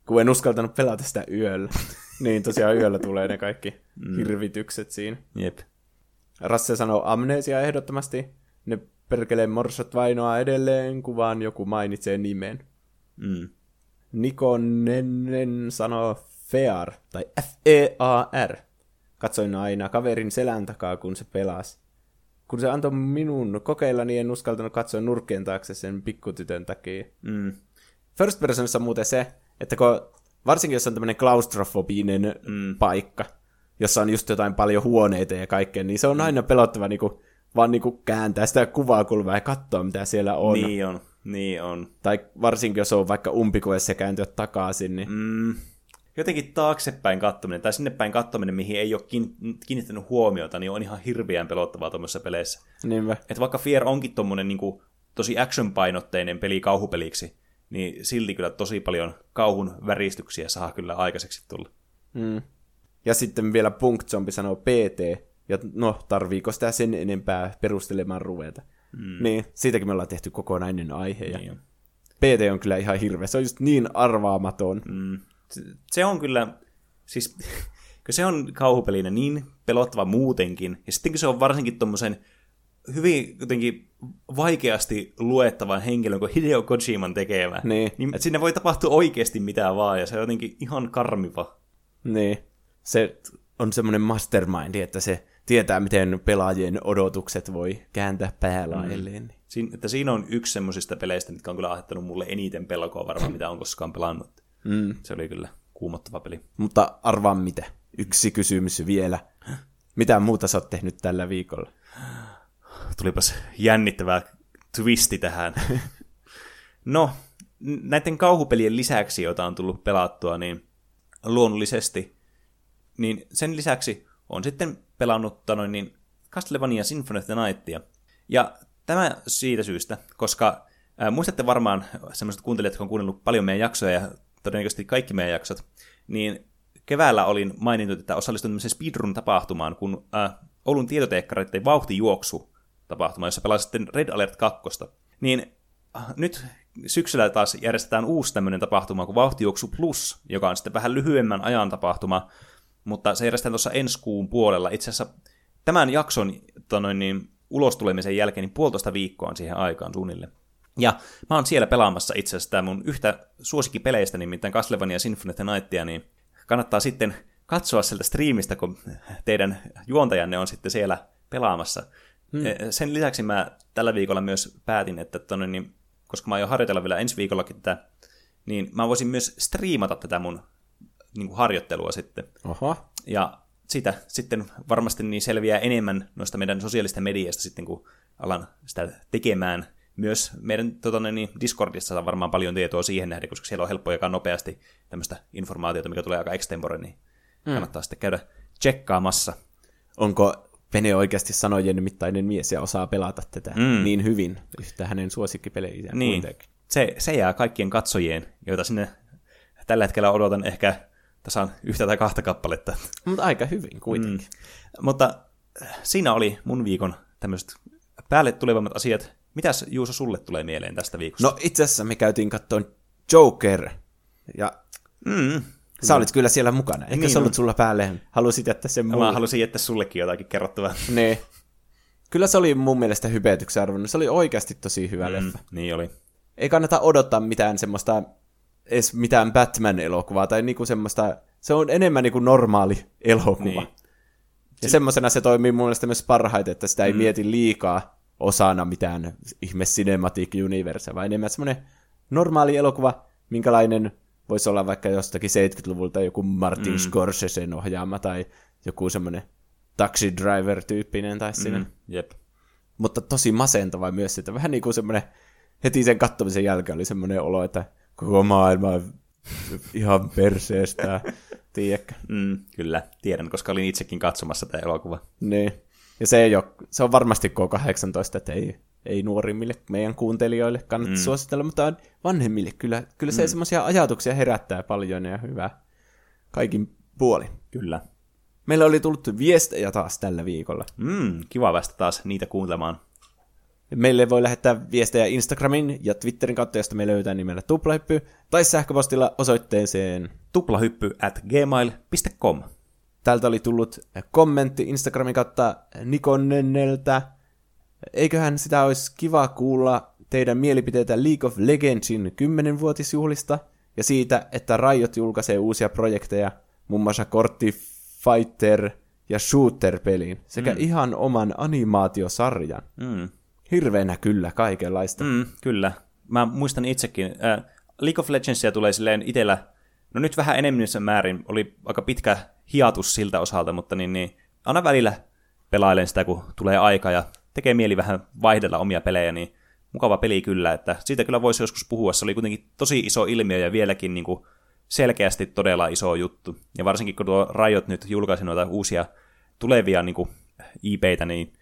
kun en uskaltanut pelata sitä yöllä. niin tosiaan yöllä tulee ne kaikki mm. hirvitykset siinä. Jep. Rasse sanoo amnesia ehdottomasti. Ne perkeleen morsot vainoa edelleen, kun vaan joku mainitsee nimen. Mm. Nikonen sanoo Fear, tai F-E-A-R. Katsoin aina kaverin selän takaa, kun se pelasi. Kun se antoi minun kokeilla, niin en uskaltanut katsoa nurkkien taakse sen pikkutytön takia. Mm. First personissa on muuten se, että kun, varsinkin jos on tämmöinen klaustrofobinen mm. paikka, jossa on just jotain paljon huoneita ja kaikkea, niin se on aina pelottava niin kuin, vaan niin kuin kääntää sitä kuvakulmaa ja katsoa, mitä siellä on. Niin on, niin on. Tai varsinkin, jos on vaikka umpikuessa ja kääntyä takaisin, niin... Mm. Jotenkin taaksepäin kattominen, tai sinne päin kattominen, mihin ei ole kiinnittänyt huomiota, niin on ihan hirveän pelottavaa tuommoisessa peleissä. Niinpä. Että vaikka Fear onkin tuommoinen niin kuin, tosi action-painotteinen peli kauhupeliksi, niin silti kyllä tosi paljon kauhun väristyksiä saa kyllä aikaiseksi tulla. Mm. Ja sitten vielä Punk Zombie sanoo PT, ja no, tarviiko sitä sen enempää perustelemaan ruveta. Mm. Niin, siitäkin me ollaan tehty kokonainen aihe. Ja niin PT on kyllä ihan hirveä, se on just niin arvaamaton. Mm. Se on kyllä, siis kun se on kauhupelinä niin pelottava muutenkin, ja sitten kun se on varsinkin tuommoisen hyvin jotenkin vaikeasti luettavan henkilön kuin Hideo Kojiman tekemä, niin. niin että sinne voi tapahtua oikeasti mitään vaan, ja se on jotenkin ihan karmiva. Niin. Se on semmoinen mastermind, että se tietää, miten pelaajien odotukset voi kääntää päälailleen. Mm. Siin, että siinä on yksi semmoisista peleistä, mitkä on kyllä aiheuttanut mulle eniten pelkoa varmaan, mitä on koskaan pelannut. Mm. Se oli kyllä kuumottava peli. Mutta arvaa mitä. Yksi kysymys vielä. Mitä muuta sä oot tehnyt tällä viikolla? Tulipas jännittävää twisti tähän. no, näiden kauhupelien lisäksi, joita on tullut pelattua, niin luonnollisesti, niin sen lisäksi on sitten pelannut tanoin, niin Castlevania Symphony of the Nightia. Ja tämä siitä syystä, koska ää, muistatte varmaan sellaiset kuuntelijat, jotka on kuunnellut paljon meidän jaksoja ja todennäköisesti kaikki meidän jaksot, niin keväällä olin maininnut, että osallistuin speedrun-tapahtumaan, kun ää, Oulun tietoteekkareiden vauhtijuoksu tapahtuma, jossa pelasin sitten Red Alert 2. Niin nyt syksyllä taas järjestetään uusi tämmöinen tapahtuma kuin Vauhtijuoksu Plus, joka on sitten vähän lyhyemmän ajan tapahtuma, mutta se järjestetään tuossa ensi kuun puolella. Itse asiassa tämän jakson tonoin, niin, ulos tulemisen jälkeen niin puolitoista viikkoa on siihen aikaan suunnilleen. Ja mä oon siellä pelaamassa itse asiassa mun yhtä suosikkipeleistä, nimittäin Castlevania Symphony of the Nightia, niin kannattaa sitten katsoa sieltä striimistä, kun teidän juontajanne on sitten siellä pelaamassa. Hmm. Sen lisäksi mä tällä viikolla myös päätin, että tonne, niin, koska mä aion harjoitella vielä ensi viikollakin tätä, niin mä voisin myös striimata tätä mun niin kuin harjoittelua sitten. Oho. Ja sitä sitten varmasti niin selviää enemmän noista meidän sosiaalista mediasta sitten, kun alan sitä tekemään. Myös meidän tota, niin Discordissa on varmaan paljon tietoa siihen nähden, koska siellä on helppo jakaa nopeasti tämmöistä informaatiota, mikä tulee aika extempore, niin mm. kannattaa sitten käydä tsekkaamassa. Onko Pene oikeasti sanojen mittainen mies ja osaa pelata tätä mm. niin hyvin, yhtä hänen suosikkipeleisiään niin. Se, se jää kaikkien katsojien, joita sinne tällä hetkellä odotan ehkä tasan yhtä tai kahta kappaletta. Mutta aika hyvin kuitenkin. Mm. Mutta äh, siinä oli mun viikon tämmöiset päälle tulevammat asiat. Mitäs Juuso sulle tulee mieleen tästä viikosta? No itse asiassa me käytiin kattoon Joker. Ja mm. Sä olit kyllä siellä mukana. Eikä niin se ollut sulla päälle. Halusit jättää sen mulle. Mä halusin jättää sullekin jotakin kerrottavaa. Ne. Kyllä se oli mun mielestä hypetyksen arvoinen. Se oli oikeasti tosi hyvä mm, leffa. Niin oli. Ei kannata odottaa mitään semmoista, edes mitään Batman-elokuvaa tai niinku semmoista se on enemmän niin kuin normaali elokuva. Niin. Niin. Ja semmoisena se toimii mun mielestä myös parhaiten, että sitä ei mm. mieti liikaa osana mitään ihme cinematic universe, vaan enemmän semmoinen normaali elokuva, minkälainen voisi olla vaikka jostakin 70-luvulta joku Martin mm. Scorsesen ohjaama tai joku semmoinen Taxi Driver-tyyppinen tai siinä. Mm, jep. Mutta tosi masentava myös, että vähän niin kuin semmoinen, heti sen kattomisen jälkeen oli semmoinen olo, että koko maailma ihan perseestä, tiedätkö? Mm, kyllä, tiedän, koska olin itsekin katsomassa tätä elokuva. Niin. Ja se, ei ole, se on varmasti K18, että ei, ei nuorimmille meidän kuuntelijoille kannata mm. suositella, mutta vanhemmille kyllä, kyllä se mm. semmoisia ajatuksia herättää paljon ja hyvää kaikin puolin. Kyllä. Meillä oli tullut viestejä taas tällä viikolla. Mm, kiva päästä taas niitä kuuntelemaan. Meille voi lähettää viestejä Instagramin ja Twitterin kautta, josta me löytää nimellä tuplahyppy, tai sähköpostilla osoitteeseen. Tuplahyppy at gmail.com. Täältä oli tullut kommentti Instagramin kautta Nikonneltä. Eiköhän sitä olisi kiva kuulla teidän mielipiteitä League of Legendsin 10-vuotisjuhlista ja siitä, että Riot julkaisee uusia projekteja, muun muassa kortti Fighter ja Shooter-peliin, sekä mm. ihan oman animaatiosarjan. Mm. Hirveänä kyllä kaikenlaista. Mm, kyllä. Mä muistan itsekin. Äh, League of Legendsia tulee silleen itellä, no nyt vähän enemmän määrin, oli aika pitkä hiatus siltä osalta, mutta niin, niin aina välillä pelailen sitä, kun tulee aika ja tekee mieli vähän vaihdella omia pelejä, niin mukava peli kyllä, että siitä kyllä voisi joskus puhua. Se oli kuitenkin tosi iso ilmiö ja vieläkin niin kuin selkeästi todella iso juttu. Ja varsinkin kun tuo Riot nyt julkaisi noita uusia tulevia niin kuin IPitä, niin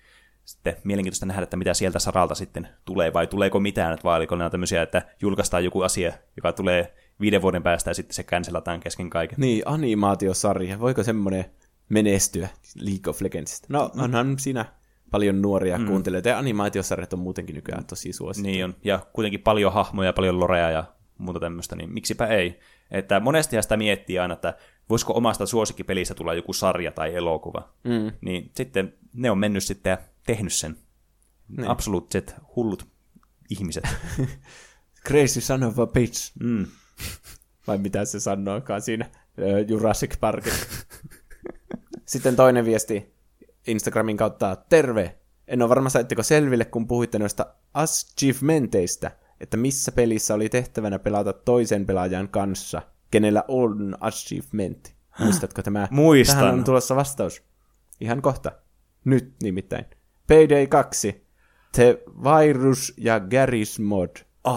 sitten mielenkiintoista nähdä, että mitä sieltä saralta sitten tulee, vai tuleeko mitään, vai oliko ne tämmöisiä, että julkaistaan joku asia, joka tulee viiden vuoden päästä ja sitten se cancelataan kesken kaiken. Niin, animaatiosarja. Voiko semmoinen menestyä League of Legendsista? No, onhan siinä paljon nuoria mm. kuuntelijoita, ja animaatiosarjat on muutenkin nykyään tosi suosittu. Niin on, ja kuitenkin paljon hahmoja, paljon lorea ja muuta tämmöistä, niin miksipä ei. Että monesti sitä miettii aina, että voisiko omasta suosikkipelistä tulla joku sarja tai elokuva. Mm. Niin sitten ne on mennyt sitten ja tehnyt sen. Niin. Absoluuttiset hullut ihmiset. Crazy son of a bitch. Mm. Vai mitä se sanoikaan siinä Jurassic Parkissa. Sitten toinen viesti Instagramin kautta. Terve! En ole varma, saitteko selville, kun puhuitte noista achievementeista, että missä pelissä oli tehtävänä pelata toisen pelaajan kanssa, kenellä on achievement. Muistatko tämä? Muistan. Tähän on tulossa vastaus. Ihan kohta. Nyt nimittäin. Payday 2. The Virus ja Gary's Mod.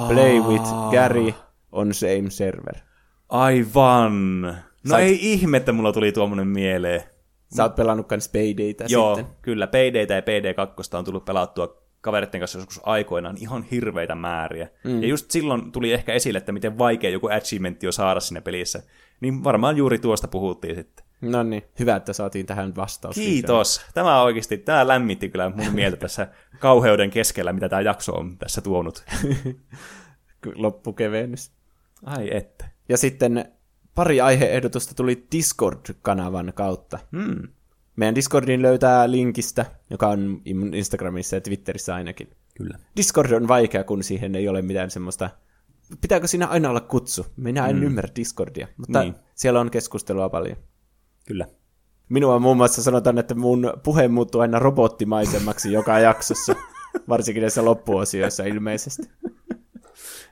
Play with Gary on same server. Aivan. No Sait- ei ihme, että mulla tuli tuommoinen mieleen. Sä oot pelannut kans Paydaytä Joo, sitten. kyllä. Paydaytä ja PD2 on tullut pelattua kavereiden kanssa joskus aikoinaan ihan hirveitä määriä. Mm. Ja just silloin tuli ehkä esille, että miten vaikea joku achievementti on saada siinä pelissä. Niin varmaan juuri tuosta puhuttiin sitten. No niin, hyvä, että saatiin tähän vastaus. Kiitos. Tämä oikeasti, tämä lämmitti kyllä mun mieltä tässä kauheuden keskellä, mitä tämä jakso on tässä tuonut. Loppukevennys. Ai että. Ja sitten pari aiheehdotusta tuli Discord-kanavan kautta. Hmm. Meidän Discordin löytää linkistä, joka on Instagramissa ja Twitterissä ainakin. Kyllä. Discord on vaikea, kun siihen ei ole mitään semmoista... Pitääkö siinä aina olla kutsu? Minä en mm. ymmärrä Discordia, mutta Niin. siellä on keskustelua paljon. Kyllä. Minua muun muassa sanotaan, että mun puhe muuttuu aina robottimaisemmaksi joka jaksossa, varsinkin näissä loppuosioissa ilmeisesti.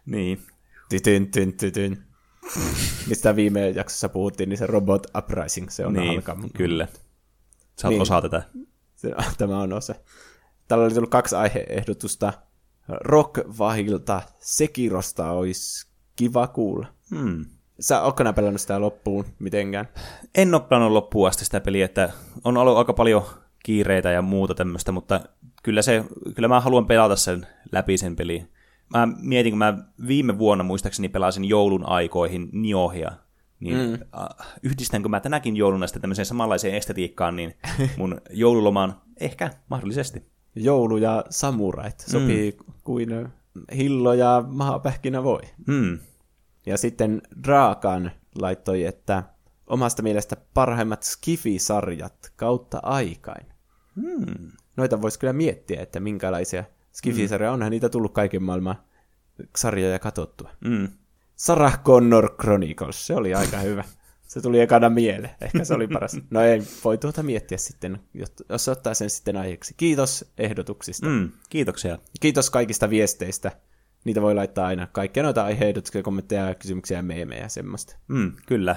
Niin. Tytyn, tyn, tytyn. Mistä viime jaksossa puhuttiin, niin se Robot Uprising, se on niin, alkaa. kyllä. Sä oot Niin. osa tätä. Tämä on osa. Täällä oli tullut kaksi aiheehdotusta. Rock-vahilta Sekirosta olisi kiva kuulla. Hmm. Sä ootko nää pelannut sitä loppuun mitenkään? En ole pelannut loppuun asti sitä peliä, että on ollut aika paljon kiireitä ja muuta tämmöistä, mutta kyllä, se, kyllä mä haluan pelata sen läpi sen peliin. Mä mietin, kun mä viime vuonna muistaakseni pelasin joulun aikoihin Niohia, niin mm. äh, yhdistänkö mä tänäkin jouluna sitten tämmöiseen samanlaiseen estetiikkaan, niin mun joululomaan ehkä mahdollisesti. Joulu ja samurait sopii mm. kuin hillo ja mahapähkinä voi. Mm. Ja sitten Draakan laittoi, että omasta mielestä parhaimmat Skifi-sarjat kautta aikain. Hmm. Noita voisi kyllä miettiä, että minkälaisia Skifi-sarjoja onhan niitä tullut kaiken maailman sarjoja katsottua. Mm. Sarah Connor Chronicles, se oli aika hyvä. Se tuli ekana mieleen. Ehkä se oli paras. No ei, voi tuota miettiä sitten, jos ottaa sen sitten aiheeksi. Kiitos ehdotuksista. Mm, kiitoksia. Kiitos kaikista viesteistä. Niitä voi laittaa aina. Kaikkia noita aiheehdotuksia, kommentteja, kysymyksiä, meemejä ja semmoista. Mm, kyllä.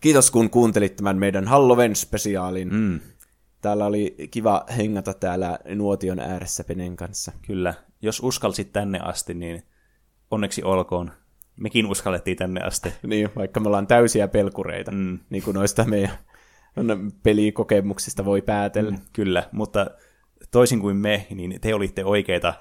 Kiitos kun kuuntelit tämän meidän Halloween-spesiaalin. Mm. Täällä oli kiva hengata täällä nuotion ääressä Penen kanssa. Kyllä. Jos uskalsit tänne asti, niin onneksi olkoon. Mekin uskallettiin tänne asti. Niin, vaikka me ollaan täysiä pelkureita, mm. niin kuin noista meidän pelikokemuksista voi päätellä. Mm, kyllä, mutta toisin kuin me, niin te olitte oikeita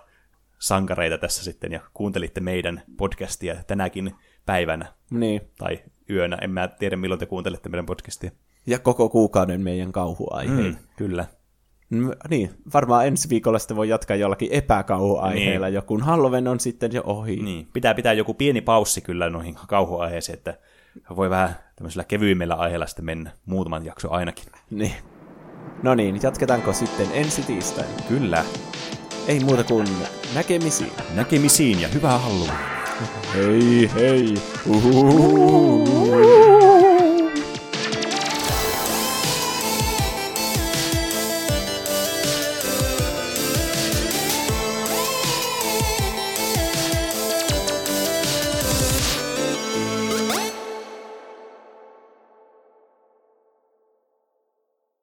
sankareita tässä sitten ja kuuntelitte meidän podcastia tänäkin päivänä. Niin. Tai yönä. En mä tiedä, milloin te kuuntelette meidän podcastia. Ja koko kuukauden meidän kauhuaiheilla. Mm, kyllä. No, niin, varmaan ensi viikolla sitten voi jatkaa jollakin epäkauhuaiheella, niin. joku Halloween on sitten jo ohi. Niin, pitää pitää joku pieni paussi kyllä noihin kauhuaiheisiin, että voi vähän tämmöisellä kevyimmillä aiheilla sitten mennä muutaman jakso ainakin. Niin. No niin, jatketaanko sitten ensi tiistaina? Kyllä. Ei muuta kuin näkemisiin. Näkemisiin ja hyvää Halloween. Hei hei. Uhuhu.